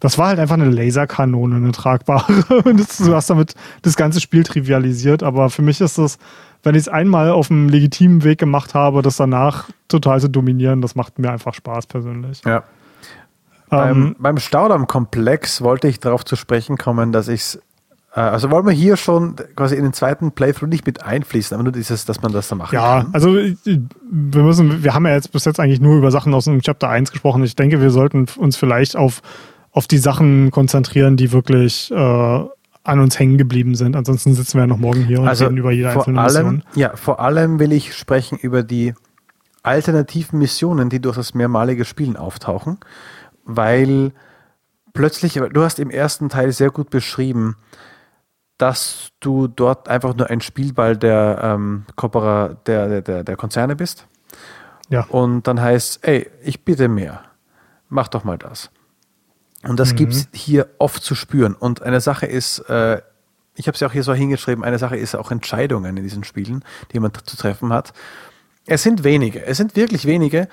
das war halt einfach eine Laserkanone, eine tragbare. Und das, du hast damit das ganze Spiel trivialisiert, aber für mich ist das, wenn ich es einmal auf einem legitimen Weg gemacht habe, das danach total zu dominieren, das macht mir einfach Spaß persönlich. Ja. Ähm, beim, beim Staudamm-Komplex wollte ich darauf zu sprechen kommen, dass ich es, äh, also wollen wir hier schon quasi in den zweiten Playthrough nicht mit einfließen, aber nur dieses, dass man das da machen Ja, kann. also äh, wir müssen, wir haben ja jetzt bis jetzt eigentlich nur über Sachen aus dem Chapter 1 gesprochen. Ich denke, wir sollten uns vielleicht auf, auf die Sachen konzentrieren, die wirklich äh, an uns hängen geblieben sind. Ansonsten sitzen wir ja noch morgen hier und Also reden über jede einzelne allem, Mission. ja, vor allem will ich sprechen über die alternativen Missionen, die durch das mehrmalige Spielen auftauchen, weil plötzlich, du hast im ersten Teil sehr gut beschrieben, dass du dort einfach nur ein Spielball der, ähm, Kooperer, der, der, der Konzerne bist. Ja. Und dann heißt, ey, ich bitte mehr. Mach doch mal das. Und das Mhm. gibt es hier oft zu spüren. Und eine Sache ist, äh, ich habe es ja auch hier so hingeschrieben, eine Sache ist auch Entscheidungen in diesen Spielen, die man zu treffen hat. Es sind wenige, es sind wirklich wenige,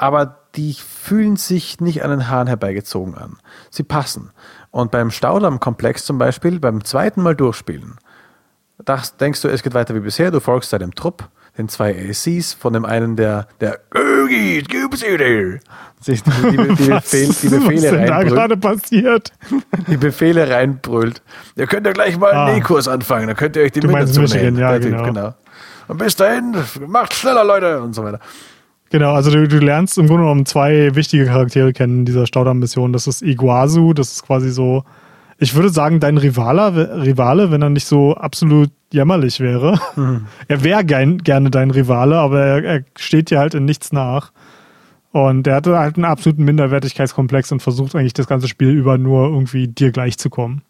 aber die fühlen sich nicht an den Haaren herbeigezogen an. Sie passen. Und beim Staudamm-Komplex zum Beispiel, beim zweiten Mal durchspielen, da denkst du, es geht weiter wie bisher, du folgst deinem Trupp, den zwei ACs, von dem einen, der, der Ögi, gib's dir, sich die, die, die, Befehl, die was ist Befehle denn da gerade passiert? die Befehle reinbrüllt. Ihr könnt ja gleich mal einen Ah. Nähkurs anfangen, dann könnt ihr euch die meinst zunehmen. Ja, Typ, genau. Und bis dahin, macht schneller, Leute, und so weiter. Genau, also du, du lernst im Grunde genommen zwei wichtige Charaktere kennen in dieser Staudamm-Mission. Das ist Iguazu, das ist quasi so, ich würde sagen, dein Rivale, Rivale wenn er nicht so absolut jämmerlich wäre. Er wäre gern, gerne dein Rivale, aber er, er steht dir halt in nichts nach. Und er hatte halt einen absoluten Minderwertigkeitskomplex und versucht eigentlich das ganze Spiel über nur irgendwie dir gleich zu kommen.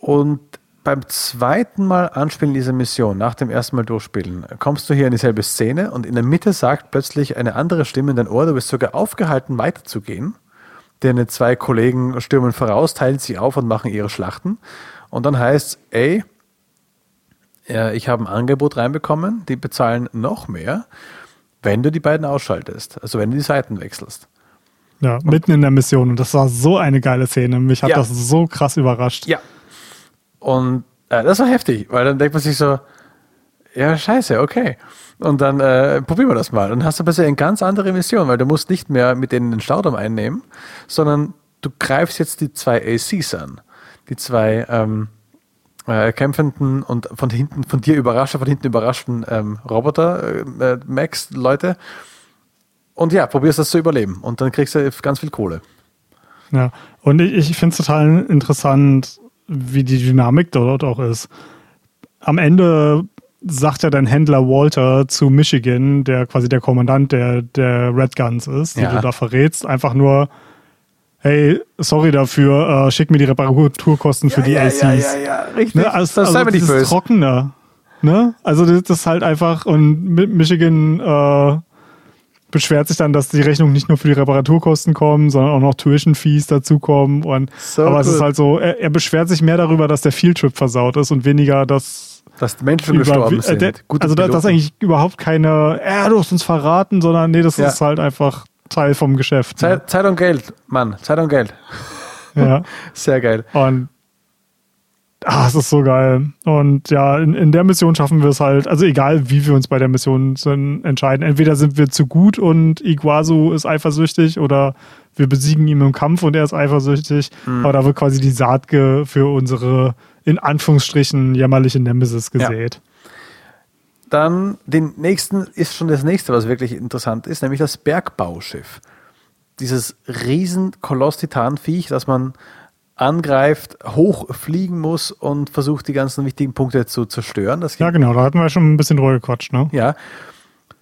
Und beim zweiten Mal anspielen dieser Mission, nach dem ersten Mal durchspielen, kommst du hier in dieselbe Szene und in der Mitte sagt plötzlich eine andere Stimme in dein Ohr, du bist sogar aufgehalten, weiterzugehen. Deine zwei Kollegen stürmen voraus, teilen sich auf und machen ihre Schlachten. Und dann heißt ey, äh, ich habe ein Angebot reinbekommen, die bezahlen noch mehr, wenn du die beiden ausschaltest, also wenn du die Seiten wechselst. Ja, mitten in der Mission. Und das war so eine geile Szene. Mich hat Ja. das so krass überrascht. Ja. Und äh, das war heftig, weil dann denkt man sich so, ja, scheiße, okay. Und dann äh, probieren wir das mal. Und hast du plötzlich eine ganz andere Mission, weil du musst nicht mehr mit denen den Staudamm einnehmen, sondern du greifst jetzt die zwei ACs an. Die zwei ähm, äh, kämpfenden und von hinten, von dir überraschten, von hinten überraschten ähm, Roboter, äh, äh, Max, Leute. Und ja, probierst das zu überleben. Und dann kriegst du ganz viel Kohle. Ja, und ich, ich finde es total interessant, wie die Dynamik dort auch ist. Am Ende sagt ja dein Händler Walter zu Michigan, der quasi der Kommandant der, der Red Guns ist, die Ja. du da verrätst, einfach nur, hey, sorry dafür, äh, schick mir die Reparaturkosten für die ACs. ja, richtig. Ne, also, das also mir nicht dieses böse. Trockene. Ne? Also das, ist halt einfach, und Mi- Michigan äh, beschwert sich dann, dass die Rechnung nicht nur für die Reparaturkosten kommen, sondern auch noch Tuition-Fees dazukommen. Und, So aber es gut. ist halt so, er, er beschwert sich mehr darüber, dass der Fieldtrip versaut ist und weniger, dass Dass Menschen über- gestorben äh, sind. der, Gute also da, das ist Piloten. eigentlich überhaupt keine, er du hast uns verraten, sondern nee, das Ja. ist halt einfach Teil vom Geschäft. ne? Zeit, Zeit und Geld, Mann. Zeit und Geld. Ja. Sehr geil. Und ah, es ist so geil. Und ja, in, in der Mission schaffen wir es halt, also egal wie wir uns bei der Mission sind, entscheiden. Entweder sind wir zu gut und Iguazu ist eifersüchtig oder wir besiegen ihn im Kampf und er ist eifersüchtig. Aber da wird quasi die Saat für unsere, in Anführungsstrichen, jämmerliche Nemesis Ja. gesät. Dann den nächsten ist schon das nächste, was wirklich interessant ist, nämlich das Bergbauschiff. Dieses riesen Koloss-Titan-Viech, das man angreift, hochfliegen muss und versucht, die ganzen wichtigen Punkte zu zerstören. Das Ja, genau, da hatten wir schon ein bisschen drüber gequatscht, ne? Ja.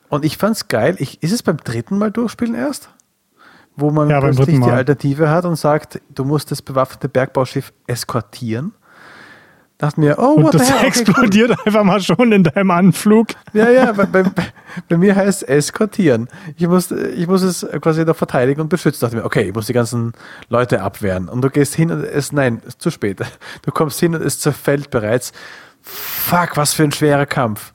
Und ich fand's geil. Ich, ist es beim dritten Mal durchspielen erst? Wo man Ja, plötzlich die. Alternative hat und sagt, du musst das bewaffnete Bergbauschiff eskortieren. Dachte mir, oh, Und what the das hell? Okay, cool. explodiert einfach mal schon in deinem Anflug. Ja, ja, bei, bei, bei mir heißt es eskortieren. Ich muss, ich muss es quasi noch verteidigen und beschützen. Dachte mir, okay, ich muss die ganzen Leute abwehren. Und du gehst hin und es, nein, ist zu spät. Du kommst hin und es zerfällt bereits. Fuck, was für ein schwerer Kampf.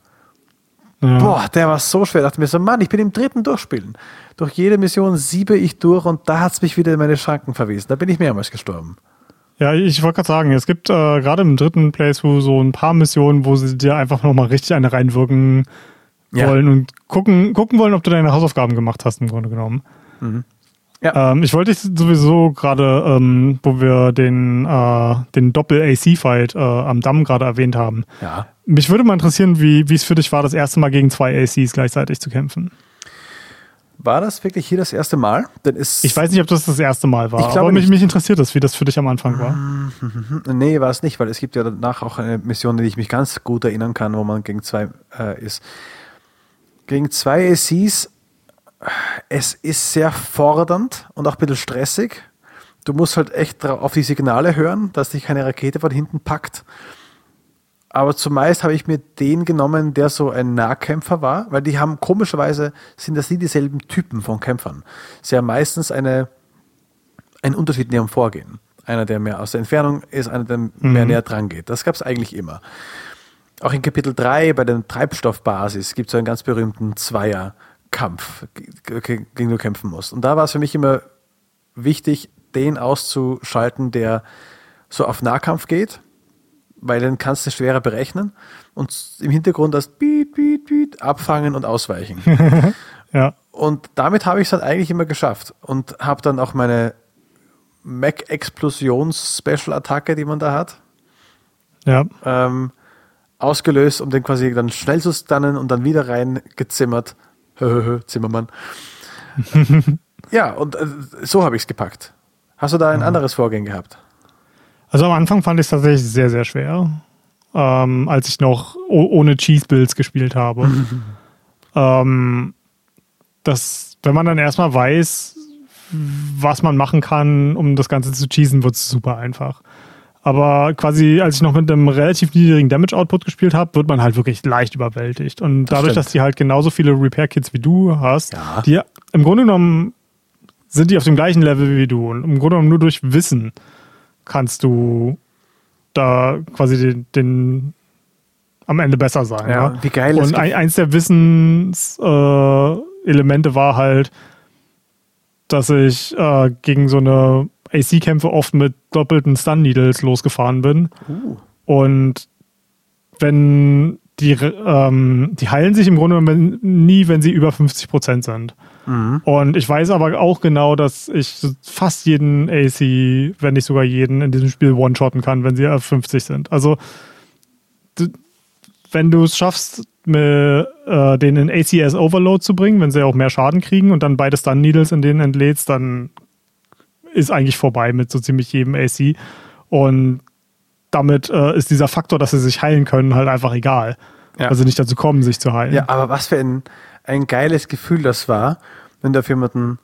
Ja. Boah, der war so schwer. Dachte mir so, Mann, ich bin im dritten Durchspielen. Durch jede Mission siebe ich durch und da hat es mich wieder in meine Schranken verwiesen. Da bin ich mehrmals gestorben. Ja, ich wollte gerade sagen, es gibt äh, gerade im dritten Playthrough so ein paar Missionen, wo sie dir einfach nochmal richtig eine reinwirken Ja. wollen und gucken, gucken wollen, ob du deine Hausaufgaben gemacht hast, im Grunde genommen. Ja. Ähm, ich wollte dich sowieso gerade, ähm, wo wir den, äh, den Doppel-AC-Fight äh, am Damm gerade erwähnt haben. Ja. Mich würde mal interessieren, wie wie es für dich war, das erste Mal gegen zwei ACs gleichzeitig zu kämpfen. War das wirklich hier das erste Mal? Denn es, Ich weiß nicht, ob das das erste Mal war, Ich glaube aber mich, mich interessiert das, wie das für dich am Anfang war. Nee, war es nicht, weil es gibt ja danach auch eine Mission, die ich mich ganz gut erinnern kann, wo man gegen zwei äh, ist. Gegen zwei ACs, es ist sehr fordernd und auch ein bisschen stressig. du musst halt echt auf die Signale hören, dass dich keine Rakete von hinten packt. Aber zumeist habe ich mir den genommen, der so ein Nahkämpfer war, weil die haben komischerweise, sind das nie dieselben Typen von Kämpfern. Sie haben meistens eine, einen Unterschied in ihrem Vorgehen. Einer, der mehr aus der Entfernung ist, einer, der mhm. mehr näher dran geht. Das gab es eigentlich immer. Auch in Kapitel 3 bei der Treibstoffbasis gibt es so einen ganz berühmten Zweierkampf, gegen den du kämpfen musst. Und da war es für mich immer wichtig, den auszuschalten, der so auf Nahkampf geht, weil den kannst du schwerer berechnen und im Hintergrund das Beat, Beat, Beat abfangen und ausweichen. ja. Und damit habe ich es halt eigentlich immer geschafft und habe dann auch meine Mac-Explosions-Special-Attacke, die man da hat, ja. ähm, ausgelöst, um den quasi dann schnell zu stunnen und dann wieder reingezimmert. Zimmermann. ja, und äh, so habe ich es gepackt. Hast du da ein ja. anderes Vorgehen gehabt? Also am Anfang fand ich es tatsächlich sehr, sehr schwer, ähm, als ich noch ohne Cheese Builds gespielt habe. ähm, das, wenn man dann erstmal weiß, was man machen kann, um das Ganze zu cheesen, wird es super einfach. Aber quasi, als ich noch mit einem relativ niedrigen Damage-Output gespielt habe, wird man halt wirklich leicht überwältigt. Und das dadurch, stimmt. dass die halt genauso viele Repair-Kits wie du hast, ja. die im Grunde genommen sind die auf dem gleichen Level wie du. Und im Grunde genommen nur durch Wissen kannst du da quasi den, den am Ende besser sein. Ja, ja? wie geil Und ein, eins der Wissenselemente äh, war halt, dass ich äh, gegen so eine AC-Kämpfe oft mit doppelten Stun-Needles losgefahren bin. Uh. Und wenn die, ähm, die heilen sich im Grunde nie, wenn sie über 50 Prozent sind. Mhm. Und ich weiß aber auch genau, dass ich fast jeden AC, wenn nicht sogar jeden, in diesem Spiel one-shotten kann, wenn sie auf 50 sind. Also, wenn du es schaffst, mit, äh, den in ACS Overload zu bringen, wenn sie auch mehr Schaden kriegen und dann beide Stun Needles in denen entlädst, dann ist eigentlich vorbei mit so ziemlich jedem AC. Und damit äh, ist dieser Faktor, dass sie sich heilen können, halt einfach egal. Ja. Also nicht dazu kommen, sich zu heilen. Ja, aber was für ein, ein geiles Gefühl das war, wenn du auf jemanden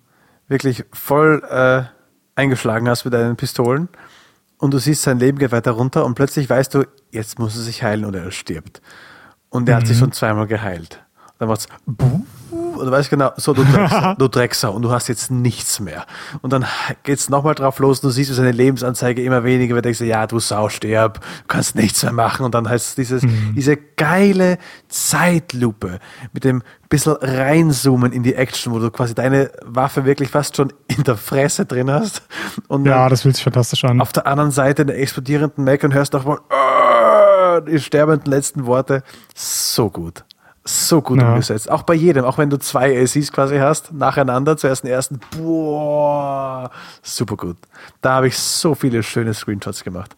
wirklich voll äh, eingeschlagen hast mit deinen Pistolen und du siehst, sein Leben geht weiter runter und plötzlich weißt du, jetzt muss er sich heilen oder er stirbt. Und er mhm. hat sich mhm. schon zweimal geheilt. Dann macht es und du weißt genau, so du Drecksau, du Drecksau und du hast jetzt nichts mehr. Und dann geht es nochmal drauf los und du siehst, wie seine Lebensanzeige immer weniger wird. denkst du, ja, du Sau, sterb, du kannst nichts mehr machen. Und dann heißt es dieses, mhm. diese geile Zeitlupe mit dem bisschen reinzoomen in die Action, wo du quasi deine Waffe wirklich fast schon in der Fresse drin hast. Und ja, das fühlt sich fantastisch an. Auf der anderen Seite der explodierenden Mac und hörst nochmal die sterbenden letzten Worte. So gut so gut ja. umgesetzt. Auch bei jedem, auch wenn du zwei ACs quasi hast, nacheinander, zuerst den ersten, boah, super gut. Da habe ich so viele schöne Screenshots gemacht.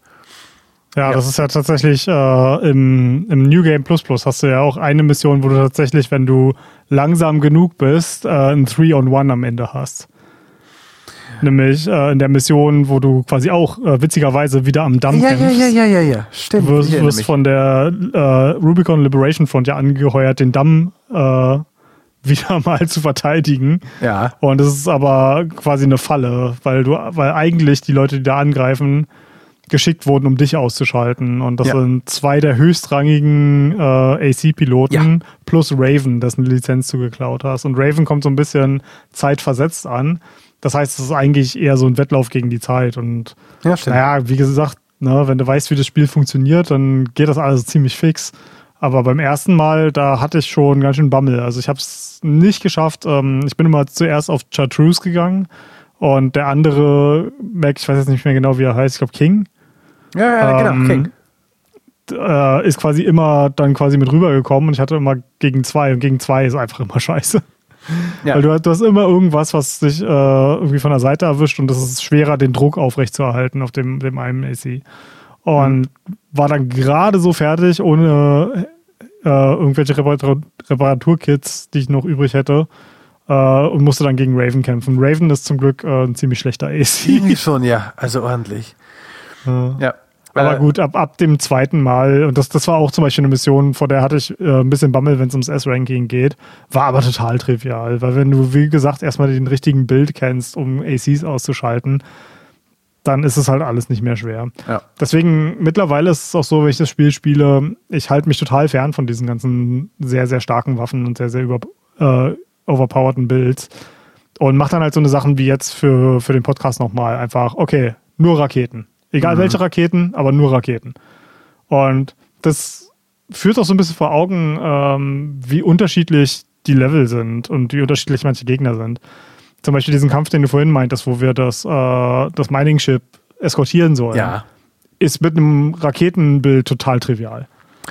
Ja, ja. das ist ja tatsächlich äh, im, im New Game Plus Plus hast du ja auch eine Mission, wo du tatsächlich, wenn du langsam genug bist, äh, ein 3-on-1 am Ende hast. Nämlich äh, in der Mission, wo du quasi auch äh, witzigerweise wieder am Damm ja, kämpfst. Ja, ja, ja, ja, ja, stimmt. Du wirst, wirst von der äh, Rubicon Liberation Front ja angeheuert, den Damm äh, wieder mal zu verteidigen. Ja. Und das ist aber quasi eine Falle, weil du, weil eigentlich die Leute, die da angreifen, geschickt wurden, um dich auszuschalten. Und das ja. sind zwei der höchstrangigen äh, AC-Piloten ja. plus Raven, dessen Lizenz du geklaut hast. Und Raven kommt so ein bisschen zeitversetzt an. Das heißt, es ist eigentlich eher so ein Wettlauf gegen die Zeit. Und ja, stimmt. naja, wie gesagt, ne, wenn du weißt, wie das Spiel funktioniert, dann geht das alles ziemlich fix. Aber beim ersten Mal, da hatte ich schon ganz schön Bammel. Also ich habe es nicht geschafft. Ähm, ich bin immer zuerst auf Chartreuse gegangen und der andere Mac, ich weiß jetzt nicht mehr genau, wie er heißt, ich glaube King. Ja, ja, genau, ähm, King. Äh, ist quasi immer dann quasi mit rübergekommen und ich hatte immer gegen zwei und gegen zwei ist einfach immer scheiße. Ja. Weil du, du, hast immer irgendwas, was dich äh, irgendwie von der Seite erwischt und es ist schwerer, den Druck aufrechtzuerhalten auf dem, dem einen AC. Und mhm. war dann gerade so fertig, ohne äh, irgendwelche Reparatur Reparaturkits, die ich noch übrig hätte. Äh, und musste dann gegen Raven kämpfen. Raven ist zum Glück äh, ein ziemlich schlechter AC. Irgendwie schon, ja. Also ordentlich. ja. Aber gut, ab, ab dem zweiten Mal, und das, das war auch zum Beispiel eine Mission, vor der hatte ich äh, ein bisschen Bammel, wenn es ums S-Ranking geht, war aber total trivial. Weil wenn du, wie gesagt, erstmal den richtigen Bild kennst, um ACs auszuschalten, dann ist es halt alles nicht mehr schwer. Ja. Deswegen, mittlerweile ist es auch so, wenn ich das Spiel spiele, ich halte mich total fern von diesen ganzen sehr, sehr starken Waffen und sehr, sehr über, äh, overpowerten Builds. Und mache dann halt so eine Sachen wie jetzt für, für den Podcast nochmal. Einfach, okay, nur Raketen. Egal welche Raketen, aber nur Raketen. Und das führt auch so ein bisschen vor Augen, ähm, wie unterschiedlich die Level sind und wie unterschiedlich manche Gegner sind. Zum Beispiel diesen Kampf, den du vorhin meintest, wo wir das, äh, das Mining-Ship eskortieren sollen, Ja. ist mit einem Raketenbild total trivial.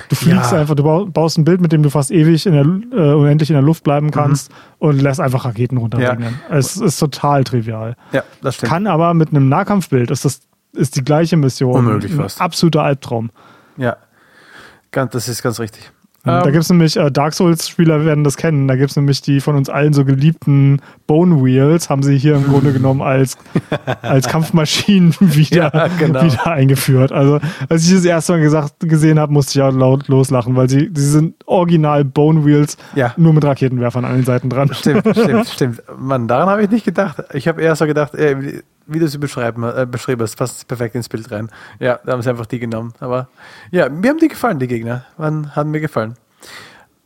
Du fliegst Ja. einfach, du bau- baust ein Bild, mit dem du fast ewig in der, äh, unendlich in der Luft bleiben kannst und lässt einfach Raketen runterregnen. Es ist total trivial. Ja, das stimmt. Kann aber mit einem Nahkampfbild ist das ist die gleiche Mission. Unmöglich fast. Absoluter Albtraum. Ja, ganz, das ist ganz richtig. da Ähm, gibt es nämlich, äh, Dark Souls-Spieler werden das kennen, da gibt es nämlich die von uns allen so geliebten Bone Wheels, haben sie hier im Grunde genommen als, als Kampfmaschinen wieder, Ja, genau. wieder eingeführt. Also, als ich das erste Mal gesagt, gesehen habe, musste ich auch laut loslachen, weil sie, sie sind original Bone Wheels, Ja. nur mit Raketenwerfern an den Seiten dran. Stimmt, stimmt, stimmt. Mann, daran habe ich nicht gedacht. Ich habe eher so gedacht, äh, wie, du sie beschreiben, äh, beschrieben hast, passt perfekt ins Bild rein. Ja, da haben sie einfach die genommen. Aber ja, mir haben die gefallen, die Gegner. Waren, haben mir gefallen.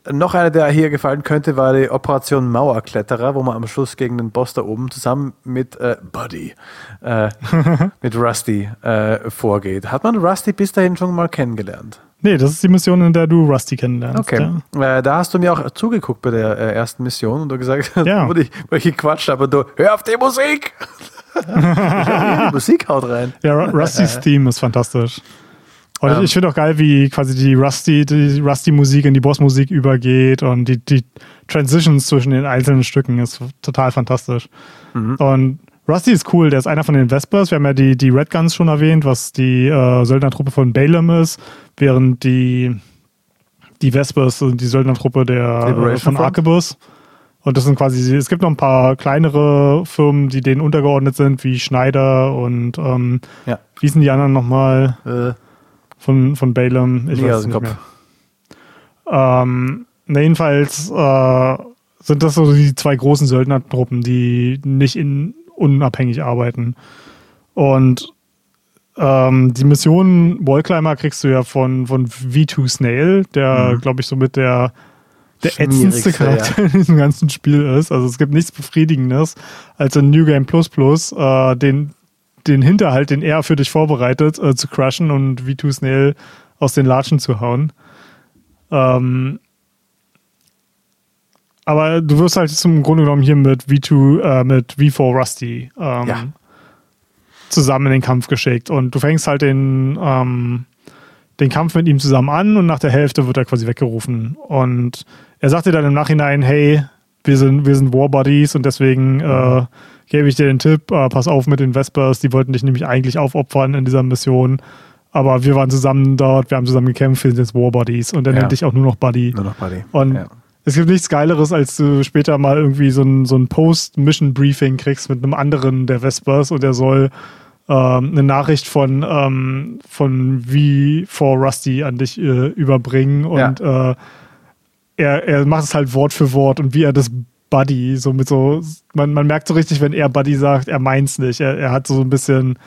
Noch einer, der hier gefallen könnte, war die Operation Mauerkletterer, wo man am Schluss gegen den Boss da oben zusammen mit äh, Buddy, äh, mit Rusty äh, vorgeht. Hat man Rusty bis dahin schon mal kennengelernt? Nee, das ist die Mission, in der du Rusty kennenlernst. Okay. Ja. Äh, da hast du mir auch zugeguckt bei der äh, ersten Mission und du gesagt hast, Ja. wo, ich, wo ich gequatscht habe und du, hör auf die Musik! die Musik haut rein. Ja, Ru- Rustys Theme ist fantastisch. Und Ähm. ich finde auch geil, wie quasi die Rusty, die Rusty-Musik in die Boss-Musik übergeht und die, die Transitions zwischen den einzelnen Stücken ist total fantastisch. Mhm. Und Rusty ist cool, der ist einer von den Vespers. Wir haben ja die, die Red Guns schon erwähnt, was die äh, Söldnertruppe von Balaam ist, während die, die Vespers sind die Söldnertruppe der, äh, von? Arquebus. Und das sind quasi, es gibt noch ein paar kleinere Firmen, die denen untergeordnet sind, wie Schneider und ähm, Ja. wie sind die anderen nochmal Äh, von, von Balaam? Ich Nie weiß es nicht Kopf. mehr. Ähm, na jedenfalls äh, sind das so die zwei großen Söldnertruppen, die nicht in, unabhängig arbeiten. Und ähm, die Mission Wallclimber kriegst du ja von, von V2 Snail, der, Mhm. glaube ich, somit der, der ätzendste Charakter in diesem ganzen Spiel ist. Also es gibt nichts Befriedigendes als in New Game Plus Plus äh, den, den Hinterhalt, den er für dich vorbereitet, äh, zu crushen und V2 Snail aus den Latschen zu hauen. Ähm, aber du wirst halt zum Grunde genommen hier mit V2, äh, mit V4 Rusty ähm, Ja. zusammen in den Kampf geschickt. Und du fängst halt den, ähm, den Kampf mit ihm zusammen an und nach der Hälfte wird er quasi weggerufen. Und er sagt dir dann im Nachhinein, hey, wir sind, wir sind War Buddies und deswegen äh, gebe ich dir den Tipp, äh, pass auf mit den Vespers, die wollten dich nämlich eigentlich aufopfern in dieser Mission. Aber wir waren zusammen dort, wir haben zusammen gekämpft, wir sind jetzt War Buddies. Und er Ja. nennt dich auch nur noch Buddy. nur noch Buddy. Und ja. Es gibt nichts Geileres, als du später mal irgendwie so ein, so ein Post-Mission-Briefing kriegst mit einem anderen der Vespers und der soll ähm, eine Nachricht von, ähm, von V4 Rusty an dich äh, überbringen und äh, er, er macht es halt Wort für Wort und wie er das Buddy, so mit so, man, man merkt so richtig, wenn er Buddy sagt, er meint's nicht. Er, er hat so ein bisschen,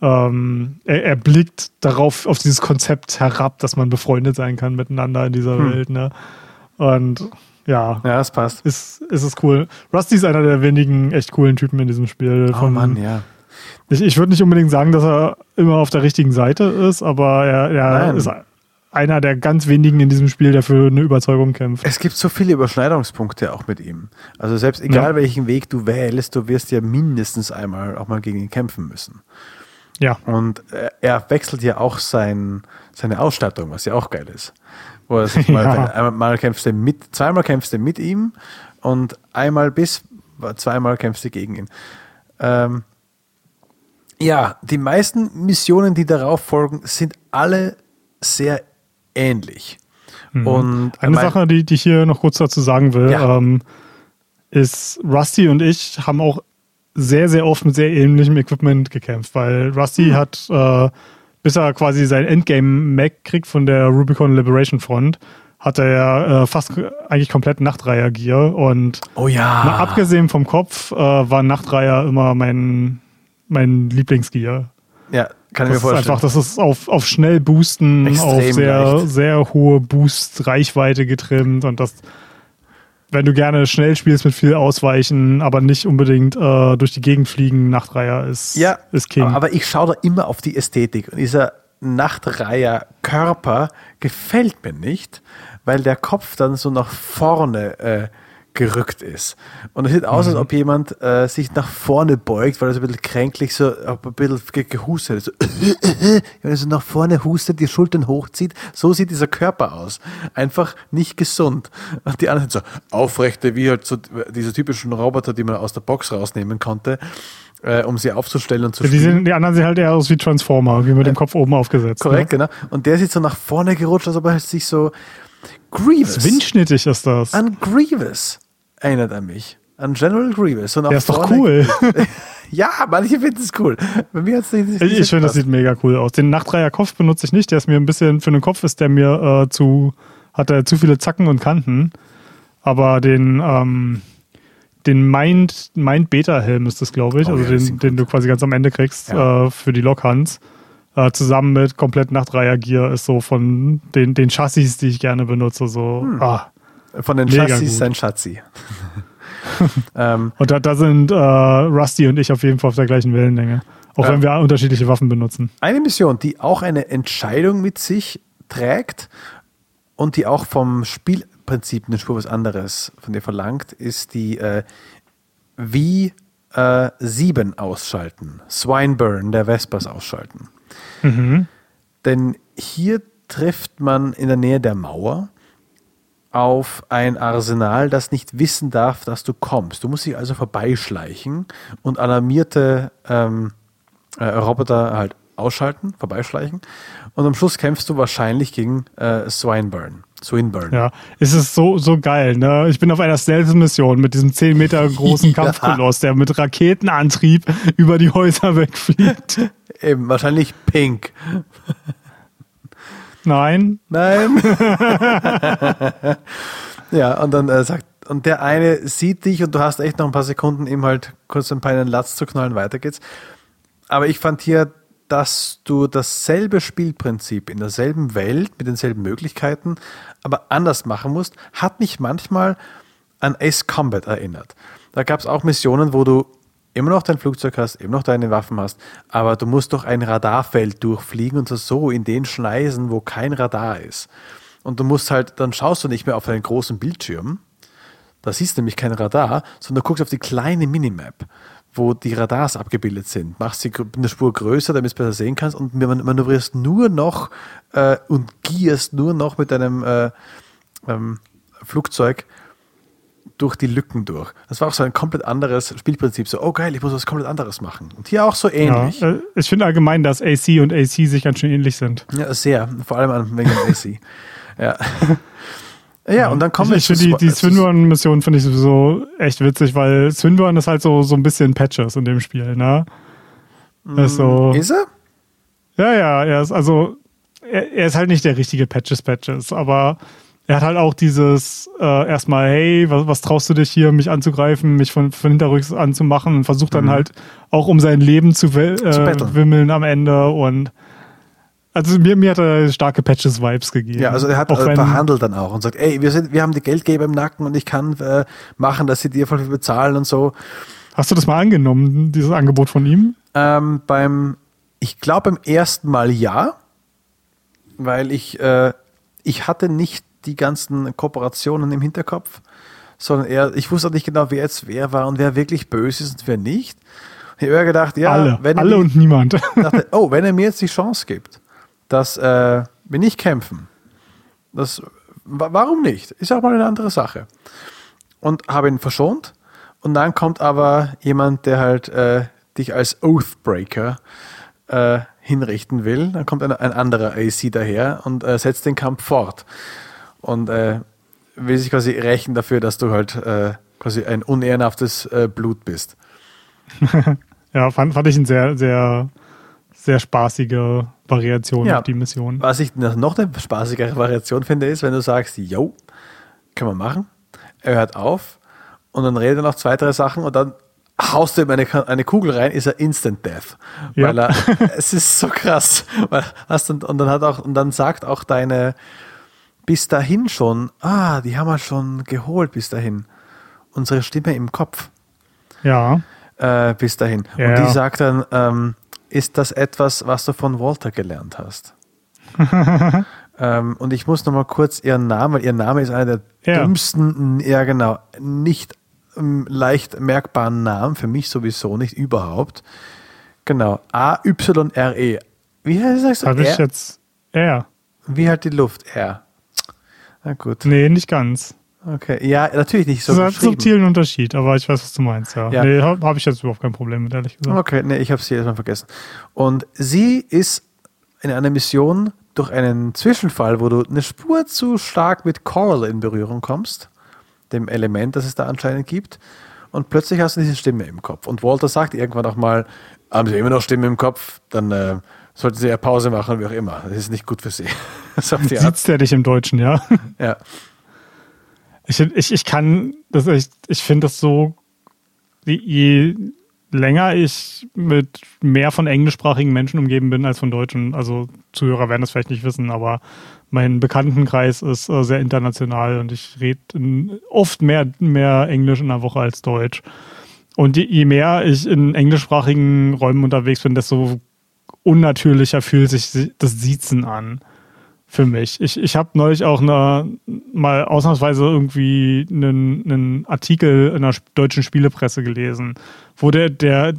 ähm, er, er blickt darauf, auf dieses Konzept herab, dass man befreundet sein kann miteinander in dieser Hm. Welt, ne? Und ja, ja, das passt. ist, ist es cool. Rusty ist einer der wenigen echt coolen Typen in diesem Spiel. Oh Mann, ja. Ich, ich würde nicht unbedingt sagen, dass er immer auf der richtigen Seite ist, aber er, er Nein. ist einer der ganz wenigen in diesem Spiel, der für eine Überzeugung kämpft. Es gibt so viele Überschneidungspunkte auch mit ihm. Also selbst egal Ja. welchen Weg du wählst, du wirst ja mindestens einmal auch mal gegen ihn kämpfen müssen. Ja, Und äh, er wechselt ja auch sein, seine Ausstattung, was ja auch geil ist. Wo er sich mal, Ja. einmal mal kämpfst du mit, zweimal kämpfst du mit ihm und einmal bis zweimal kämpfst du gegen ihn. Ähm, ja, die meisten Missionen, die darauf folgen, sind alle sehr ähnlich. Und Mhm. Eine mein- Sache, die, die ich hier noch kurz dazu sagen will, Ja. ähm, ist, Rusty und ich haben auch sehr, sehr oft mit sehr ähnlichem Equipment gekämpft, weil Rusty Hm. hat, äh, bis er quasi sein Endgame-Mac kriegt von der Rubicon Liberation Front, hat er ja äh, fast eigentlich komplett Nachtreiher-Gear und oh ja. mal abgesehen vom Kopf äh, war Nachtreiher immer mein, mein Lieblingsgear. Ja, kann ich mir Das ist vorstellen. einfach, das ist auf, auf schnell boosten, Extrem auf sehr, leicht. sehr hohe Boost-Reichweite getrimmt und das, wenn du gerne schnell spielst mit viel Ausweichen, aber nicht unbedingt äh, durch die Gegend fliegen, Nachtreiher ist, ja, ist King. Aber, ich schaue da immer auf die Ästhetik. Und dieser Nachtreiher Körper gefällt mir nicht, weil der Kopf dann so nach vorne äh, gerückt ist. Und es sieht aus, Mhm. als ob jemand äh, sich nach vorne beugt, weil er so ein bisschen kränklich so ein bisschen ge gehustet ist. So, wenn er so nach vorne hustet, die Schultern hochzieht, so sieht dieser Körper aus. Einfach nicht gesund. Und die anderen sind so aufrechte, wie halt so diese typischen Roboter, die man aus der Box rausnehmen konnte, äh, um sie aufzustellen und zu die, spielen. sehen, die anderen sehen halt eher aus wie Transformer, wie mit dem Kopf oben aufgesetzt. Korrekt, Ne? genau. Und der sieht so nach vorne gerutscht, als ob er sich so Grievous. Windschnittig ist das. An Grievous erinnert er mich. An General Grievous. Nach Der ist doch cool. Ja, manche finden es cool. Bei mir hat es nicht, nicht Ich, ich finde, das sieht mega cool aus. Den Nachtreiher Kopf benutze ich nicht. Der ist mir ein bisschen, für den Kopf ist der mir äh, zu, hat er zu viele Zacken und Kanten. Aber den, ähm, den Mind, Mind Beta Helm ist das, glaube ich. Oh also ja, den, den du quasi ganz am Ende kriegst Ja. äh, für die Lokhans. Äh, zusammen mit komplett Nachtreiher Gear ist so von den, den Chassis, die ich gerne benutze, so. Hm. Ah. Von den Mega Chassis gut. sein Schatzi. ähm, Und da, da sind äh, Rusty und ich auf jeden Fall auf der gleichen Wellenlänge. Auch Ja. wenn wir unterschiedliche Waffen benutzen. eine Mission, die auch eine Entscheidung mit sich trägt und die auch vom Spielprinzip eine Spur was anderes von dir verlangt, ist die äh, V7 ausschalten. Swineburn der Vespers ausschalten. Denn hier trifft man in der Nähe der Mauer auf ein Arsenal, das nicht wissen darf, dass du kommst. Du musst dich also vorbeischleichen und alarmierte ähm, äh, Roboter halt ausschalten, vorbeischleichen. Und am Schluss kämpfst du wahrscheinlich gegen äh, Swineburn. Swinburne. Ja, es ist so, so geil. Ne? Ich bin auf einer Stealth-Mission mit diesem 10 Meter großen. Kampfkoloss, der mit Raketenantrieb über die Häuser wegfliegt. Eben, wahrscheinlich pink. Nein, Nein. ja, und dann äh, sagt, und der eine sieht dich und du hast echt noch ein paar Sekunden, ihm halt kurz ein paar in den Latz zu knallen, weiter geht's. Aber ich fand hier, dass du dasselbe Spielprinzip in derselben Welt mit denselben Möglichkeiten, aber anders machen musst, hat mich manchmal an Ace Combat erinnert. Da gab es auch Missionen, wo du immer noch dein Flugzeug hast, immer noch deine Waffen hast, aber du musst durch ein Radarfeld durchfliegen und so in den Schneisen, wo kein Radar ist. Und du musst halt, dann schaust du nicht mehr auf deinen großen Bildschirm, da siehst du nämlich kein Radar, sondern du guckst auf die kleine Minimap, wo die Radars abgebildet sind. Machst sie eine Spur größer, damit du es besser sehen kannst und man- manövrierst nur noch äh, und gierst nur noch mit deinem äh, ähm, Flugzeug durch die Lücken durch. Das war auch so ein komplett anderes Spielprinzip. So, oh geil, ich muss was komplett anderes machen. Und hier auch so ja, ähnlich. Ja, äh, ich finde allgemein, dass AC und AC sich ganz schön ähnlich sind. sehr. Vor allem an wegen AC. ja. ja, und dann kommen wir ich, ich finde die, die Swinburne-Mission finde ich sowieso echt witzig, weil Swinburne ist halt so, so ein bisschen Patches in dem Spiel, ne? Ist so, Ist er? ja, ja, er ist also, er, er ist halt nicht der richtige Patches Patches, aber er hat halt auch dieses äh, erstmal, hey, was, was traust du dich hier, mich anzugreifen, mich von, von hinterrücks anzumachen und versucht dann halt auch um sein Leben zu, äh, wimmeln am Ende und also mir, mir hat er starke Patches-Vibes gegeben. Ja, also er hat auch wenn, verhandelt dann auch und sagt, ey, wir, sind, wir haben die Geldgeber im Nacken und ich kann äh, machen, dass sie dir voll viel bezahlen und so. Hast du das mal angenommen, dieses Angebot von ihm? Ähm, beim, ich glaube beim ersten Mal ja, weil ich, äh, ich hatte nicht die ganzen Kooperationen im Hinterkopf, sondern eher, ich wusste auch nicht genau, wer jetzt wer war und wer wirklich böse ist und wer nicht. Ich habe gedacht, ja, alle, wenn alle mir- und niemand. dachte, oh, wenn er mir jetzt die Chance gibt, dass äh, wir nicht kämpfen, das, wa- warum nicht? Ist auch mal eine andere Sache. Und habe ihn verschont. Und dann kommt aber jemand, der halt äh, dich als Oathbreaker äh, hinrichten will. Dann kommt ein, ein anderer AC daher und äh, setzt den Kampf fort. Und äh, will sich quasi rächen dafür, dass du halt äh, quasi ein unehrenhaftes äh, Blut bist. ja, fand, fand ich eine sehr, sehr, sehr spaßige Variation Ja. auf die Mission. Was ich noch eine spaßigere Variation finde, ist, wenn du sagst, yo, können wir machen. Er hört auf und dann redet er noch zwei, drei Sachen und dann haust du ihm eine, eine Kugel rein, ist er Instant Death. Ja. Weil er, es ist so krass. Weil hast dann, und dann hat auch, und dann sagt auch deine bis dahin schon, ah, die haben wir schon geholt bis dahin. Unsere Stimme im Kopf Ja. äh, bis dahin. Ja. Und die sagt dann, ähm, ist das etwas, was du von Walter gelernt hast? ähm, und ich muss noch mal kurz ihren Namen, weil ihr Name ist einer der Ja. dümmsten, ja genau, nicht ähm, leicht merkbaren Namen, für mich sowieso nicht überhaupt. Genau, A-Y-R-E. Wie heißt das? Habe ich R? jetzt. Ja. Wie halt die Luft? R. Na gut. Nee, nicht ganz. Okay. Ja, natürlich nicht so das ist ein subtilen Unterschied, aber ich weiß, was du meinst, ja. Ja. Nee, habe hab ich jetzt überhaupt kein Problem mit, ehrlich gesagt. Okay, nee, ich habe sie erstmal vergessen. Und sie ist in einer Mission durch einen Zwischenfall, wo du eine Spur zu stark mit Coral in Berührung kommst, dem Element, das es da anscheinend gibt, und plötzlich hast du diese Stimme im Kopf. Und Walter sagt irgendwann auch mal, haben Sie immer noch Stimme im Kopf, dann äh, sollten Sie ja Pause machen, wie auch immer. Das ist nicht gut für Sie. Art. Sieht's der dich im Deutschen, ja? Ja. Ich, ich, ich kann, das, ich, ich finde das so, je länger ich mit mehr von englischsprachigen Menschen umgeben bin als von Deutschen, also Zuhörer werden das vielleicht nicht wissen, aber mein Bekanntenkreis ist äh, sehr international und ich rede oft mehr, mehr Englisch in der Woche als Deutsch. Und je, je mehr ich in englischsprachigen Räumen unterwegs bin, desto unnatürlicher fühlt sich das Siezen an für mich. Ich, ich habe neulich auch eine, mal ausnahmsweise irgendwie einen, einen Artikel in der deutschen Spielepresse gelesen, wo der, der,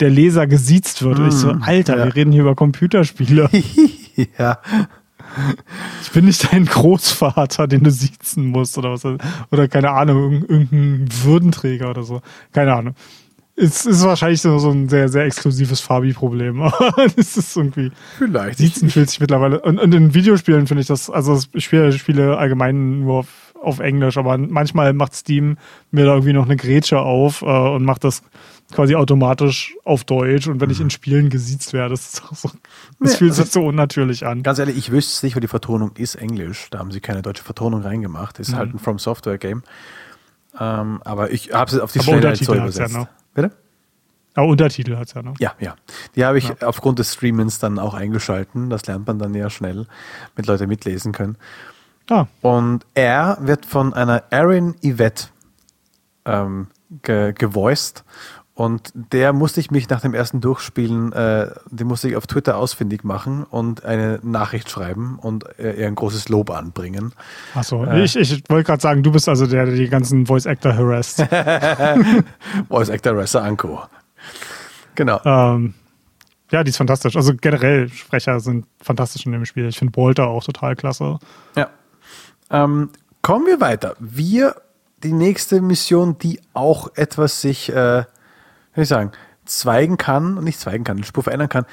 der Leser gesiezt wird. Und ich so, Alter, ja. wir reden hier über Computerspiele. ja. Ich bin nicht dein Großvater, den du siezen musst oder was. Oder keine Ahnung, irg- irgendein Würdenträger oder so. Keine Ahnung. Es ist wahrscheinlich so, so ein sehr, sehr exklusives Fabi-Problem. Aber es ist irgendwie. Vielleicht. Siezen fühlt sich mittlerweile. Und, und in Videospielen finde ich das, also ich spiele Spiele allgemein nur auf, auf Englisch, aber manchmal macht Steam mir da irgendwie noch eine Grätsche auf äh, und macht das quasi automatisch auf Deutsch. Und wenn ich in Spielen gesiezt werde, das, so, das Nee, fühlt also- sich so unnatürlich an. Ganz ehrlich, ich wüsste es nicht, weil die Vertonung ist Englisch. Da haben sie keine deutsche Vertonung reingemacht. Ist halt ein From Software Game. Ähm, aber ich habe es auf die Aber Schnelle halt so Untertitel hat's ja übersetzt. noch. Bitte? Aber Untertitel hat es ja noch. Ja, ja. Die habe ich aufgrund des Streamens dann auch eingeschalten. Das lernt man dann ja schnell, mit Leute mitlesen können. Ah, Und er wird von einer Erin Yvette ähm, ge gevoiced. Und der musste ich mich nach dem ersten Durchspielen, äh, den musste ich auf Twitter ausfindig machen und eine Nachricht schreiben und äh, ihr ein großes Lob anbringen. achso. Äh. Ich, ich wollte gerade sagen, du bist also der, der die ganzen Voice Actor harasst. Voice Actor Ressa Anko. Genau. ähm, ja, die ist fantastisch. Also generell, Sprecher sind fantastisch in dem Spiel. Ich finde Walter auch total klasse. Ja. Ähm, kommen wir weiter. Wir, die nächste Mission, die auch etwas sich, äh, soll ich sagen, zweigen kann, nicht zweigen kann, den Spur verändern kann,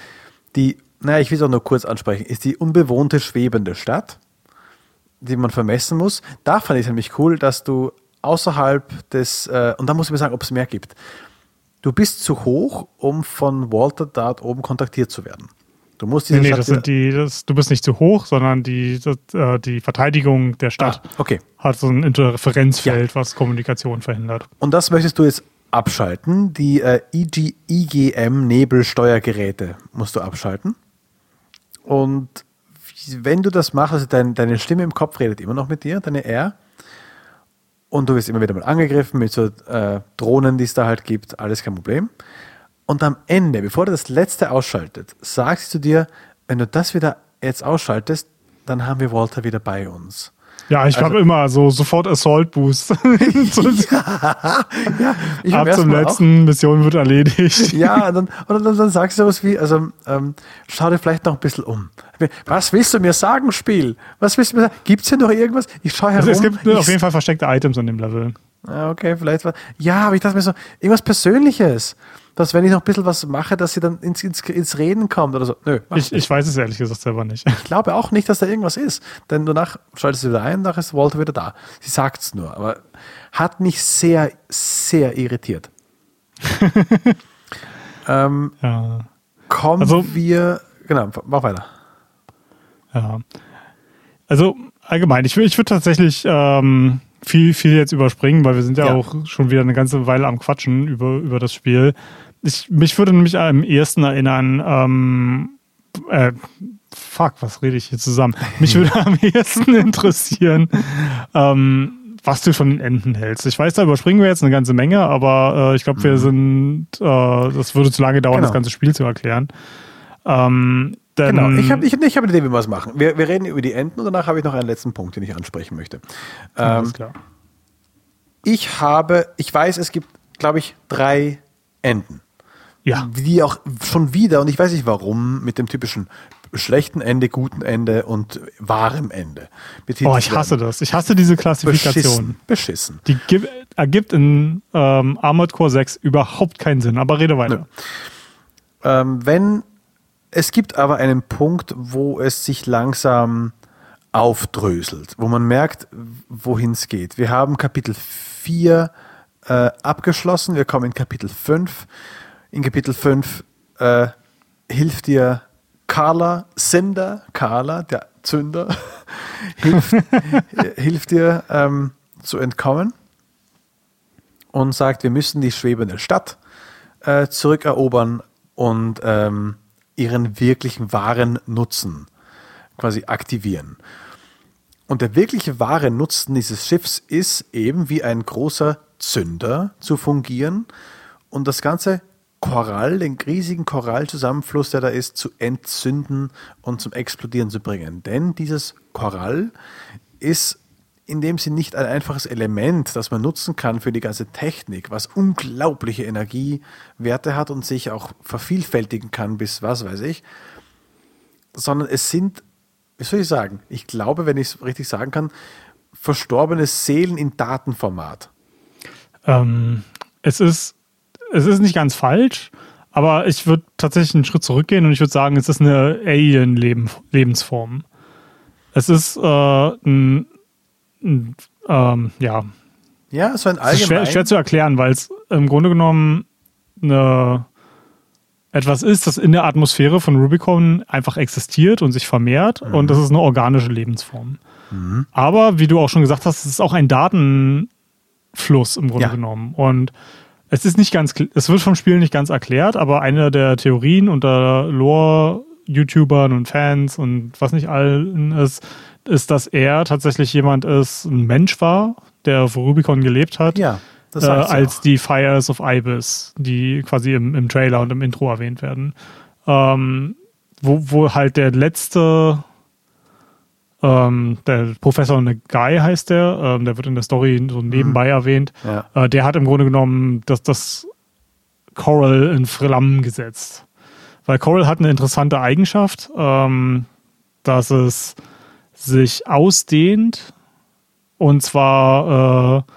die, naja, ich will es auch nur kurz ansprechen, ist die unbewohnte schwebende Stadt, die man vermessen muss. Da fand ich es nämlich cool, dass du außerhalb des, äh, und da muss ich mir sagen, ob es mehr gibt. Du bist zu hoch, um von Walter dort oben kontaktiert zu werden. Du musst diese Nee, nee, Stadt das sind die, das, du bist nicht zu hoch, sondern die, das, äh, die Verteidigung der Stadt Ah, okay. hat so ein Interferenzfeld, was Kommunikation verhindert. Und das möchtest du jetzt abschalten. Die äh, IG, IGM Nebelsteuergeräte musst du abschalten. Und wenn du das machst, also dein, deine Stimme im Kopf redet immer noch mit dir, deine R. Und du wirst immer wieder mal angegriffen mit so äh, Drohnen, die es da halt gibt, alles kein Problem. Und am Ende, bevor du das letzte ausschaltet, sagst du dir, wenn du das wieder jetzt ausschaltest, dann haben wir Walter wieder bei uns. Ja, ich Also- habe immer so sofort Assault Boost. so, Ich ab hab zum erstmal auch- letzten, Mission wird erledigt. Ja, und dann, oder dann, dann sagst du sowas wie, also ähm, schau dir vielleicht noch ein bisschen um. Was willst du mir sagen, Spiel? Was willst du mir sagen? Gibt es hier noch irgendwas? Ich schaue herum. Also es gibt ich, auf jeden Fall versteckte Items in dem Level. Ah, Okay, vielleicht was. Ja, aber ich dachte mir so, irgendwas Persönliches. Dass wenn ich noch ein bisschen was mache, dass sie dann ins, ins, ins Reden kommt oder so. Nö, Ich, ich weiß es ehrlich gesagt selber nicht. ich glaube auch nicht, dass da irgendwas ist. Denn danach schaltest du wieder ein, danach ist Walter wieder da. Sie sagt es nur, aber hat mich sehr, sehr irritiert. ähm, Ja. kommen Also- wir. Genau, mach weiter. Ja. Also allgemein, ich, ich würde tatsächlich ähm, viel, viel jetzt überspringen, weil wir sind ja, Ja. auch schon wieder eine ganze Weile am Quatschen über, über das Spiel. Ich, mich würde nämlich am ehesten erinnern, ähm, äh, fuck, was rede ich hier zusammen? Mich würde am ehesten interessieren, ähm, was du von den Enden hältst. Ich weiß, da überspringen wir jetzt eine ganze Menge, aber äh, ich glaube, wir sind, äh, das würde zu lange dauern, Genau. das ganze Spiel zu erklären. Ähm, Genau, ich habe ich, ich hab eine Idee, wie wir es machen. Wir, wir reden über die Enden und danach habe ich noch einen letzten Punkt, den ich ansprechen möchte. Alles Ähm, klar. ich habe, ich weiß, es gibt, glaube ich, drei Enden. Ja. Die auch schon wieder, und ich weiß nicht warum, mit dem typischen schlechten Ende, guten Ende und wahrem Ende. Oh, ich hasse das. Ich hasse diese Klassifikation. Beschissen. Beschissen. Die gib, ergibt in ähm, Armored Core 6 überhaupt keinen Sinn, aber rede weiter. Ähm, wenn es gibt aber einen Punkt, wo es sich langsam aufdröselt, wo man merkt, wohin es geht. Wir haben Kapitel 4 äh, abgeschlossen, wir kommen in Kapitel 5. In Kapitel 5 äh, hilft dir Carla, Sender, Carla, der Zünder, hilft, hilft dir ähm, zu entkommen und sagt, wir müssen die schwebende Stadt äh, zurückerobern und ähm, ihren wirklichen wahren Nutzen quasi aktivieren. Und der wirkliche wahre Nutzen dieses Schiffs ist eben wie ein großer Zünder zu fungieren und das ganze Korall, den riesigen Korallzusammenfluss, der da ist, zu entzünden und zum Explodieren zu bringen. Denn dieses Korall ist in dem Sinn nicht ein einfaches Element, das man nutzen kann für die ganze Technik, was unglaubliche Energiewerte hat und sich auch vervielfältigen kann bis was weiß ich, sondern es sind, wie soll ich sagen, ich glaube, wenn ich es richtig sagen kann, verstorbene Seelen in Datenformat. Ähm, es, ist, es ist nicht ganz falsch, aber ich würde tatsächlich einen Schritt zurückgehen und ich würde sagen, es ist eine Alien-Lebensform. Es ist äh, ein, ein ähm, ja, Ja, ein es ist schwer, allgemein. schwer zu erklären, weil es im Grunde genommen eine, etwas ist, das in der Atmosphäre von Rubicon einfach existiert und sich vermehrt und das ist eine organische Lebensform. Aber wie du auch schon gesagt hast, es ist auch ein Datenfluss im Grunde Ja. genommen und es ist nicht ganz, es wird vom Spiel nicht ganz erklärt, aber eine der Theorien unter Lore-YouTubern und Fans und was nicht allen ist, ist, dass er tatsächlich jemand ist, ein Mensch war, der auf Rubicon gelebt hat, Ja, äh, als auch. die Fires of Ibis, die quasi im, im Trailer und im Intro erwähnt werden. Ähm, wo, wo halt der letzte, ähm, der Professor Guy heißt der, ähm, der wird in der Story so nebenbei erwähnt, Mhm. Ja. äh, der hat im Grunde genommen das, das Coral in Flammen gesetzt. Weil Coral hat eine interessante Eigenschaft, ähm, dass es sich ausdehnt und zwar äh,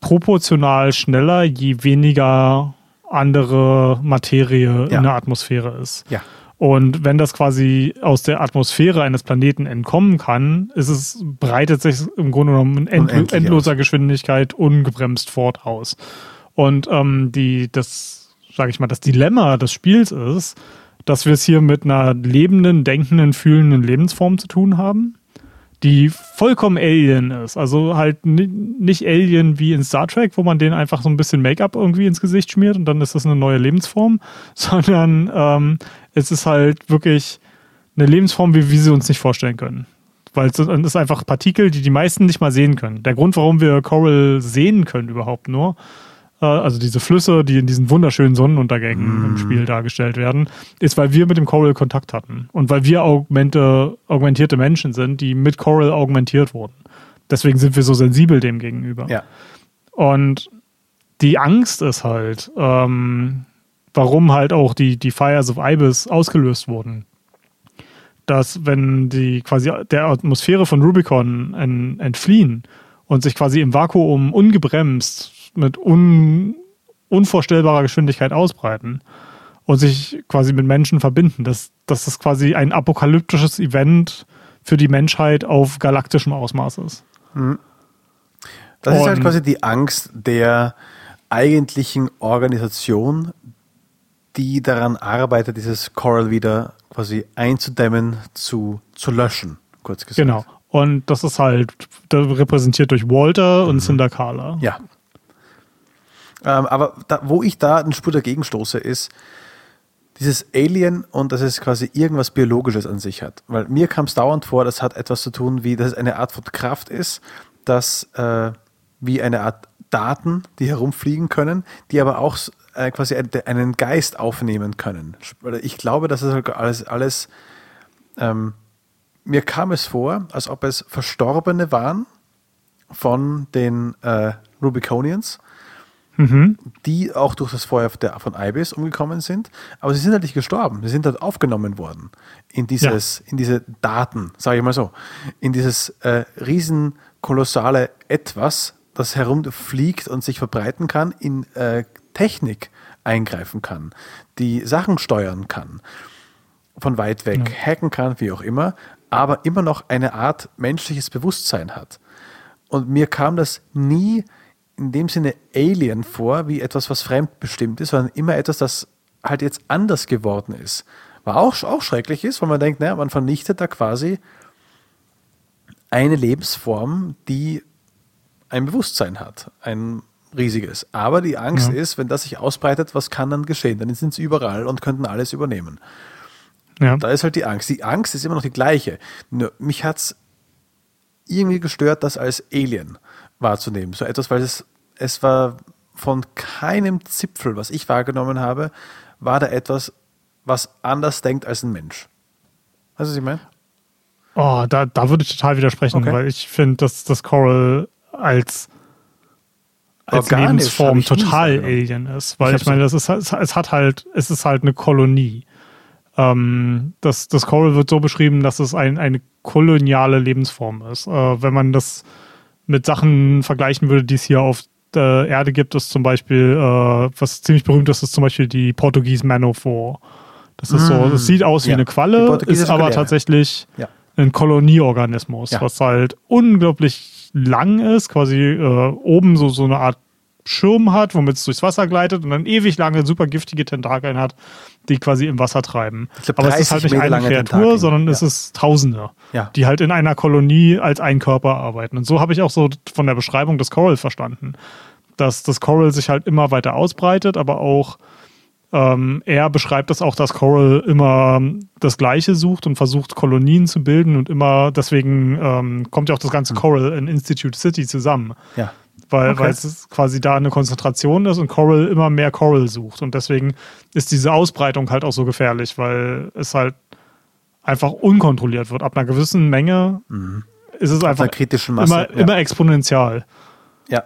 proportional schneller, je weniger andere Materie Ja. in der Atmosphäre ist. Ja. Und wenn das quasi aus der Atmosphäre eines Planeten entkommen kann, ist es, breitet sich im Grunde genommen in Unendlich endloser Geschwindigkeit ungebremst fort aus. Und ähm, die, das, sage ich mal, das Dilemma des Spiels ist, dass wir es hier mit einer lebenden, denkenden, fühlenden Lebensform zu tun haben, die vollkommen Alien ist. Also halt ni- nicht Alien wie in Star Trek, wo man denen einfach so ein bisschen Make-up irgendwie ins Gesicht schmiert und dann ist das eine neue Lebensform, sondern ähm, es ist halt wirklich eine Lebensform, wie wir sie uns nicht vorstellen können. Weil es ist einfach Partikel, die die meisten nicht mal sehen können. Der Grund, warum wir Coral sehen können überhaupt nur, äh, also diese Flüsse, die in diesen wunderschönen Sonnenuntergängen im Spiel dargestellt werden, ist, weil wir mit dem Coral Kontakt hatten. Und weil wir augmente, augmentierte Menschen sind, die mit Coral augmentiert wurden. Deswegen sind wir so sensibel dem gegenüber. Ja. Und die Angst ist halt, ähm, warum halt auch die, die Fires of Ibis ausgelöst wurden. Dass, wenn die quasi der Atmosphäre von Rubicon en, entfliehen und sich quasi im Vakuum ungebremst mit un, unvorstellbarer Geschwindigkeit ausbreiten und sich quasi mit Menschen verbinden, dass, dass das quasi ein apokalyptisches Event für die Menschheit auf galaktischem Ausmaß ist. Das ist halt quasi die Angst der eigentlichen Organisation, die daran arbeitet, dieses Coral wieder quasi einzudämmen, zu, zu löschen, kurz gesagt. Genau. Und das ist halt repräsentiert durch Walter mhm. und Cinder Carla. Ja. Ähm, aber da, wo ich da einen Spur dagegen stoße, ist dieses Alien und dass es quasi irgendwas Biologisches an sich hat. Weil mir kam es dauernd vor, das hat etwas zu tun, wie dass es eine Art von Kraft ist, dass äh, wie eine Art Daten, die herumfliegen können, die aber auch äh, quasi einen Geist aufnehmen können. Ich glaube, dass es halt alles, alles ähm, mir kam es vor, als ob es Verstorbene waren von den äh, Rubiconians, mhm. die auch durch das Feuer der, von Ibis umgekommen sind. Aber sie sind halt nicht gestorben. Sie sind halt aufgenommen worden in, dieses, ja. in diese Daten, sage ich mal so, in dieses äh, riesen kolossale Etwas, das herumfliegt und sich verbreiten kann, in äh, Technik eingreifen kann, die Sachen steuern kann, von weit weg ja. hacken kann, wie auch immer, aber immer noch eine Art menschliches Bewusstsein hat. Und mir kam das nie in dem Sinne Alien vor, wie etwas, was fremdbestimmt ist, sondern immer etwas, das halt jetzt anders geworden ist. Was auch, auch schrecklich ist, weil man denkt, naja, man vernichtet da quasi eine Lebensform, die ein Bewusstsein hat, ein riesiges. Aber die Angst ja. ist, wenn das sich ausbreitet, was kann dann geschehen? Dann sind sie überall und könnten alles übernehmen. Ja. Da ist halt die Angst. Die Angst ist immer noch die gleiche. Nur mich hat es irgendwie gestört, das als Alien wahrzunehmen. So etwas, weil es, es war von keinem Zipfel, was ich wahrgenommen habe, war da etwas, was anders denkt als ein Mensch. Weißt du, was ich meine? Oh, da, da würde ich total widersprechen, okay. weil ich finde, dass das Coral als, als Lebensform total Alien ist. Weil ich, ich meine, das ist, es hat halt, es ist halt eine Kolonie. Ähm, das, das Coral wird so beschrieben, dass es ein, eine koloniale Lebensform ist. Äh, wenn man das mit Sachen vergleichen würde, die es hier auf der Erde gibt, ist zum Beispiel, äh, was ziemlich berühmt ist, ist zum Beispiel die Portugiese Manophor. Das ist mm. so, es sieht aus wie ja. eine Qualle, ist aber tatsächlich ja. ein Kolonieorganismus, ja. was halt unglaublich lang ist, quasi äh, oben so, so eine Art Schirm hat, womit es durchs Wasser gleitet und dann ewig lange, super giftige Tentakeln hat, die quasi im Wasser treiben. Aber es ist halt nicht eine Kreatur, Tentakeln. sondern ja. es ist Tausende, ja. die halt in einer Kolonie als ein Körper arbeiten. Und so habe ich auch so von der Beschreibung des Coral verstanden, dass das Coral sich halt immer weiter ausbreitet, aber auch ähm, er beschreibt das auch, dass Coral immer das Gleiche sucht und versucht, Kolonien zu bilden und immer, deswegen ähm, kommt ja auch das ganze hm. Coral in Institute City zusammen. Ja weil, okay. weil es quasi da eine Konzentration ist und Coral immer mehr Coral sucht. Und deswegen ist diese Ausbreitung halt auch so gefährlich, weil es halt einfach unkontrolliert wird. Ab einer gewissen Menge mhm. ist es einfach Masse, immer, ja. immer exponentiell. Ja.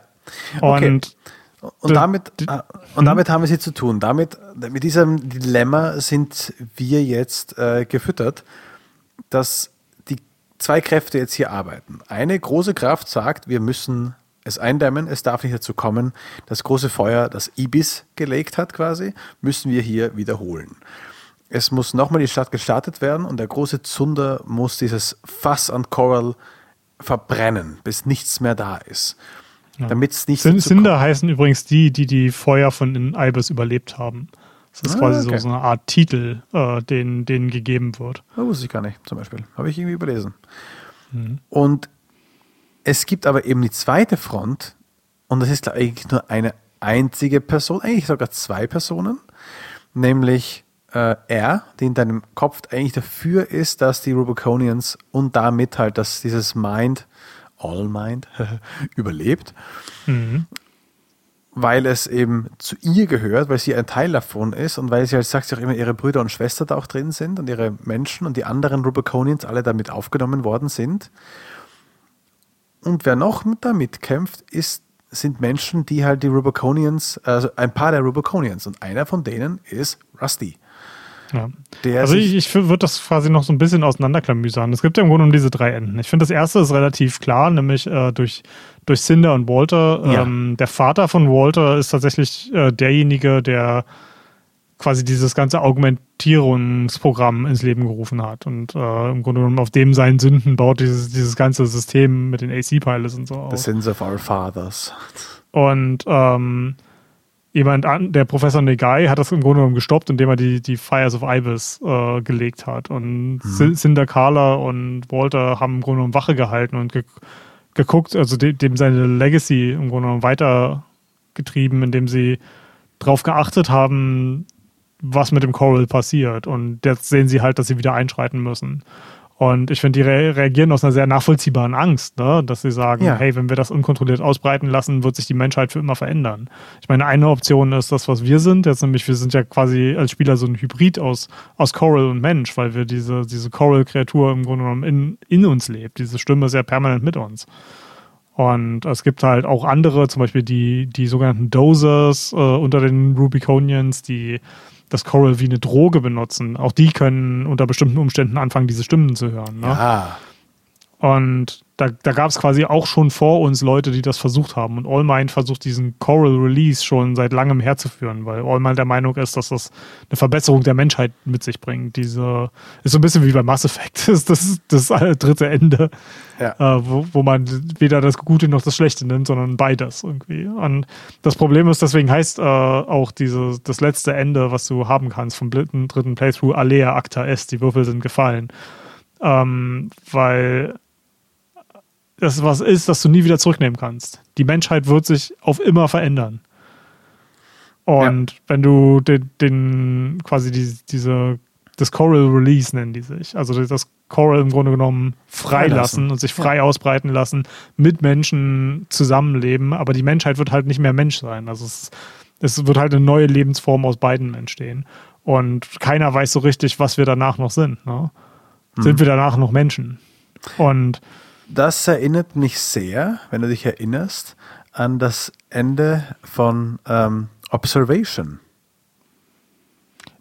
Okay. Und und damit, äh, und damit haben wir sie zu tun. Damit, mit diesem Dilemma sind wir jetzt äh, gefüttert, dass die zwei Kräfte jetzt hier arbeiten. Eine große Kraft sagt, wir müssen es eindämmen. Es darf nicht dazu kommen, das große Feuer, das Ibis gelegt hat quasi, müssen wir hier wiederholen. Es muss nochmal die Stadt gestartet werden und der große Zunder muss dieses Fass an Coral verbrennen, bis nichts mehr da ist. Ja. Damit es nicht Sind, Cinder heißen übrigens die, die die Feuer von in Ibis überlebt haben. Das ist ah, quasi okay. so, so, eine Art Titel, äh, den denen gegeben wird. Das wusste ich gar nicht, zum Beispiel. Habe ich irgendwie überlesen. Mhm. Und es gibt aber eben die zweite Front und das ist eigentlich nur eine einzige Person, eigentlich sogar zwei Personen, nämlich äh, er, die in deinem Kopf eigentlich dafür ist, dass die Rubiconians und damit halt, dass dieses Mind, All Mind, überlebt. Mhm. Weil es eben zu ihr gehört, weil sie ein Teil davon ist und weil sie halt sagt, sie auch immer ihre Brüder und Schwester da auch drin sind und ihre Menschen und die anderen Rubiconians alle damit aufgenommen worden sind. Und wer noch da mitkämpft, ist, sind Menschen, die halt die Rubiconians, also ein paar der Rubiconians. Und einer von denen ist Rusty. Ja. also ich, ich würde das quasi noch so ein bisschen auseinanderklamüsern. Es gibt ja im Grunde um diese drei Enden. Ich finde, das erste ist relativ klar, nämlich äh, durch, durch Cinder und Walter. Ja. Ähm, der Vater von Walter ist tatsächlich äh, derjenige, der quasi dieses ganze Augmentierungsprogramm ins Leben gerufen hat. Und äh, im Grunde genommen auf dem seinen Sünden baut dieses, dieses ganze System mit den AC-Pilots und so auf. The sins of our fathers. Und ähm, jemand an, der Professor Negai hat das im Grunde genommen gestoppt, indem er die, die Fires of Ibis äh, gelegt hat. Und mhm. Cinder Carla und Walter haben im Grunde genommen Wache gehalten und ge geguckt, also dem, dem seine Legacy im Grunde genommen weitergetrieben, indem sie darauf geachtet haben, was mit dem Coral passiert. Und jetzt sehen sie halt, dass sie wieder einschreiten müssen. Und ich finde, die re reagieren aus einer sehr nachvollziehbaren Angst, ne? dass sie sagen, ja. hey, wenn wir das unkontrolliert ausbreiten lassen, wird sich die Menschheit für immer verändern. Ich meine, eine Option ist das, was wir sind, jetzt nämlich, wir sind ja quasi als Spieler so ein Hybrid aus, aus Coral und Mensch, weil wir diese, diese Coral-Kreatur im Grunde genommen in, in uns lebt. Diese Stimme ist ja permanent mit uns. Und es gibt halt auch andere, zum Beispiel die, die sogenannten Dozers äh, unter den Rubiconians, die das Coral wie eine Droge benutzen. Auch die können unter bestimmten Umständen anfangen, diese Stimmen zu hören. Ne? Ja. Und da, da gab es quasi auch schon vor uns Leute, die das versucht haben. Und Allmind versucht diesen Coral Release schon seit langem herzuführen, weil Allmind der Meinung ist, dass das eine Verbesserung der Menschheit mit sich bringt. Diese ist so ein bisschen wie bei Mass Effect. Das ist das, das dritte Ende, ja. äh, wo, wo man weder das Gute noch das Schlechte nimmt, sondern beides irgendwie. Und das Problem ist, deswegen heißt äh, auch diese, das letzte Ende, was du haben kannst vom dritten, dritten Playthrough, Alea Acta Est, die Würfel sind gefallen. Ähm, weil das was ist, das du nie wieder zurücknehmen kannst. Die Menschheit wird sich auf immer verändern. Und ja. wenn du den, den quasi die, diese, das Coral Release nennen die sich, also das Coral im Grunde genommen freilassen und sich frei ja. ausbreiten lassen, mit Menschen zusammenleben, aber die Menschheit wird halt nicht mehr Mensch sein. Also es, es wird halt eine neue Lebensform aus beiden entstehen. Und keiner weiß so richtig, was wir danach noch sind. Ne? Hm. Sind wir danach noch Menschen? Und das erinnert mich sehr, wenn du dich erinnerst, an das Ende von ähm, Observation.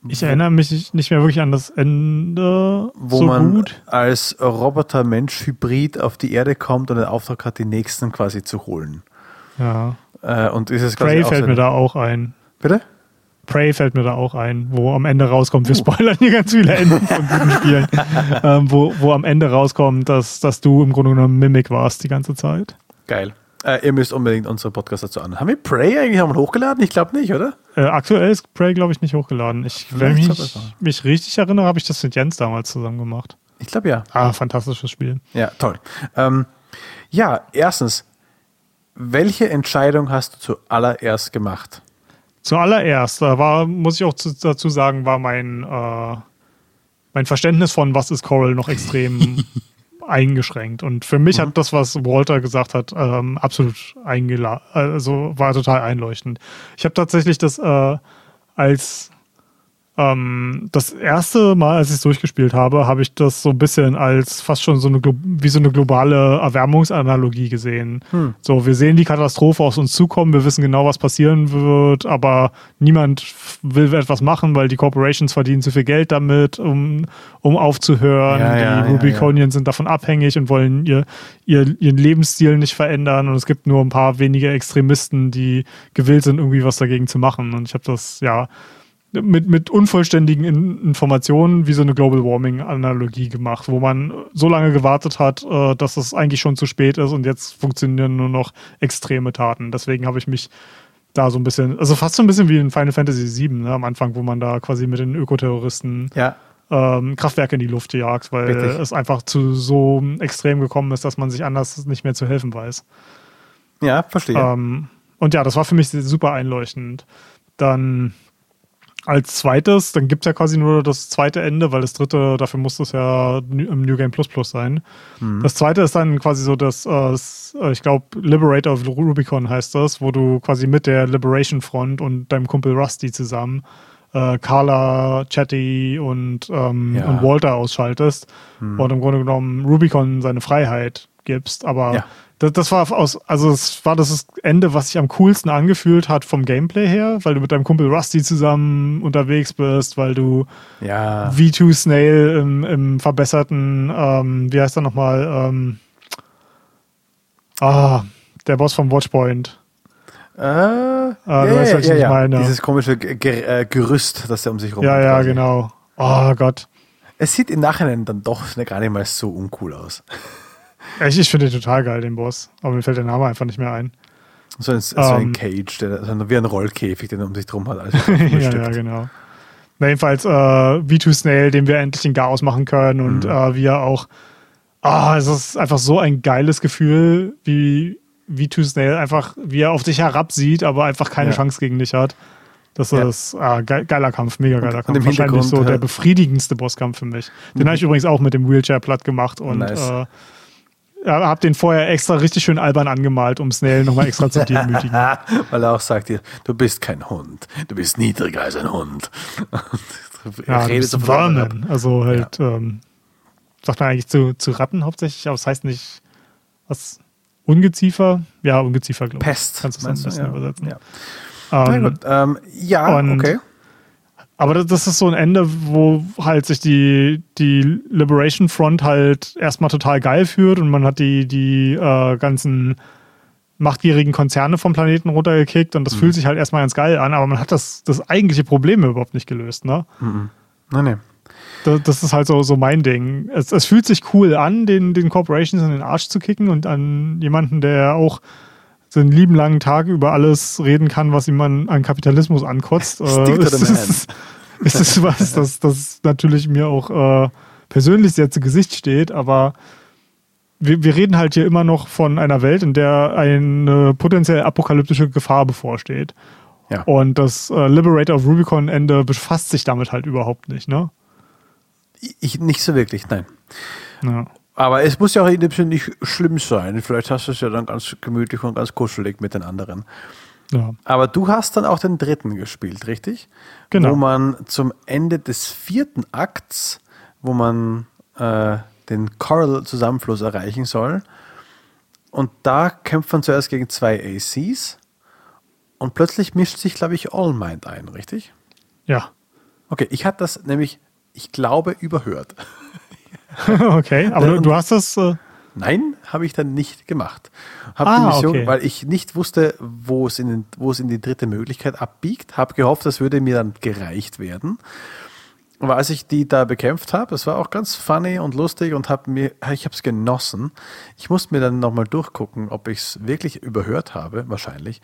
Ich erinnere mich nicht mehr wirklich an das Ende wo so man gut. als Roboter-Mensch-Hybrid auf die Erde kommt und den Auftrag hat, die nächsten quasi zu holen. Ja. Äh, und ist es Prey fällt mir da auch ein. Bitte? Prey fällt mir da auch ein, wo am Ende rauskommt, wir uh. spoilern hier ganz viele Enden von guten Spielen, ähm, wo, wo am Ende rauskommt, dass, dass du im Grunde genommen Mimic warst die ganze Zeit. Geil. Äh, ihr müsst unbedingt unsere Podcast dazu an. Haben wir Prey eigentlich nochmal hochgeladen? Ich glaube nicht, oder? Äh, aktuell ist Prey, glaube ich, nicht hochgeladen. Ich, wenn ich mich, mich richtig erinnere, habe ich das mit Jens damals zusammen gemacht. Ich glaube ja. Ah, fantastisches Spiel. Ja, toll. Ähm, ja, erstens, welche Entscheidung hast du zuallererst gemacht? Zuallererst äh, war, muss ich auch zu, dazu sagen, war mein, äh, mein Verständnis von, was ist Coral, noch extrem eingeschränkt. Und für mich mhm. hat das, was Walter gesagt hat, ähm, absolut eingeladen, also war total einleuchtend. Ich habe tatsächlich das äh, als ähm, das erste Mal, als ich es durchgespielt habe, habe ich das so ein bisschen als fast schon so eine wie so eine globale Erwärmungsanalogie gesehen. Hm. So, wir sehen die Katastrophe auf uns zukommen, wir wissen genau, was passieren wird, aber niemand will etwas machen, weil die Corporations verdienen zu viel Geld damit, um, um aufzuhören. Ja, ja, die Rubiconians ja, sind davon abhängig und wollen ihr, ihr, ihren Lebensstil nicht verändern. Und es gibt nur ein paar wenige Extremisten, die gewillt sind, irgendwie was dagegen zu machen. Und ich habe das, ja, mit, mit unvollständigen Informationen wie so eine Global Warming Analogie gemacht, wo man so lange gewartet hat, äh, dass es eigentlich schon zu spät ist und jetzt funktionieren nur noch extreme Taten. Deswegen habe ich mich da so ein bisschen, also fast so ein bisschen wie in Final Fantasy VII ne, am Anfang, wo man da quasi mit den Ökoterroristen ja. ähm, Kraftwerke in die Luft jagt, weil Richtig. es einfach zu so extrem gekommen ist, dass man sich anders nicht mehr zu helfen weiß. Ja, verstehe. Ähm, und ja, das war für mich super einleuchtend. Dann als zweites, dann gibt es ja quasi nur das zweite Ende, weil das dritte, dafür muss das ja im New Game Plus Plus sein. Mhm. Das zweite ist dann quasi so das, äh, ich glaube, Liberator of Rubicon heißt das, wo du quasi mit der Liberation Front und deinem Kumpel Rusty zusammen äh, Carla, Chatty und, ähm, ja. und Walter ausschaltest mhm. und im Grunde genommen Rubicon seine Freiheit gibst. Aber ja das, das war aus, also es war das Ende, was sich am coolsten angefühlt hat vom Gameplay her, weil du mit deinem Kumpel Rusty zusammen unterwegs bist, weil du ja. V2 Snail im, im verbesserten, ähm, wie heißt er nochmal, ähm, ah, der Boss vom Watchpoint. Äh, ah, ja, du weißt, ja, ja, ja. Meine. Dieses komische Ger äh, Gerüst, das er um sich rum Ja, hat, ja, quasi. genau. Oh Gott. Es sieht im Nachhinein dann doch gar nicht mal so uncool aus. Ich, ich finde den total geil, den Boss. Aber mir fällt der Name einfach nicht mehr ein. So ein, so ein Ähm, Cage, der, so wie ein Rollkäfig, den er um sich drum hat. Ja, ja, genau. Na, jedenfalls äh, V2 Snail, dem wir endlich den Chaos machen können und Mhm. äh, wir auch. Ah, es ist einfach so ein geiles Gefühl, wie V2 Snail einfach, wie er auf dich herabsieht, aber einfach keine Ja. Chance gegen dich hat. Das Ja. ist ah, ge geiler Kampf, mega geiler und Kampf. im Wahrscheinlich so der äh, Mhm. befriedigendste Bosskampf für mich. Den habe ich übrigens auch mit dem Wheelchair platt gemacht und Nice. äh, ja, habe den vorher extra richtig schön albern angemalt, um Snail nochmal extra zu demütigen. Weil er auch sagt dir, du bist kein Hund, du bist niedriger als ein Hund. Ja, du Redet bist. Vermin. Also halt, ähm, sagt man eigentlich zu, zu Ratten hauptsächlich, aber es heißt nicht, was, Ungeziefer? Ja, Ungeziefer, glaube ich. Pest. Kannst du es am meinst besten ja. übersetzen. Ja. Na Ähm, gut, ähm, ja, und- okay. Aber das, das ist so ein Ende, wo halt sich die, die Liberation Front halt erstmal total geil führt und man hat die, die äh, ganzen machtgierigen Konzerne vom Planeten runtergekickt und das Mhm. fühlt sich halt erstmal ganz geil an, aber man hat das, das eigentliche Problem überhaupt nicht gelöst, ne? Nein, nein. Das, das ist halt so, so mein Ding. Es, es fühlt sich cool an, den, den Corporations in den Arsch zu kicken und an jemanden, der auch so einen lieben langen Tag über alles reden kann, was ihm an, an Kapitalismus ankotzt. To ist, ist, ist es was, das, das natürlich mir auch äh, persönlich sehr zu Gesicht steht, aber wir, wir reden halt hier immer noch von einer Welt, in der eine potenziell apokalyptische Gefahr bevorsteht. Ja. Und das äh, Liberator of Rubicon Ende befasst sich damit halt überhaupt nicht, ne? Ich, nicht so wirklich, nein. Ja. Aber es muss ja auch in dem Sinne nicht schlimm sein. Vielleicht hast du es ja dann ganz gemütlich und ganz kuschelig mit den anderen. ja. Aber du hast dann auch den dritten gespielt, richtig? Genau. Wo man zum Ende des vierten Akts, wo man äh, den Coral-Zusammenfluss erreichen soll. Und da kämpft man zuerst gegen zwei ACs. Und plötzlich mischt sich, glaube ich, All Mind ein, richtig? Ja. Okay, ich hatte das nämlich, ich glaube, überhört. okay, aber du, du hast das. Äh, Nein, habe ich dann nicht gemacht. Habe Ah, die Mission, okay. weil ich nicht wusste, wo es in, den, wo es in die dritte Möglichkeit abbiegt, habe gehofft, das würde mir dann gereicht werden. Aber als ich die da bekämpft habe, es war auch ganz funny und lustig und hab mir, ich habe es genossen. Ich musste mir dann nochmal durchgucken, ob ich es wirklich überhört habe, wahrscheinlich.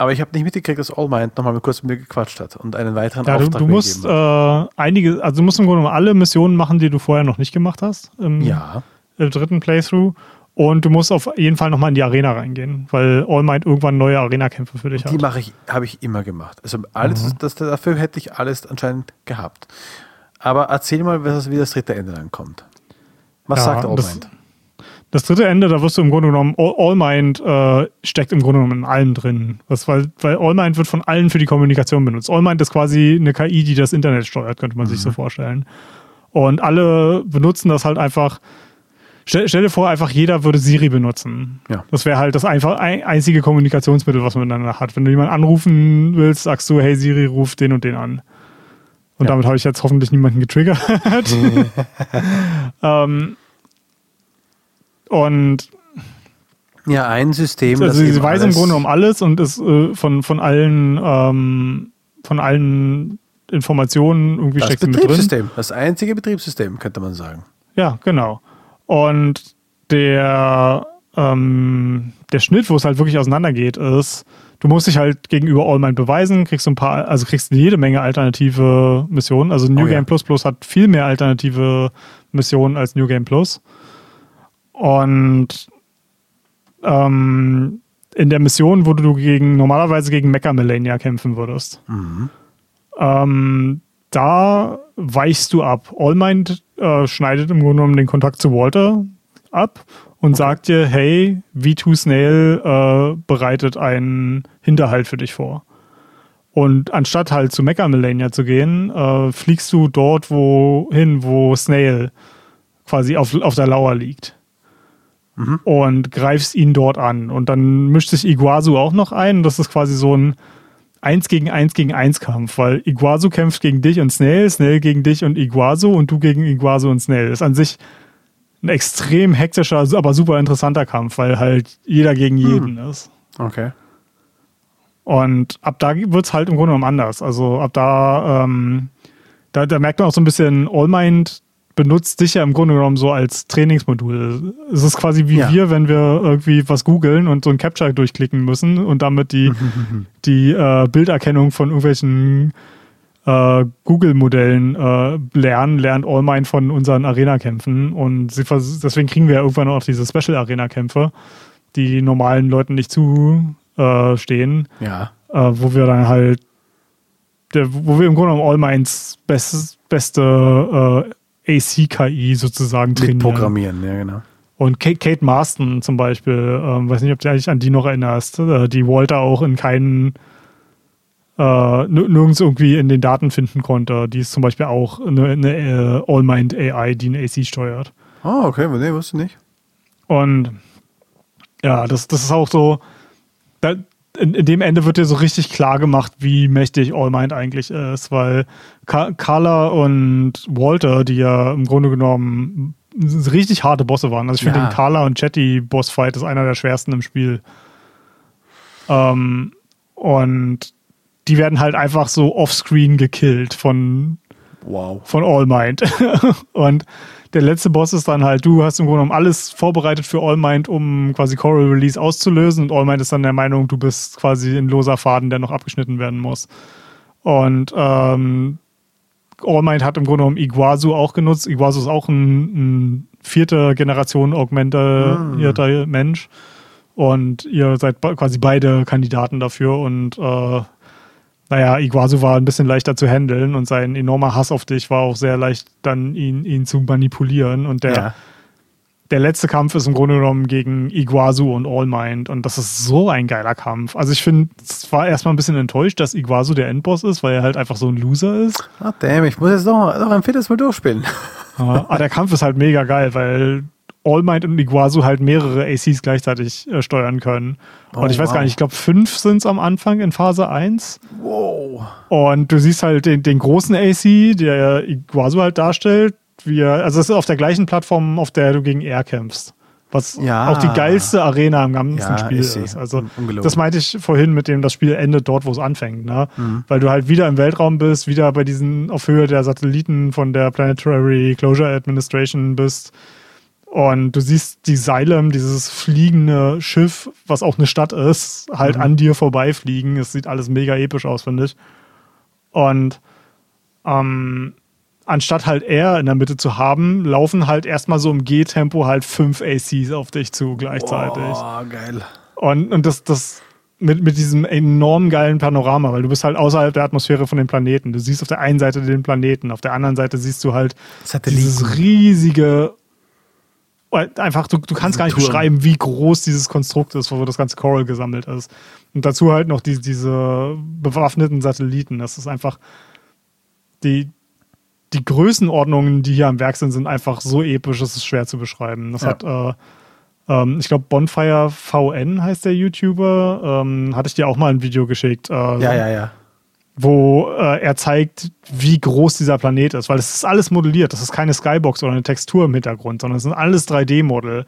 Aber ich habe nicht mitgekriegt, dass All Mind nochmal kurz mit mir gequatscht hat und einen weiteren ja, du, Auftrag du mir musst äh, einige, also du musst im Grunde genommen alle Missionen machen, die du vorher noch nicht gemacht hast. Im, Ja, Im dritten Playthrough. Und du musst auf jeden Fall nochmal in die Arena reingehen, weil All Might irgendwann neue Arena-Kämpfe für dich Die hat. mache ich, habe ich immer gemacht. Also alles, Mhm. das, dafür hätte ich alles anscheinend gehabt. Aber erzähl mal, wie das dritte Ende dann kommt. Was Ja, sagt All Mind? Das dritte Ende, da wirst du im Grunde genommen, All, All Mind äh, steckt im Grunde genommen in allem drin. Das, weil, weil All Mind wird von allen für die Kommunikation benutzt. All Mind ist quasi eine KI, die das Internet steuert, könnte man Mhm. sich so vorstellen. Und alle benutzen das halt einfach. Stell, stell dir vor, einfach jeder würde Siri benutzen. Ja. Das wäre halt das einfach ein, einzige Kommunikationsmittel, was man miteinander hat. Wenn du jemanden anrufen willst, sagst du, hey Siri, ruf den und den an. Und Ja. damit habe ich jetzt hoffentlich niemanden getriggert. ähm, und Ja, ein System. also sie weiß im Grunde um alles und ist äh, von, von allen ähm, von allen Informationen irgendwie das steckt sie mit drin. Betriebssystem. Das einzige Betriebssystem, könnte man sagen. Ja, genau. Und der, ähm, der Schnitt, wo es halt wirklich auseinandergeht, ist, du musst dich halt gegenüber All Might beweisen, kriegst so ein paar, also kriegst jede Menge alternative Missionen. Also New Oh ja. Game Plus Plus hat viel mehr alternative Missionen als New Game Plus. Und ähm, in der Mission, wo du gegen normalerweise gegen Mecha Melania kämpfen würdest, ähm, da weichst du ab. All Might äh, schneidet im Grunde genommen den Kontakt zu Walter ab und sagt dir, hey, V2 Snail äh, bereitet einen Hinterhalt für dich vor. Und anstatt halt zu Mecha Melania zu gehen, äh, fliegst du dort wohin, wo Snail quasi auf, auf der Lauer liegt. Und greifst ihn dort an. Und dann mischt sich Iguazu auch noch ein. Das ist quasi so ein 1 gegen 1 gegen 1 Kampf, weil Iguazu kämpft gegen dich und Snail, Snail gegen dich und Iguazu und du gegen Iguazu und Snail. Ist an sich ein extrem hektischer, aber super interessanter Kampf, weil halt jeder gegen jeden ist. Okay. Und ab da wird es halt im Grunde genommen anders. Also ab da, ähm, da, da merkt man auch so ein bisschen, All Mind benutzt dich ja im Grunde genommen so als Trainingsmodul. Es ist quasi wie Ja. wir, wenn wir irgendwie was googeln und so ein Capture durchklicken müssen und damit die, die äh, Bilderkennung von irgendwelchen äh, Google-Modellen äh, lernen, lernt Allmind von unseren Arena-Kämpfen. Und sie deswegen kriegen wir ja irgendwann auch diese Special-Arena-Kämpfe, die normalen Leuten nicht zustehen, äh, Ja. äh, wo wir dann halt, der, wo wir im Grunde genommen Allminds best, beste äh, AC-KI sozusagen trainieren. Mitprogrammieren, ja, genau. Und Kate, Kate Marston zum Beispiel, ähm, weiß nicht, ob du dich an die noch erinnerst, äh, die Walter auch in keinen, äh, nir- nirgends irgendwie in den Daten finden konnte. Die ist zum Beispiel auch eine, eine äh, All-Mind AI, die eine AC steuert. Oh, okay, nee, wusste ich nicht. Und ja, das, das ist auch so, da, in, in dem Ende wird dir so richtig klar gemacht, wie mächtig Allmind eigentlich ist, weil Ka Carla und Walter, die ja im Grunde genommen richtig harte Bosse waren. Also ich finde Ja. den Carla und Chatty Bossfight ist einer der schwersten im Spiel. Ähm, und die werden halt einfach so offscreen gekillt von Wow. von All Mind. und der letzte Boss ist dann halt, du hast im Grunde genommen alles vorbereitet für All Mind, um quasi Coral Release auszulösen. Und All Mind ist dann der Meinung, du bist quasi ein loser Faden, der noch abgeschnitten werden muss. Und ähm, All Mind hat im Grunde genommen Iguazu auch genutzt. Iguazu ist auch ein, ein vierte Generation augmentierter Mensch. Und ihr seid quasi beide Kandidaten dafür. Und äh, naja, Iguazu war ein bisschen leichter zu handeln und sein enormer Hass auf dich war auch sehr leicht, dann ihn, ihn zu manipulieren. Und der, Ja. der letzte Kampf ist im Grunde genommen gegen Iguazu und Allmind. Und das ist so ein geiler Kampf. Also ich finde, es war erstmal ein bisschen enttäuscht, dass Iguazu der Endboss ist, weil er halt einfach so ein Loser ist. Ah, damn, ich muss jetzt noch, noch ein viertes Mal durchspielen. Ja, Aber der Kampf ist halt mega geil, weil Allmind und Iguazu halt mehrere ACs gleichzeitig äh, steuern können. Oh, und ich weiß wow. gar nicht, ich glaube, fünf sind es am Anfang in Phase 1. Wow. Und du siehst halt den, den großen AC, der Iguazu halt darstellt, wie er, also es ist auf der gleichen Plattform, auf der du gegen er kämpfst. Was Ja. auch die geilste Arena im ganzen Ja, Spiel ist. Also Ungelogen. das meinte ich vorhin mit dem, das Spiel endet dort, wo es anfängt, ne? Mhm. Weil du halt wieder im Weltraum bist, wieder bei diesen auf Höhe der Satelliten von der Planetary Closure Administration bist. Und du siehst die Xylem, dieses fliegende Schiff, was auch eine Stadt ist, halt Mhm. an dir vorbeifliegen. Es sieht alles mega episch aus, finde ich. Und ähm, anstatt halt er in der Mitte zu haben, laufen halt erstmal so im G-Tempo halt fünf ACs auf dich zu gleichzeitig. Oh, geil. Und, und das, das mit, mit diesem enorm geilen Panorama, weil du bist halt außerhalb der Atmosphäre von dem Planeten. Du siehst auf der einen Seite den Planeten, auf der anderen Seite siehst du halt dieses riesige einfach, du, du kannst gar nicht Turm. beschreiben, wie groß dieses Konstrukt ist, wo das ganze Coral gesammelt ist. Und dazu halt noch die, diese bewaffneten Satelliten. Das ist einfach die, die Größenordnungen, die hier am Werk sind, sind einfach so episch, es ist schwer zu beschreiben. Das Ja. hat, äh, ähm, ich glaube, Bonfire VN heißt der YouTuber. Ähm, hatte ich dir auch mal ein Video geschickt. Äh, Ja, ja, ja. Wo äh, er zeigt, wie groß dieser Planet ist, weil es ist alles modelliert. Das ist keine Skybox oder eine Textur im Hintergrund, sondern es sind alles 3D-Model.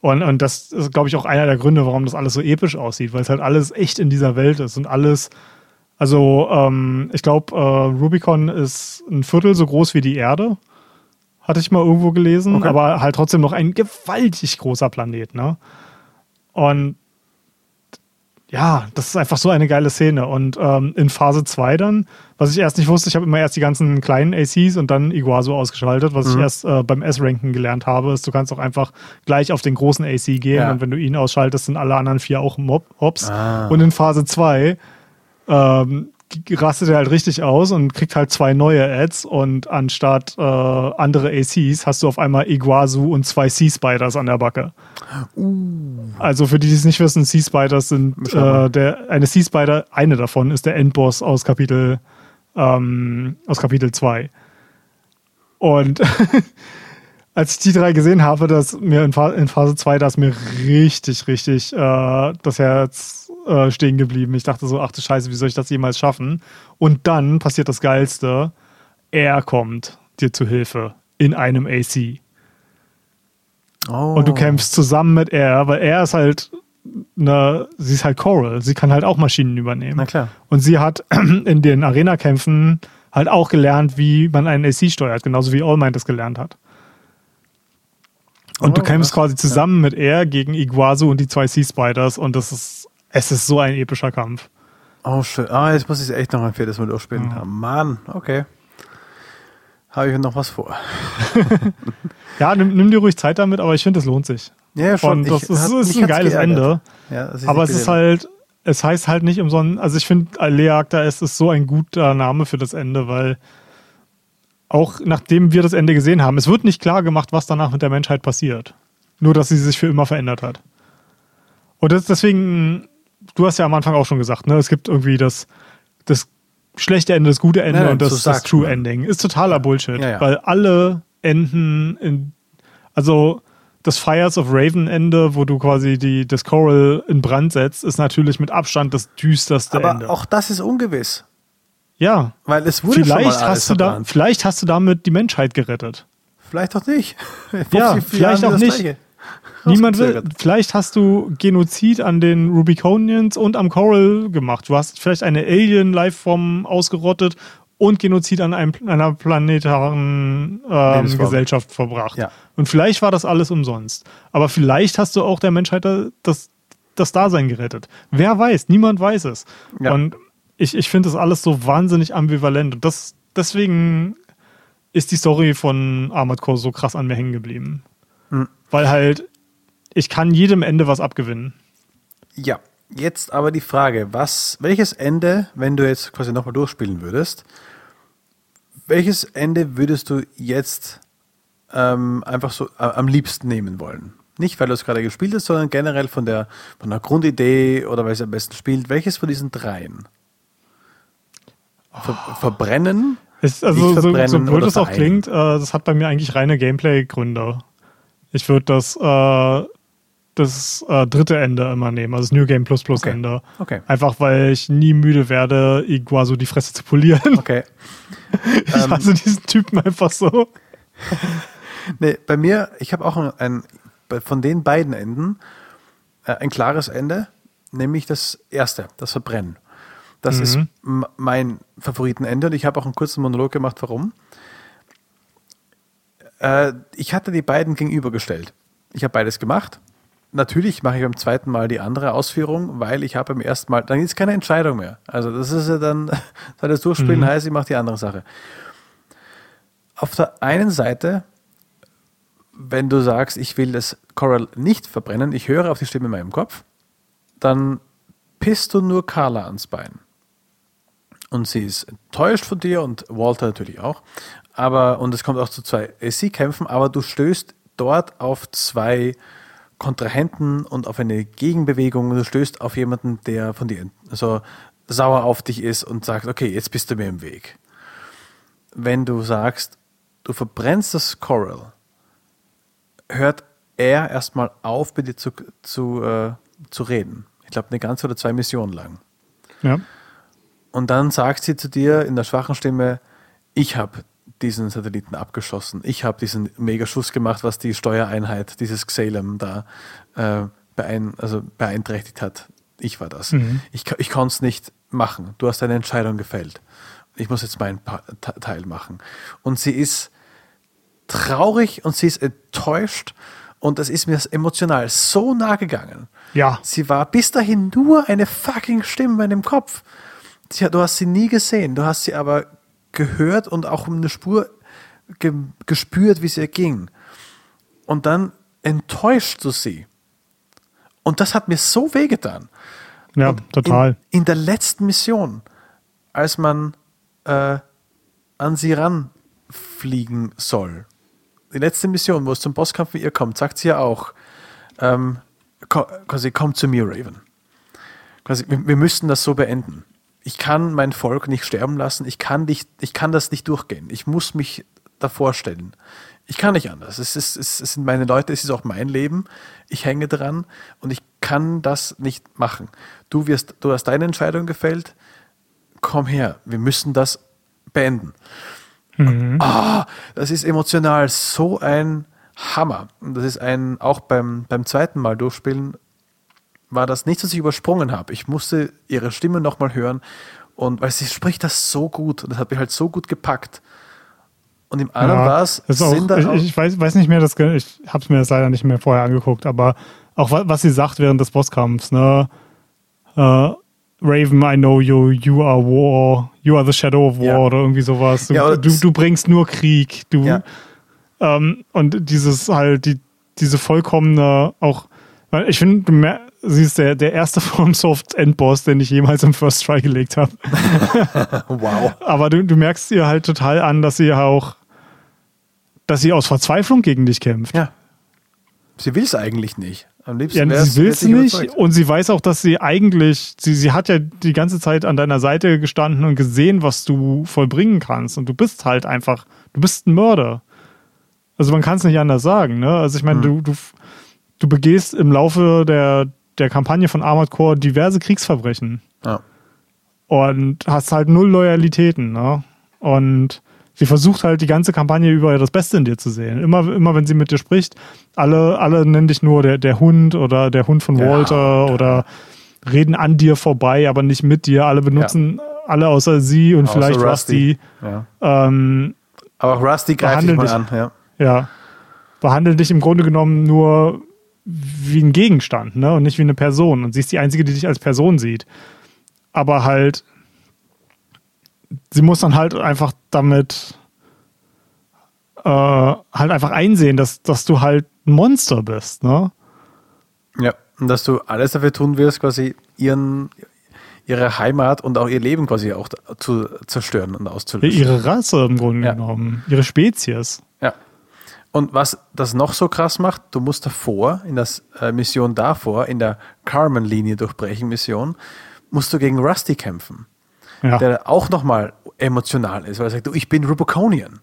Und, und das ist, glaube ich, auch einer der Gründe, warum das alles so episch aussieht, weil es halt alles echt in dieser Welt ist und alles. Also, ähm, ich glaube, äh, Rubicon ist ein Viertel so groß wie die Erde. Hatte ich mal irgendwo gelesen, Okay. aber halt trotzdem noch ein gewaltig großer Planet, ne? Und ja, das ist einfach so eine geile Szene. Und ähm, in Phase 2 dann, was ich erst nicht wusste, ich habe immer erst die ganzen kleinen ACs und dann Iguazu ausgeschaltet. Was ich erst äh, beim S-Ranken gelernt habe, ist, du kannst auch einfach gleich auf den großen AC gehen Ja. und wenn du ihn ausschaltest, sind alle anderen vier auch Mob Hops. Ah. Und in Phase 2 ähm, rastet er halt richtig aus und kriegt halt zwei neue Ads und anstatt äh, andere ACs hast du auf einmal Iguazu und zwei Sea-Spiders an der Backe. Also für die, die es nicht wissen, Sea Spiders sind äh, der, eine Sea Spider, eine davon ist der Endboss aus Kapitel ähm, aus Kapitel 2. Und als ich die drei gesehen habe, dass mir in, Pha in Phase 2, da ist mir richtig, richtig äh, das Herz äh, stehen geblieben. Ich dachte so, ach du Scheiße, wie soll ich das jemals schaffen? Und dann passiert das Geilste. Er kommt dir zu Hilfe in einem AC. Oh. Und du kämpfst zusammen mit er, weil er ist halt eine, sie ist halt Coral, sie kann halt auch Maschinen übernehmen. Na klar. Und sie hat in den Arena-Kämpfen halt auch gelernt, wie man einen AC steuert, genauso wie All Might das gelernt hat. Und oh, du kämpfst quasi zusammen ja. mit er gegen Iguazu und die zwei Sea Spiders und das ist, es ist so ein epischer Kampf. Oh, schön. Ah, jetzt muss ich es echt noch ein viertes Mal durchspielen. Ja. Mann, okay. Habe ich noch was vor. ja, nimm, nimm, dir ruhig Zeit damit, aber ich finde, es lohnt sich. Ja, schon. Und das ich, ist, hat, ist ein geiles Ende. Ja, aber es ist halt, es heißt halt nicht umsonst, also ich finde, Leakta ist, ist so ein guter Name für das Ende, weil auch nachdem wir das Ende gesehen haben, es wird nicht klar gemacht, was danach mit der Menschheit passiert. Nur, dass sie sich für immer verändert hat. Und das, deswegen, du hast ja am Anfang auch schon gesagt, ne, es gibt irgendwie das, das schlechte Ende, das gute Ende nein, und das, das True Ending. Ist totaler Bullshit, ja, ja. weil alle Enden in, also das Fires of Raven Ende, wo du quasi die, das Coral in Brand setzt, ist natürlich mit Abstand das düsterste Aber Ende. Aber auch das ist ungewiss. Ja. Weil es wurde vielleicht schon mal hast du da, Vielleicht hast du damit die Menschheit gerettet. Vielleicht auch nicht. ja, vielleicht auch nicht. Niemand will, vielleicht hast du Genozid an den Rubiconians und am Coral gemacht. Du hast vielleicht eine Alien-Lifeform ausgerottet und Genozid an einem, einer planetaren ähm, Gesellschaft verbracht. Ja. Und vielleicht war das alles umsonst. Aber vielleicht hast du auch der Menschheit das, das Dasein gerettet. Wer weiß? Niemand weiß es. Ja. Und ich, ich finde das alles so wahnsinnig ambivalent. Und das, deswegen ist die Story von Armored Core so krass an mir hängen geblieben. Mhm. Weil halt, ich kann jedem Ende was abgewinnen. Ja, jetzt aber die Frage, was, welches Ende, wenn du jetzt quasi nochmal durchspielen würdest, welches Ende würdest du jetzt ähm, einfach so äh, am liebsten nehmen wollen? Nicht, weil du es gerade gespielt hast, sondern generell von der, von der Grundidee oder weil es am besten spielt. Welches von diesen dreien? Ver oh. Verbrennen? Ist, also so, so blöd es auch klingt, äh, das hat bei mir eigentlich reine Gameplay-Gründe. Ich würde das, äh, das äh, dritte Ende immer nehmen, also das New Game Plus Plus okay. Ende. Okay. Einfach weil ich nie müde werde, Iguazu die Fresse zu polieren. Okay. ich ähm, hasse diesen Typen einfach so. nee, bei mir, ich habe auch ein, ein, von den beiden Enden äh, ein klares Ende, nämlich das erste, das Verbrennen. Das mhm. ist mein Favoritenende und ich habe auch einen kurzen Monolog gemacht, warum. Äh, ich hatte die beiden gegenübergestellt. Ich habe beides gemacht. Natürlich mache ich beim zweiten Mal die andere Ausführung, weil ich habe beim ersten Mal, dann ist keine Entscheidung mehr. Also das ist ja dann, das Durchspielen mhm. heißt, ich mache die andere Sache. Auf der einen Seite, wenn du sagst, ich will das Coral nicht verbrennen, ich höre auf die Stimme in meinem Kopf, dann pisst du nur Carla ans Bein und sie ist enttäuscht von dir und Walter natürlich auch. Aber, und es kommt auch zu zwei AC-Kämpfen, aber du stößt dort auf zwei Kontrahenten und auf eine Gegenbewegung. Du stößt auf jemanden, der von dir so sauer auf dich ist und sagt, okay, jetzt bist du mir im Weg. Wenn du sagst, du verbrennst das Coral, hört er erstmal auf, mit dir zu, zu, äh, zu reden. Ich glaube, eine ganze oder zwei Missionen lang. Ja. Und dann sagt sie zu dir in der schwachen Stimme, ich habe diesen Satelliten abgeschossen. Ich habe diesen Megaschuss gemacht, was die Steuereinheit dieses Xalem da äh, beein also beeinträchtigt hat. Ich war das. Mhm. Ich, ich konnte es nicht machen. Du hast eine Entscheidung gefällt. Ich muss jetzt meinen pa Teil machen. Und sie ist traurig und sie ist enttäuscht und das ist mir emotional so nah gegangen. Ja. Sie war bis dahin nur eine fucking Stimme in meinem Kopf. Du hast sie nie gesehen, du hast sie aber gehört und auch um eine Spur ge gespürt, wie es ihr ging. Und dann enttäuscht du sie. Und das hat mir so wehgetan. Ja, und total. In, in, der letzten Mission, als man äh, an sie ranfliegen soll, die letzte Mission, wo es zum Bosskampf mit ihr kommt, sagt sie ja auch, ähm, quasi, komm zu mir, Raven. Quasi, wir, wir müssten das so beenden ich kann mein Volk nicht sterben lassen, ich kann, nicht, ich kann das nicht durchgehen. Ich muss mich davor stellen. Ich kann nicht anders. Es, ist, es sind meine Leute, es ist auch mein Leben. Ich hänge dran und ich kann das nicht machen. Du, wirst, du hast deine Entscheidung gefällt. Komm her, wir müssen das beenden. Mhm. Oh, das ist emotional so ein Hammer. Und das ist ein, auch beim, beim zweiten Mal durchspielen, war das nichts, was ich übersprungen habe. Ich musste ihre Stimme nochmal hören und weil sie spricht das so gut und das hat mich halt so gut gepackt. und im anderen Ja, war es das ich, ich weiß, weiß nicht mehr, das, ich habe es mir jetzt leider nicht mehr vorher angeguckt, aber auch wa- was sie sagt während des Bosskampfs, ne? Äh, Raven, I know you, you are war, you are the shadow of war Ja. oder irgendwie sowas. Du, Ja, du, das- du bringst nur Krieg. Du, ähm, und dieses halt, die, diese vollkommene, auch, ich finde, sie ist der, der erste FromSoft Endboss, den ich jemals im First Try gelegt habe. wow. Aber du, du merkst ihr halt total an, dass sie auch, dass sie aus Verzweiflung gegen dich kämpft. Ja. Sie will es eigentlich nicht. Am liebsten Ja, sie will es ich nicht überzeugt. und sie weiß auch, dass sie eigentlich, sie, sie hat ja die ganze Zeit an deiner Seite gestanden und gesehen, was du vollbringen kannst. Und du bist halt einfach, du bist ein Mörder. Also man kann es nicht anders sagen. Ne? Also ich meine, du, du, du begehst im Laufe der, der Kampagne von Armored Core diverse Kriegsverbrechen Ja. und hast halt null Loyalitäten. Ne? Und sie versucht halt die ganze Kampagne über das Beste in dir zu sehen. Immer, immer wenn sie mit dir spricht, alle, alle nennen dich nur der, der Hund oder der Hund von Walter Hund, oder reden an dir vorbei, aber nicht mit dir. Alle benutzen alle außer sie und Außer vielleicht Rusty. Ja. Ähm, Aber auch Rusty greift dich mal an. Ja. ja, behandeln dich im Grunde genommen nur wie ein Gegenstand ne? und nicht wie eine Person. Und sie ist die Einzige, die dich als Person sieht. Aber halt, sie muss dann halt einfach damit äh, halt einfach einsehen, dass, dass du halt ein Monster bist. Ne? ja. Und dass du alles dafür tun wirst, quasi ihren, ihre Heimat und auch ihr Leben quasi auch zu zerstören und auszulöschen. Ihre Rasse im Grunde Ja. genommen, ihre Spezies. Und was das noch so krass macht, du musst davor, in der äh, Mission davor, in der Carmen-Linie durchbrechen Mission, musst du gegen Rusty kämpfen. Ja. Der auch nochmal emotional ist, weil er sagt, du, ich bin Rubiconian.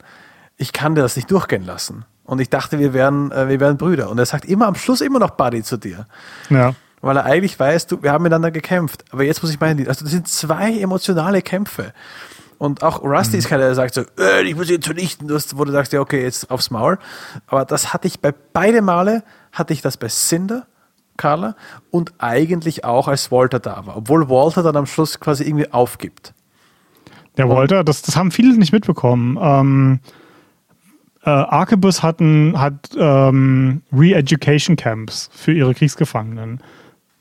Ich kann dir das nicht durchgehen lassen. Und ich dachte, wir wären, äh, wir wären Brüder. Und er sagt immer am Schluss immer noch Buddy zu dir. ja. Weil er eigentlich weiß, du, wir haben miteinander gekämpft. Aber jetzt muss ich meinen, also das sind zwei emotionale Kämpfe. Und auch Rusty ist keiner, der sagt so, äh, ich muss ihn hast- wo du sagst, ja, okay, jetzt aufs Maul. Aber das hatte ich bei beide Male, hatte ich das bei Cinder, Carla, und eigentlich auch als Walter da war. Obwohl Walter dann am Schluss quasi irgendwie aufgibt. Der Walter, das, das haben viele nicht mitbekommen. Ähm, äh, Arquebus hatten, hat ähm, Re-Education Camps für ihre Kriegsgefangenen,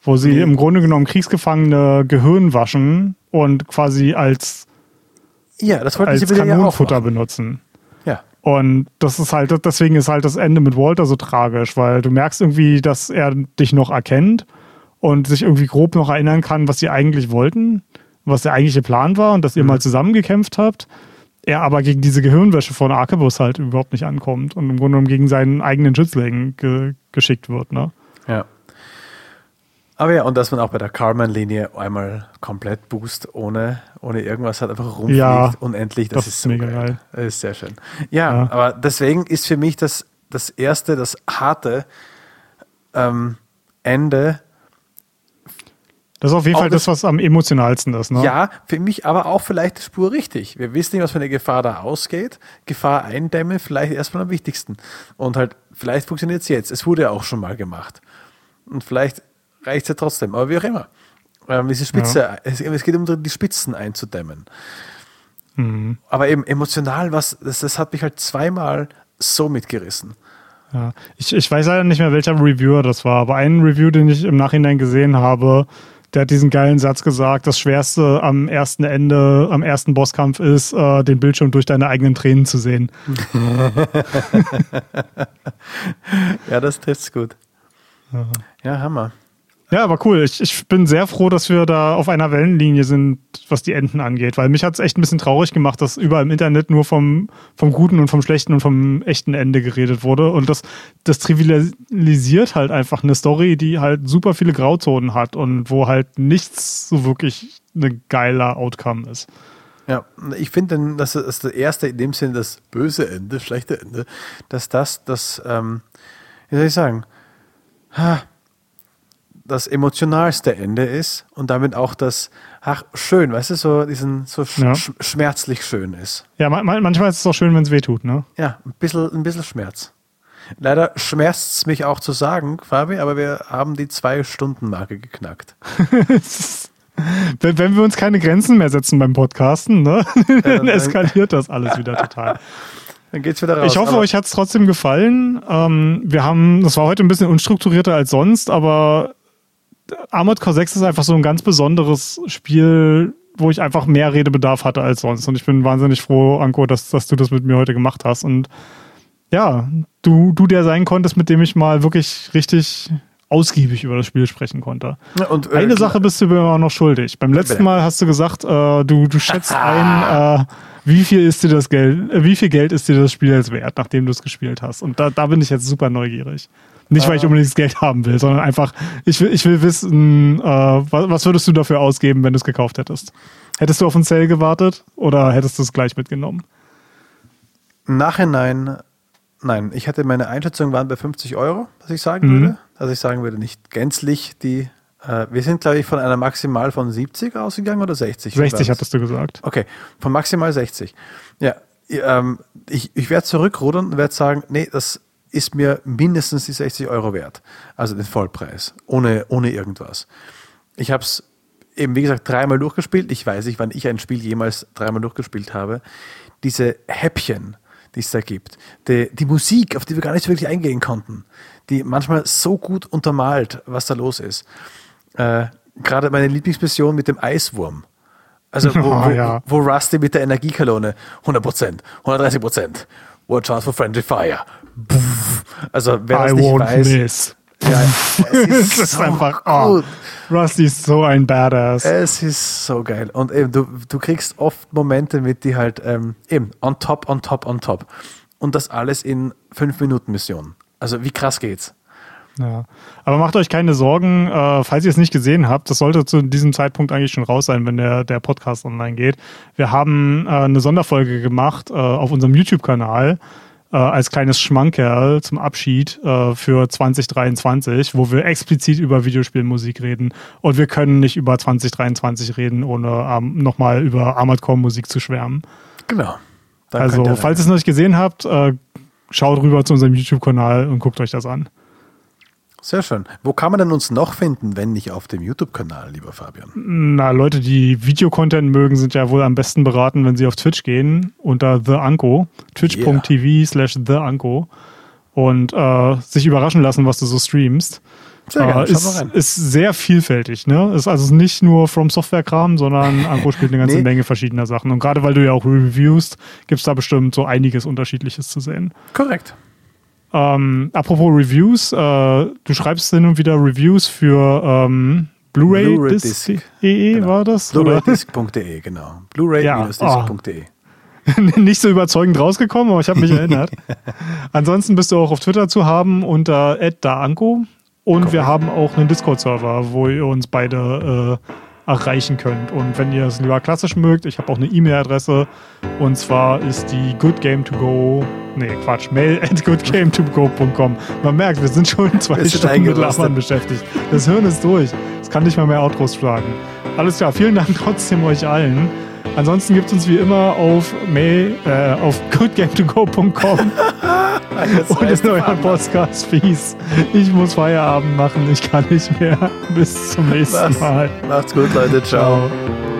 wo sie im Grunde genommen Kriegsgefangene Gehirn waschen und quasi als, Ja, das als ja Kanonenfutter machen. benutzen. Ja, Und das ist halt, deswegen ist halt das Ende mit Walter so tragisch, weil du merkst irgendwie, dass er dich noch erkennt und sich irgendwie grob noch erinnern kann, was sie eigentlich wollten, was der eigentliche Plan war und dass ihr Mhm. mal zusammengekämpft habt. Er aber gegen diese Gehirnwäsche von Arquebus halt überhaupt nicht ankommt und im Grunde genommen gegen seinen eigenen Schützling ge geschickt wird. Ne? Aber ja, und dass man auch bei der Carmen-Linie einmal komplett boost, ohne, ohne irgendwas hat, einfach rumfliegt Ja, unendlich. Das, das ist so mega geil. geil. Das ist sehr schön. Ja, Ja. aber deswegen ist für mich das, das erste, das harte ähm, Ende, Das ist auf jeden Fall das, was am emotionalsten ist. Ne? ja, für mich aber auch vielleicht die Spur richtig. Wir wissen nicht, was für eine Gefahr da ausgeht. Gefahr eindämmen, vielleicht erstmal am wichtigsten. Und halt, vielleicht funktioniert es jetzt. Es wurde ja auch schon mal gemacht. Und vielleicht reicht es ja trotzdem, aber wie auch immer. Ähm, diese Spitze, es, es geht um die Spitzen einzudämmen. Mhm. Aber eben emotional, was, das, das hat mich halt zweimal so mitgerissen. Ja. Ich, ich weiß leider nicht mehr, welcher Reviewer das war, aber ein Review, den ich im Nachhinein gesehen habe, der hat diesen geilen Satz gesagt, das Schwerste am ersten Ende, am ersten Bosskampf ist, äh, den Bildschirm durch deine eigenen Tränen zu sehen. Ja, das trifft's gut. Ja, Hammer. Ja, aber cool. Ich, ich bin sehr froh, dass wir da auf einer Wellenlinie sind, was die Enden angeht, weil mich hat es echt ein bisschen traurig gemacht, dass überall im Internet nur vom, vom guten und vom schlechten und vom echten Ende geredet wurde. Und das, das trivialisiert halt einfach eine Story, die halt super viele Grauzonen hat und wo halt nichts so wirklich ein geiler Outcome ist. Ja, ich finde, dass das erste, in dem Sinne das böse Ende, schlechte Ende, dass das das, ähm, wie soll ich sagen, ha, das emotionalste Ende ist und damit auch das, ach, schön, weißt du, so diesen, so sch Ja. sch schmerzlich schön ist. Ja, ma- ma- manchmal ist es auch schön, wenn es weh tut, ne? Ja, ein bisschen, ein bisschen Schmerz. Leider schmerzt es mich auch zu sagen, Fabi, aber wir haben die Zwei-Stunden-Marke geknackt. Wenn, wenn wir uns keine Grenzen mehr setzen beim Podcasten, ne? dann eskaliert das alles wieder total. Dann geht's wieder raus. Ich hoffe, euch hat es trotzdem gefallen. Ähm, wir haben, das war heute ein bisschen unstrukturierter als sonst, aber Armored Core 6 ist einfach so ein ganz besonderes Spiel, wo ich einfach mehr Redebedarf hatte als sonst. Und ich bin wahnsinnig froh, Anko, dass, dass du das mit mir heute gemacht hast. Und ja, du, du der sein konntest, mit dem ich mal wirklich richtig ausgiebig über das Spiel sprechen konnte. Ja, und, äh, Eine Sache bist du mir aber noch schuldig. Beim letzten. Mal hast du gesagt, äh, du, du schätzt ein, äh, wie viel ist dir das Geld, äh, wie viel Geld ist dir das Spiel jetzt wert, nachdem du es gespielt hast. Und da, da bin ich jetzt super neugierig. Nicht, weil ich unbedingt das Geld haben will, sondern einfach, ich will, ich will wissen, äh, was, was würdest du dafür ausgeben, wenn du es gekauft hättest? Hättest du auf einen Sale gewartet oder hättest du es gleich mitgenommen? Nachhinein, nein, ich hatte meine Einschätzung waren bei 50 Euro, was ich sagen Mhm. würde. Also ich sagen würde, nicht gänzlich die, äh, wir sind glaube ich von einer maximal von 70 ausgegangen oder 60? Wie war 60 das? hattest du gesagt. Okay, von maximal 60. Ja, ähm, ich, ich werde zurückrudern und werde sagen, nee, das ist mir mindestens die 60 Euro wert. Also den Vollpreis, ohne, ohne irgendwas. Ich habe es eben, wie gesagt, dreimal durchgespielt. Ich weiß nicht, wann ich ein Spiel jemals dreimal durchgespielt habe. Diese Häppchen, die es da gibt, die, die Musik, auf die wir gar nicht wirklich eingehen konnten, die manchmal so gut untermalt, was da los ist. Äh, Gerade meine Lieblingsmission mit dem Eiswurm. Also wo, Oh, ja. wo Rusty mit der Energiekanone 100%, 130%, watch out for friendly fire. Also wer I das nicht weiß, miss. ja, es ist, ist so einfach, oh. Rusty ist so ein Badass. Es ist so geil. Und eben, du, du kriegst oft Momente mit, die halt ähm, eben on top, on top, on top. Und das alles in 5 Minuten Mission. Also wie krass geht's? Ja. Aber macht euch keine Sorgen, äh, falls ihr es nicht gesehen habt, das sollte zu diesem Zeitpunkt eigentlich schon raus sein, wenn der, der Podcast online geht. Wir haben äh, eine Sonderfolge gemacht äh, auf unserem YouTube-Kanal äh, als kleines Schmankerl zum Abschied äh, für 2023, wo wir explizit über Videospielmusik reden. Und wir können nicht über 2023 reden, ohne ähm, nochmal über Armored Core Musik zu schwärmen. Genau. Da also, falls ihr es noch nicht gesehen habt, äh, schaut rüber zu unserem YouTube-Kanal und guckt euch das an. Sehr schön. Wo kann man denn uns noch finden, wenn nicht auf dem YouTube-Kanal, lieber Fabian? Na, Leute, die Videocontent mögen, sind ja wohl am besten beraten, wenn sie auf Twitch gehen, unter The Anko, twitch.tv slash The Anko und äh, sich überraschen lassen, was du so streamst. Sehr gerne, äh, ist, ist sehr vielfältig, ne? Ist also nicht nur From Software-Kram, sondern Anko spielt eine ganze Nee. Menge verschiedener Sachen. Und gerade weil du ja auch reviewst, gibt es da bestimmt so einiges Unterschiedliches zu sehen. Korrekt. Ähm, apropos Reviews, äh, du schreibst hin und wieder Reviews für ähm, Blu-ray-Disc. Blu-ray-Disc.de Genau. war das? Blu-raydisc.de, genau. Blu-ray-disc.de. Nicht so überzeugend rausgekommen, aber ich habe mich erinnert. Ansonsten bist du auch auf Twitter zu haben unter @daanko und wir haben auch einen Discord-Server, wo ihr uns beide äh, erreichen könnt. Und wenn ihr es lieber klassisch mögt, ich habe auch eine E-Mail-Adresse und zwar ist die goodgame2go, nee Quatsch, mail at goodgame2go.com. Man merkt, wir sind schon zwei Wir Stunden mit. Labern beschäftigt. Das Hirn ist durch. Es kann nicht mal mehr Outros schlagen. Alles klar, vielen Dank trotzdem euch allen. Ansonsten gibt es uns wie immer auf mail, äh, auf goodgame2go.com und in euren Podcast-Fees. Ich muss Feierabend machen, ich kann nicht mehr. Bis zum nächsten? Mal. Macht's gut, Leute. Ciao. Ciao.